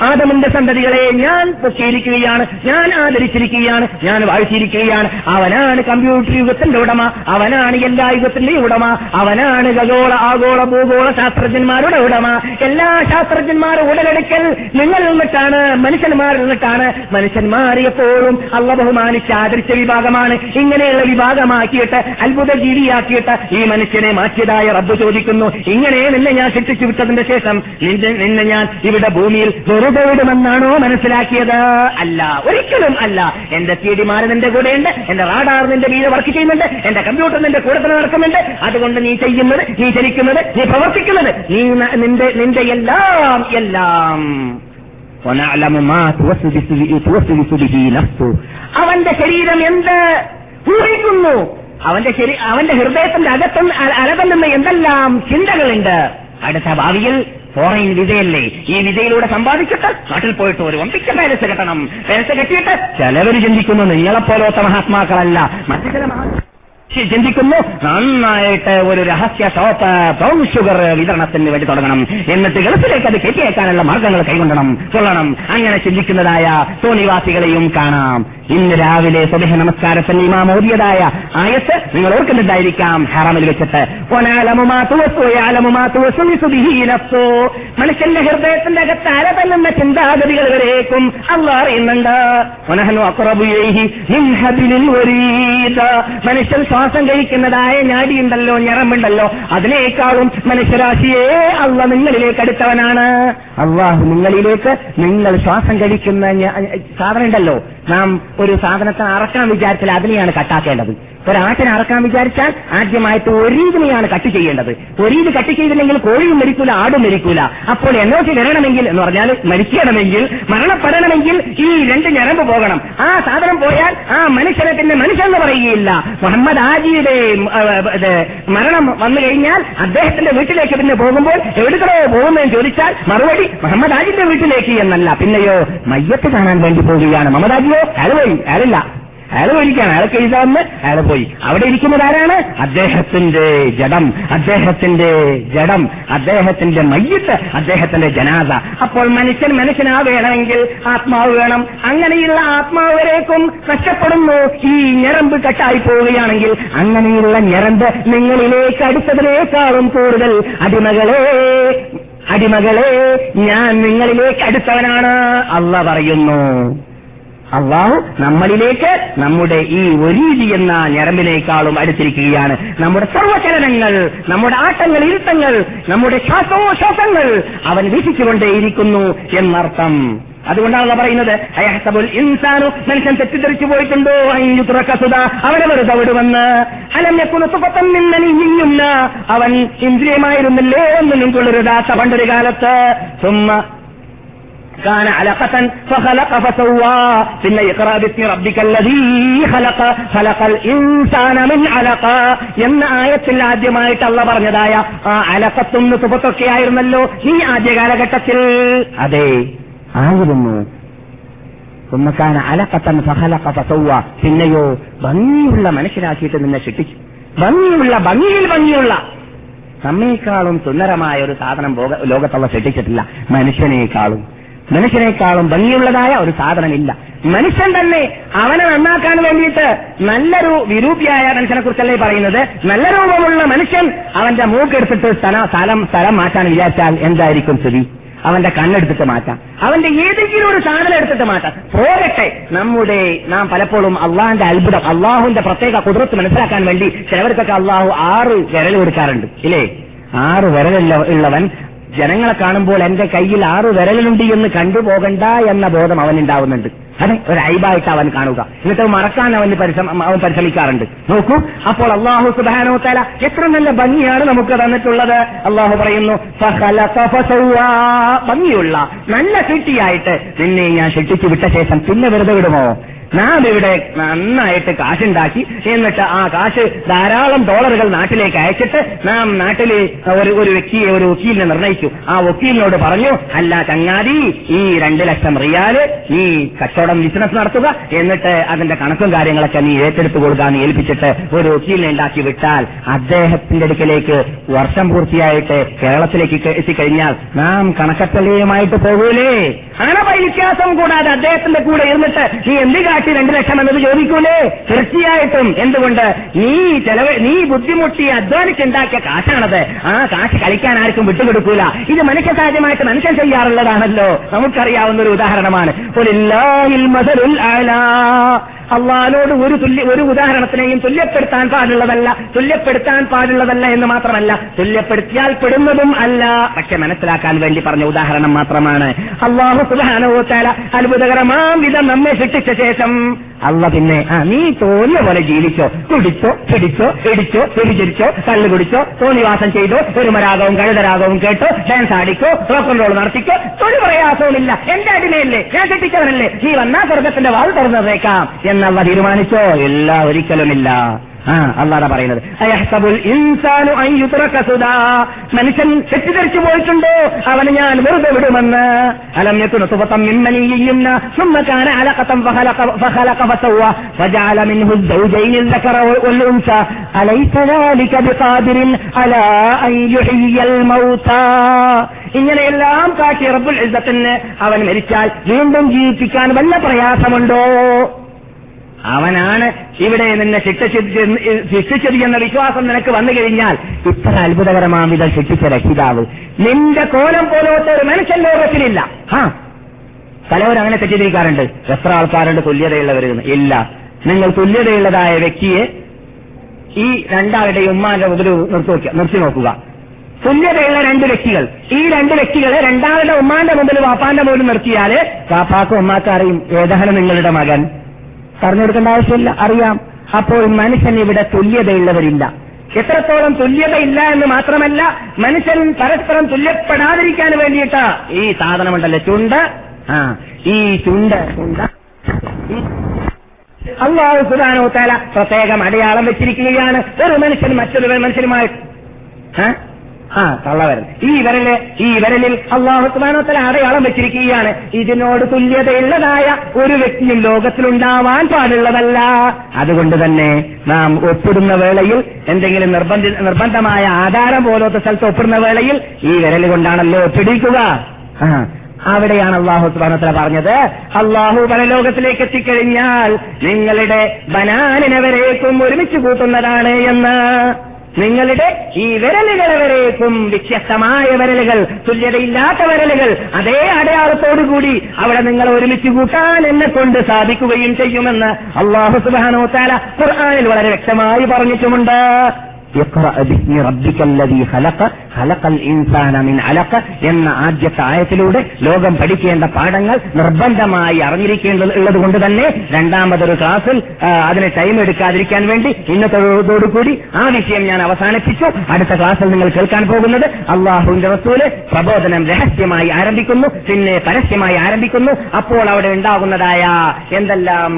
[SPEAKER 2] ആദമിന്റെ സന്തതികളെ ഞാൻ പൊക്കിയിരിക്കുകയാണ് ഞാൻ ആദരിച്ചിരിക്കുകയാണ് ഞാൻ വാഴ്ത്തിയിരിക്കുകയാണ് അവനാണ് കമ്പ്യൂട്ടർ യുഗത്തിന്റെ ഉടമ അവനാണ് എല്ലാ യുഗത്തിന്റെ ഉടമ അവനാണ് ഗഗോള ആഗോള ഭൂഗോള ശാസ്ത്രജ്ഞന്മാരുടെ ഉടമ. എല്ലാ ശാസ്ത്രജ്ഞന്മാരും ഉടലെടുക്കൽ നിങ്ങളിൽ നിന്നിട്ടാണ് മനുഷ്യന്മാരിൽ നിന്നിട്ടാണ്. മനുഷ്യന്മാർ എപ്പോഴും അള്ള ബഹുമാനിച്ച് ആദരിച്ച വിഭാഗമാണ്. ഇങ്ങനെയുള്ള വിഭാഗമാക്കിയിട്ട് അത്ഭുത ജീവിയാക്കിയിട്ട് ഈ മനുഷ്യനെ മാറ്റിയതായ റബ്ബ് ചോദിക്കുന്നു. ഇങ്ങനെ നിന്നെ ഞാൻ ശിക്ഷിച്ചു വിട്ടതിന്റെ ശേഷം നിന്നെ ഞാൻ ഇവിടെ ഭൂമിയിൽ വെറുതെ വിടുമെന്നാണോ മനസ്സിലാക്കിയത്? അല്ല. ഒരിക്കലും അല്ല. എന്റെ തീടിമാര് നിന്റെ കൂടെയുണ്ട് എന്റെ റാഡാർ നിന്റെ വീട് വർക്ക് ചെയ്യുന്നുണ്ട് എന്റെ കമ്പ്യൂട്ടർ നിന്റെ കൂടെ തന്നെ നടക്കുന്നുണ്ട്. അതുകൊണ്ട് നീ ചെയ്യുന്നത് നീ ചലിക്കുന്നത് നീ പ്രവർത്തിക്കുന്നത് ന- നിന്റെ നിന്റെ എല്ലാം എല്ലാം. എല്ലാം അവന്റെ ശരീരം എന്ത്? ഊഹിക്കുന്നു. അവന്റെ അവന്റെ ഹൃദയത്തിന്റെ അകത്ത് അകത്തിൽ നിന്ന് എന്തെല്ലാം ചിന്തകളുണ്ട്? അടുത്ത ഭാവിയിൽ ഫോറിൻ വിസയല്ലേ ഈ വിസയിലൂടെ സമ്പാദിച്ചിട്ട് നാട്ടിൽ പോയിട്ട് ഒരു ഒമ്പിച്ച പേരസ് കെട്ടണം. പേരസ് കെട്ടിയിട്ട് ചിലവര് ചിന്തിക്കുന്നു. നിങ്ങളെപ്പോലത്തെ മഹാത്മാക്കളല്ല. മറ്റു ചില മഹാത്മാ ചിന്തിക്കുന്നു നന്നായിട്ട് ഒരു രഹസ്യ ഷോപ്പ് ബ്രൗൺ ഷുഗർ വിതരണത്തിന് വേണ്ടി തുടങ്ങണം. എന്നിട്ട് ഗൾഫിലേക്ക് അത് കെട്ടിയേക്കാനുള്ള മാർഗങ്ങൾ കൈകൊണ്ടണം കൊള്ളണം. അങ്ങനെ ചിന്തിക്കുന്നതായ തോണിവാസികളെയും കാണാം. ഇന്ന് രാവിലെ സ്വദേഹ നമസ്കാരത്തിന് ഇമാം ഓതിയതായ ആയത്ത് നിങ്ങൾ ഓർക്കുന്നുണ്ടായിരിക്കാം. ഹറമിൽ വെച്ചിട്ട്. മനുഷ്യന്റെ ഹൃദയത്തിന്റെ അകത്ത് അരതല്ലുന്ന ചിന്താഗതികൾ വരേക്കും. അല്ല അറിയുന്നുണ്ട്. മനുഷ്യൻ ശ്വാസം കഴിക്കുന്നതായ ഞാടിയുണ്ടല്ലോ ഞറമ്പുണ്ടല്ലോ അതിനേക്കാളും മനുഷ്യരാശിയെ അള്ള നിങ്ങളിലേക്ക് അടുത്തവനാണ്. അള്ളാഹു നിങ്ങളിലേക്ക് നിങ്ങൾ ശ്വാസം കഴിക്കുന്ന സാധനം ഉണ്ടല്ലോ നാം ഒരു സാധനത്തെ അറക്കാൻ വിചാരിച്ചാൽ അതിനെയാണ് കട്ടാക്കേണ്ടത്. ഒരാട്ടിനെ അറക്കാൻ വിചാരിച്ചാൽ ആദ്യമായിട്ട് ഒരീതിനെയാണ് കട്ട് ചെയ്യേണ്ടത്. ഒരീത് കട്ട് ചെയ്തില്ലെങ്കിൽ കോഴിയും മരിക്കൂല ആടും മരിക്കൂല. അപ്പോൾ എന്നോട്ട് വരണമെങ്കിൽ എന്ന് പറഞ്ഞാൽ മരിക്കണമെങ്കിൽ മരണപ്പെടണമെങ്കിൽ ഈ രണ്ട് ഞരമ്പ് പോകണം. ആ സാധനം പോയാൽ ആ മനുഷ്യനെ തന്നെ മനുഷ്യൻ എന്ന് പറയുകയില്ല. മുഹമ്മദ് ആജിയുടെ മരണം വന്നു കഴിഞ്ഞാൽ അദ്ദേഹത്തിന്റെ വീട്ടിലേക്ക് പിന്നെ പോകുമ്പോൾ എവിടുത്തോ പോകുന്നതെന്ന് ചോദിച്ചാൽ മറുപടി മുഹമ്മദ് ആജിന്റെ വീട്ടിലേക്ക് എന്നല്ല. പിന്നെയോ മയ്യത്ത് കാണാൻ വേണ്ടി പോവുകയാണ്. മുഹമ്മദ് ആജിയോ അയാളില്ല അയാൾ പോയിരിക്കുകയാണ് അയാൾക്ക് എഴുതാന്ന് അയാൾ പോയി. അവിടെ ഇരിക്കുന്നത് ആരാണ്? അദ്ദേഹത്തിന്റെ ജഡം. അദ്ദേഹത്തിന്റെ ജഡം. അദ്ദേഹത്തിന്റെ മയ്യത്ത്. അദ്ദേഹത്തിന്റെ ജനാദ അപ്പോൾ മനുഷ്യൻ മനുഷ്യനാ വേണമെങ്കിൽ ആത്മാവ് വേണം. അങ്ങനെയുള്ള ആത്മാവരേക്കും കഷ്ടപ്പെടുന്നു. ഈ ഞരമ്പ് കട്ടായി പോവുകയാണെങ്കിൽ അങ്ങനെയുള്ള ഞരമ്പ് നിങ്ങളിലേക്ക് അടുത്തതിനേക്കാളും കൂടുതൽ അടിമകളെ അടിമകളെ ഞാൻ നിങ്ങളിലേക്ക് അടുത്തവനാണ് അള്ള പറയുന്നു. അള്ളാഹു നമ്മളിലേക്ക് നമ്മുടെ ഈ ഒരീതി എന്ന ഞരമ്പിനേക്കാളും അടുത്തിരിക്കുകയാണ്. നമ്മുടെ സർവചലനങ്ങൾ നമ്മുടെ ആട്ടങ്ങൾ ഇരുത്തങ്ങൾ നമ്മുടെ ശ്വാസോശ്വാസങ്ങൾ അവൻ വീക്ഷിച്ചുകൊണ്ടേയിരിക്കുന്നു എന്നർത്ഥം. അതുകൊണ്ടാണ് പറയുന്നത് അയഹസബുൽ ഇൻസാനു മനുഷ്യൻ തെറ്റിദ്ധരിച്ചു പോയിട്ടുണ്ടോ? അയ്യുറക്കസുത അവനെ വെറുതെ വിടുമെന്ന്. അവൻ ഇന്ദ്രിയമായിരുന്നില്ലേ ഒന്നും കൊള്ളരുതാത്ത പണ്ടൊരു കാലത്ത്. സുമ്മ كان علقة فخلق فسوى ثم اقرأ باسم ربك الذي خلق خلق الإنسان من علق എന്ന ആയത്തിൽ ആദ്യമായിട്ട് അള്ള പറഞ്ഞതായ ആ അലക്കത്തും തുപത്തൊക്കെ ആയിരുന്നല്ലോ ഈ ആദ്യ കാലഘട്ടത്തിൽ അതെ ആയിരുന്നു ഉമ്മക്കാന അലക്കത്തൻ ഫഹലക്ക ഫസവ്വ പിന്നെയോ ഭംഗിയുള്ള മനുഷ്യനാക്കിയിട്ട് നിന്നെ ശിക്ഷിച്ചു ഭംഗിയുള്ള ഭംഗിയിൽ ഭംഗിയുള്ള നമ്മേക്കാളും സുന്ദരമായ ഒരു സാധനം ഭോഗ- ലോകത്തുള്ള സൃഷ്ടിച്ചിട്ടില്ല മനുഷ്യനേക്കാളും മനുഷ്യനേക്കാളും ഭംഗിയുള്ളതായ ഒരു സാധനമില്ല. മനുഷ്യൻ തന്നെ അവനെ നന്നാക്കാൻ വേണ്ടിയിട്ട് നല്ലൊരു വിരൂപിയായ മനുഷ്യനെ കുറിച്ചല്ലേ പറയുന്നത്? നല്ല രൂപമുള്ള മനുഷ്യൻ അവന്റെ മൂക്കെടുത്തിട്ട് സ്ഥലം സ്ഥലം സ്ഥലം മാറ്റാൻ വിചാരിച്ചാൽ എന്തായിരിക്കും സ്ഥിതി? അവന്റെ കണ്ണെടുത്തിട്ട് മാറ്റാം. അവന്റെ ഏതെങ്കിലും ഒരു സാധനം എടുത്തിട്ട് മാറ്റാം. പോകട്ടെ നമ്മുടെ നാം പലപ്പോഴും അള്ളാഹിന്റെ അത്ഭുതം അള്ളാഹുവിന്റെ പ്രത്യേക കുതിർത്ത് മനസ്സിലാക്കാൻ വേണ്ടി ചിലവർക്കൊക്കെ അള്ളാഹു ആറ് വിരൽ കൊടുക്കാറുണ്ട്. ഇല്ലേ? ആറ് വിരലുള്ള ഉള്ളവൻ ജനങ്ങളെ കാണുമ്പോൾ എന്റെ കയ്യിൽ ആറ് വിരലുണ്ട് എന്ന് കണ്ടുപോകണ്ട എന്ന ബോധം അവനുണ്ടാവുന്നുണ്ട്. അതെ ഒരു ഐബായിട്ട് അവൻ കാണുക. എന്നിട്ട് മറക്കാൻ അവന് അവൻ പരിശ്രമിക്കാറുണ്ട്. നോക്കൂ അപ്പോൾ അള്ളാഹു സുബാനോ തല എത്ര നല്ല ഭംഗിയാണ് നമുക്ക് തന്നിട്ടുള്ളത്. അള്ളാഹു പറയുന്നു. ഭംഗിയുള്ള നല്ല സൃഷ്ടിയായിട്ട് നിന്നെ ഞാൻ സൃഷ്ടിച്ചു വിട്ട ശേഷം പിന്നെ വെറുതെ വിടുമോ? നാം ഇവിടെ നന്നായിട്ട് കാശുണ്ടാക്കി. എന്നിട്ട് ആ കാശ് ധാരാളം ഡോളറുകൾ നാട്ടിലേക്ക് അയച്ചിട്ട് നാം നാട്ടിലെ ഒരു ഒരു വ്യക്തിയെ ഒരു വക്കീലിനെ നിർണയിച്ചു. ആ വക്കീലിനോട് പറഞ്ഞു അല്ല ചങ്ങാതി ഈ രണ്ട് ലക്ഷം റിയാൽ നീ കച്ചവടം ബിസിനസ് നടത്തുക. എന്നിട്ട് അതിന്റെ കണക്കും കാര്യങ്ങളൊക്കെ നീ ഏറ്റെടുത്തു കൊടുക്കാൻ ഏൽപ്പിച്ചിട്ട് ഒരു വക്കീലിനെ ഉണ്ടാക്കി വിട്ടാൽ അദ്ദേഹത്തിന്റെ അടുക്കലേക്ക് വർഷം പൂർത്തിയായിട്ട് കേരളത്തിലേക്ക് എത്തിക്കഴിഞ്ഞാൽ നാം കണക്കത്തലയുമായിട്ട് പോകൂലേ? അങ്ങനെ വ്യത്യാസം കൂടാതെ അദ്ദേഹത്തിന്റെ കൂടെ ഇരുന്നിട്ട് നീ എന്ത് കാട്ടി രണ്ടു ലക്ഷം എന്നത് ചോദിക്കൂലേ? തീർച്ചയായിട്ടും. എന്തുകൊണ്ട്? നീ ചെലവ് നീ ബുദ്ധിമുട്ടി അധ്വാനിച്ചുണ്ടാക്കിയ കാശാണത്. ആ കാശ് കളിക്കാൻ ആർക്കും വിട്ടുകൊടുക്കൂല. ഇത് മനുഷ്യ മനുഷ്യൻ ചെയ്യാറുള്ളതാണല്ലോ. നമുക്കറിയാവുന്ന ഒരു ഉദാഹരണമാണ്. അള്ളാഹിനോട് ഒരു തുല്യ ഒരു ഉദാഹരണത്തിനെയും തുല്യപ്പെടുത്താൻ പാടുള്ളതല്ല തുല്യപ്പെടുത്താൻ പാടുള്ളതല്ല എന്ന് മാത്രമല്ല തുല്യപ്പെടുത്തിയാൽ പെടുന്നതും അല്ല. പക്ഷെ മനസ്സിലാക്കാൻ വേണ്ടി പറഞ്ഞ ഉദാഹരണം മാത്രമാണ്. അള്ളാഹു സുബാനോത്താല അത്ഭുതകരമാം വിധം നമ്മെ സൃഷ്ടിച്ച ശേഷം അല്ല പിന്നെ ആ നീ തോന്നിയ പോലെ ജീവിച്ചോ? കുടിച്ചോ? പിടിച്ചോ? ഇടിച്ചോ വ്യഭിചരിച്ചോ? കള്ളു കുടിച്ചോ? തോന്നിവാസം ചെയ്തോ? ഒരുമരാഗവും കഴുതരാഗവും കേട്ടോ? ഡാൻസ് ആടിക്കോ? റോക്കൻറോൾ നടത്തിക്കോ? ഒരു പ്രയാസവുമില്ല. എന്റെ അടിമയല്ലേ? ഞാൻ കെട്ടിച്ചവനല്ലേ? നീ വന്നാ സ്വർഗത്തിന്റെ വാൾ തുറന്നതേക്കാം. എന്നല്ല തീരുമാനിച്ചോ? ഇല്ല ഒരിക്കലുമില്ല. അള്ളാഹ പറയുന്നത്. മനുഷ്യൻ തെറ്റിദ്ധരിച്ചു പോയിട്ടുണ്ടോ? അവന് ഞാൻ വെറുതെ വിടുമെന്ന്. അലമ്യത്തിന് സുഖത്തം ഇങ്ങനെയെല്ലാം കാട്ടി റബ്ബുൽ അവൻ മരിച്ചാൽ വീണ്ടും ജീവിപ്പിക്കാൻ വല്ല പ്രയാസമുണ്ടോ? അവനാണ് ഇവിടെ നിന്നെ ശിക്ഷിച്ചത് എന്ന വിശ്വാസം നിനക്ക് വന്നു കഴിഞ്ഞാൽ ഇത്ര അത്ഭുതകരമാം വിധം ശിക്ഷിച്ച രക്ഷിതാവ്. നിന്റെ കോലം പോലോട്ട് ഒരു മനുഷ്യൻ ലോകത്തിലില്ല. ആ പലവരും അങ്ങനെ തെറ്റിദ്ധരിക്കാറുണ്ട്. എത്ര ആൾക്കാരുണ്ട് തുല്യതയുള്ളവരെന്ന് ഇല്ല. നിങ്ങൾ തുല്യതയുള്ളതായ വ്യക്തിയെ ഈ രണ്ടാളുടെയും ഉമ്മാന്റെ മുതൽ നിർത്തി നിർത്തി നോക്കുക. തുല്യതയുള്ള രണ്ട് വ്യക്തികൾ. ഈ രണ്ട് വ്യക്തികളെ രണ്ടാളുടെ ഉമ്മാന്റെ മുമ്പിൽ വാപ്പാന്റെ മുമ്പിൽ നിർത്തിയാൽ വാപ്പാക്കും ഉമ്മാക്കാരെയും ഏതാണ് നിങ്ങളുടെ മകൻ? പറഞ്ഞു കൊടുക്കേണ്ട ആവശ്യമില്ല. അറിയാം. അപ്പോൾ മനുഷ്യൻ ഇവിടെ തുല്യതയുള്ളവരില്ല. എത്രത്തോളം തുല്യതയില്ല എന്ന് മാത്രമല്ല മനുഷ്യൻ പരസ്പരം തുല്യപ്പെടാതിരിക്കാൻ വേണ്ടിയിട്ട് ഈ സാധനമുണ്ടല്ലോ? ചുണ്ട്. ആ ഈ ചുണ്ട്. അള്ളാഹു സുധാനോ തല പ്രത്യേകം അടയാളം വെച്ചിരിക്കുകയാണ്. ഒരു മനുഷ്യൻ മറ്റൊരു മനുഷ്യനുമായി? ആ തള്ളവരൽ ഈ വിരൽ ഈ വിരലിൽ അള്ളാഹു സുബാനോ തല അടയാളം വെച്ചിരിക്കുകയാണ്. ഇതിനോട് തുല്യതയുള്ളതായ ഒരു വ്യക്തിയും ലോകത്തിലുണ്ടാവാൻ പാടുള്ളതല്ല. അതുകൊണ്ട് തന്നെ നാം ഒപ്പിടുന്ന വേളയിൽ എന്തെങ്കിലും നിർബന്ധ നിർബന്ധമായ ആധാരം പോലത്തെ സ്ഥലത്ത് ഒപ്പിടുന്ന വേളയിൽ ഈ വിരൽ കൊണ്ടാണല്ലോ ഒപ്പിടിക്കുക. അവിടെയാണ് അള്ളാഹു സുബാനത്തല പറഞ്ഞത്. അള്ളാഹു പരലോകത്തിലേക്ക് എത്തിക്കഴിഞ്ഞാൽ നിങ്ങളുടെ ബനാനിനെ വരേക്കും ഒരുമിച്ച് കൂട്ടുന്നതാണ് എന്ന്. നിങ്ങളുടെ ഈ വിരലുകൾ വരേക്കും വ്യത്യസ്തമായ വിരലുകൾ തുല്യതയില്ലാത്ത വിരലുകൾ അതേ അടയാളത്തോടുകൂടി അവിടെ നിങ്ങൾ ഒരുമിച്ച് കൂട്ടാൻ എന്നെ കൊണ്ട് സാധിക്കുകയും ചെയ്യുമെന്ന് അള്ളാഹു സുബാനോ താല ഖുർആാനിൽ വളരെ വ്യക്തമായി പറഞ്ഞിട്ടുമുണ്ട്. ഹലക്കൽ ഇൻസാന മിൻ അലക്ക എന്ന ആദ്യത്തെ ആയത്തിലൂടെ ലോകം പഠിക്കേണ്ട പാഠങ്ങൾ നിർബന്ധമായി അറിഞ്ഞിരിക്കേണ്ടത് ഉള്ളത് കൊണ്ട് തന്നെ രണ്ടാമതൊരു ക്ലാസ്സിൽ അതിന് ടൈം എടുക്കാതിരിക്കാൻ വേണ്ടി ഇന്നത്തോടുകൂടി ആ വിഷയം ഞാൻ അവസാനിപ്പിച്ചു. അടുത്ത ക്ലാസ്സിൽ നിങ്ങൾ കേൾക്കാൻ പോകുന്നത് അള്ളാഹുവിന്റെ റസൂൽ പ്രബോധനം രഹസ്യമായി ആരംഭിക്കുന്നു പിന്നെ പരസ്യമായി ആരംഭിക്കുന്നു. അപ്പോൾ അവിടെ ഉണ്ടാകുന്നതായ എന്തെല്ലാം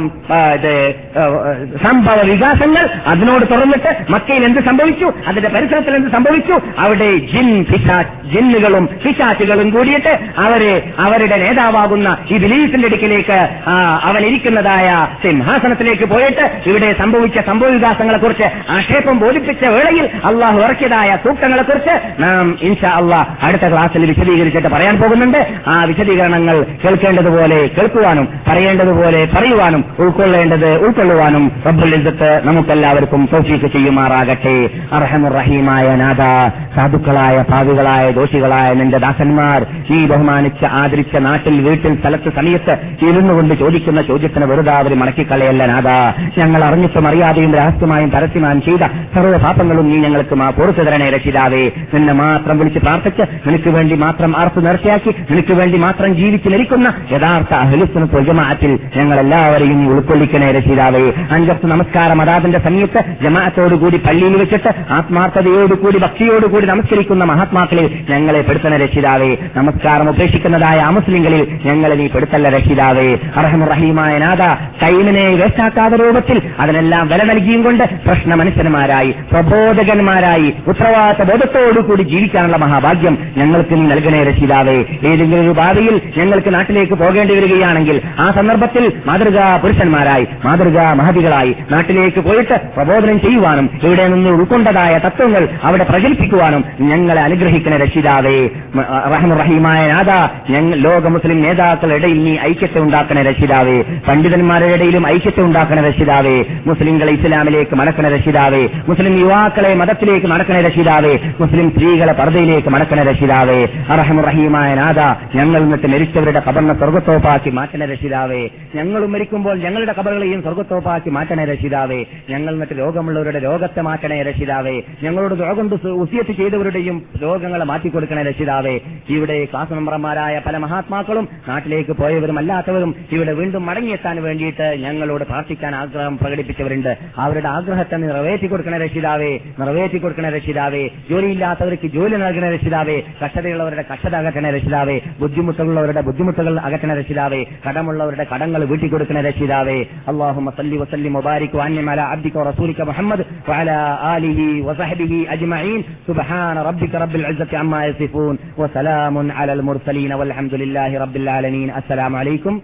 [SPEAKER 2] സംഭവ വികാസങ്ങൾ അതിനോട് തുറന്നിട്ട് മക്കയിൽ എന്ത് സംഭവിച്ചു അതിന്റെ പരിസരത്തിൽ എന്ത് സംഭവിച്ചു അവിടെ ജിൻ പിശാ- ജിന്നുകളും പിശാച്ചുകളും കൂടിയിട്ട് അവരെ അവരുടെ നേതാവാകുന്ന ഈ ബിലീഫിന്റെ അടുക്കിലേക്ക് അവൻ ഇരിക്കുന്നതായ സിംഹാസനത്തിലേക്ക് പോയിട്ട് ഇവിടെ സംഭവിച്ച സംഭവ വികാസങ്ങളെ കുറിച്ച് ആക്ഷേപം ബോധിപ്പിച്ച വേളയിൽ അള്ളാഹു ഇറക്കിയതായ സൂക്തങ്ങളെ കുറിച്ച് നാം ഇൻഷാ അള്ളാഹ് അടുത്ത ക്ലാസ്സിൽ വിശദീകരിച്ചിട്ട് പറയാൻ പോകുന്നുണ്ട്. ആ വിശദീകരണങ്ങൾ കേൾക്കേണ്ടതുപോലെ കേൾക്കുവാനും പറയേണ്ടതുപോലെ പറയുവാനും ഉൾക്കൊള്ളേണ്ടത് ഉൾക്കൊള്ളുവാനും റബ്ബുൽ നമുക്കെല്ലാവർക്കും തൗഫീക്ക് ചെയ്യുമാറാകട്ടെ. അർഹമുറഹീമായ നാഥ. സാധുക്കളായ ഭാവികളായ ദോഷികളായ നിന്റെ ദാസന്മാർ ഈ ബഹുമാനിച്ച് ആദരിച്ച നാട്ടിൽ വീട്ടിൽ സ്ഥലത്ത് സമയത്ത് ഇരുന്നു കൊണ്ട് ചോദിക്കുന്ന ചോദ്യത്തിന് വെറുതെ അവർ മടക്കിക്കളയല്ല നാഥ. ഞങ്ങൾ അറിഞ്ഞിട്ടും അറിയാതെയും രഹസ്യമായും പരസ്യമായും ചെയ്ത സർവ പാപങ്ങളും നീ ഞങ്ങൾക്ക് പുറത്തു തരണേ രക്ഷിതാവേ. നിന്നെ മാത്രം വിളിച്ച് പ്രാർത്ഥിച്ച് നിനക്ക് വേണ്ടി മാത്രം അർത്ഥ നേർച്ചയാക്കി നിനക്ക് വേണ്ടി മാത്രം ജീവിച്ച് ലരിക്കുന്ന യഥാർത്ഥ അഹലിസിന് ജമാഅത്തിൽ ഞങ്ങൾ എല്ലാവരെയും നീ ഉൾക്കൊള്ളിക്കണേ രക്ഷിതാവേ. അഞ്ചത്ത് നമസ്കാരം അതാതിന്റെ സമയത്ത് ജമാഅത്തോടുകൂടി പള്ളിയിൽ വെച്ചിട്ട് ആത്മാർത്ഥതയോടുകൂടി ഭക്തിയോടുകൂടി നമസ്കരിക്കുന്ന മഹാത്മാക്കളിൽ ഞങ്ങളെ പെടുത്തണ രക്ഷിതാവേ നമസ്കാരം ഉപേക്ഷിക്കുന്നതായ അമുസ്ലിങ്ങളിൽ ഞങ്ങളെ നീ പെടുത്തല്ല രക്ഷിതാവേ. അർഹമുറഹീമായ നാഥ ടൈമിനെ വേസ്റ്റാക്കാത്ത രൂപത്തിൽ അതിനെല്ലാം വില നൽകിയും കൊണ്ട് പ്രശ്ന മനുഷ്യന്മാരായി പ്രബോധകന്മാരായി ഉത്തരവാദിത്ത ബോധത്തോടുകൂടി ജീവിക്കാനുള്ള മഹാഭാഗ്യം ഞങ്ങൾക്ക് നീ നൽകണേ രക്ഷിതാവേ. ഏതെങ്കിലും ഒരു ഭാവിയിൽ ഞങ്ങൾക്ക് നാട്ടിലേക്ക് പോകേണ്ടി വരികയാണെങ്കിൽ ആ സന്ദർഭത്തിൽ മാതൃകാ പുരുഷന്മാരായി മാതൃകാ മഹതികളായി നാട്ടിലേക്ക് പോയിട്ട് പ്രബോധനം ചെയ്യുവാനും ഇവിടെ നിന്ന് ഉൾക്കൊണ്ടതായ തത്വങ്ങൾ അവിടെ പ്രചരിപ്പിക്കുവാനും ഞങ്ങളെ അനുഗ്രഹിക്കുന്ന രക്ഷിതാവേ. റഹ്മുറഹീമായ നാഥ ലോക മുസ്ലിം നേതാക്കളുടെ ഇടയിൽ നീ ഐക്യത്തെ ഉണ്ടാക്കുന്ന രക്ഷിതാവേ. പണ്ഡിതന്മാരുടെ ഇടയിലും ഐക്യത്തെ ഉണ്ടാക്കുന്ന രക്ഷിതാവേ. മുസ്ലിങ്ങളെ ഇസ്ലാമിലേക്ക് മടക്കുന്ന രക്ഷിതാവേ. മുസ്ലിം യുവാക്കളെ മതത്തിലേക്ക് മടക്കുന്ന രക്ഷിതാവേ. മുസ്ലിം സ്ത്രീകളെ പർദ്ദയിലേക്ക് മടക്കുന്ന രക്ഷിതാവേ. അറഹമുറഹീമായ നാഥ ഞങ്ങൾ ഇന്നത്തെ മരിച്ചവരുടെ കബറിനെ സ്വർഗത്തോപ്പാക്കി മാറ്റണ രക്ഷിതാവേ. ഞങ്ങളും മരിക്കുമ്പോൾ ഞങ്ങളുടെ കബറുകളെയും സ്വർഗത്തോപ്പാക്കി മാറ്റണ രക്ഷിതാവേ. ഞങ്ങൾ ഇന്നത്തെ രോഗമുള്ളവരുടെ രോഗത്തെ മാറ്റണേ രക്ഷിതാവേ. ഞങ്ങളോട് രോഗം ഉസിയത്ത് ചെയ്തവരുടെയും രോഗങ്ങളെ മാറ്റിക്കൊടുക്കണേ രക്ഷിതാവേ ഇവിടെ ക്ലാസ് മെമ്പർമാരായ പല മഹാത്മാക്കളും നാട്ടിലേക്ക് പോയവരും അല്ലാത്തവരും ഇവിടെ വീണ്ടും മടങ്ങിയെത്താൻ വേണ്ടിയിട്ട് ഞങ്ങളോട് പ്രാർത്ഥിക്കാൻ ആഗ്രഹം പ്രകടിപ്പിച്ചവരുണ്ട് അവരുടെ ആഗ്രഹത്തെ നിറവേറ്റി കൊടുക്കണ രക്ഷിതാവേ നിറവേറ്റി കൊടുക്കണ രക്ഷിതാവേ ജോലിയില്ലാത്തവർക്ക് ജോലി നൽകണ രക്ഷിതാവേ കഷ്ടതയുള്ളവരുടെ കഷ്ടത അകറ്റണ രക്ഷിതാവേ ബുദ്ധിമുട്ടുള്ളവരുടെ ബുദ്ധിമുട്ടുകൾ അകറ്റണ രക്ഷിതാവേ കടമുള്ളവരുടെ കടങ്ങൾ വീട്ടി കൊടുക്കണ രക്ഷിതാവേ അള്ളാഹുമ്മ സല്ലി വസല്ലി മുബാരിക് വാന്യം അല അബ്ദിക വറസൂലിക മുഹമ്മദ് وعلى آله وصحبه أجمعين سبحان ربك رب العزة عما يصفون وسلام على المرسلين والحمد لله رب العالمين. السلام عليكم.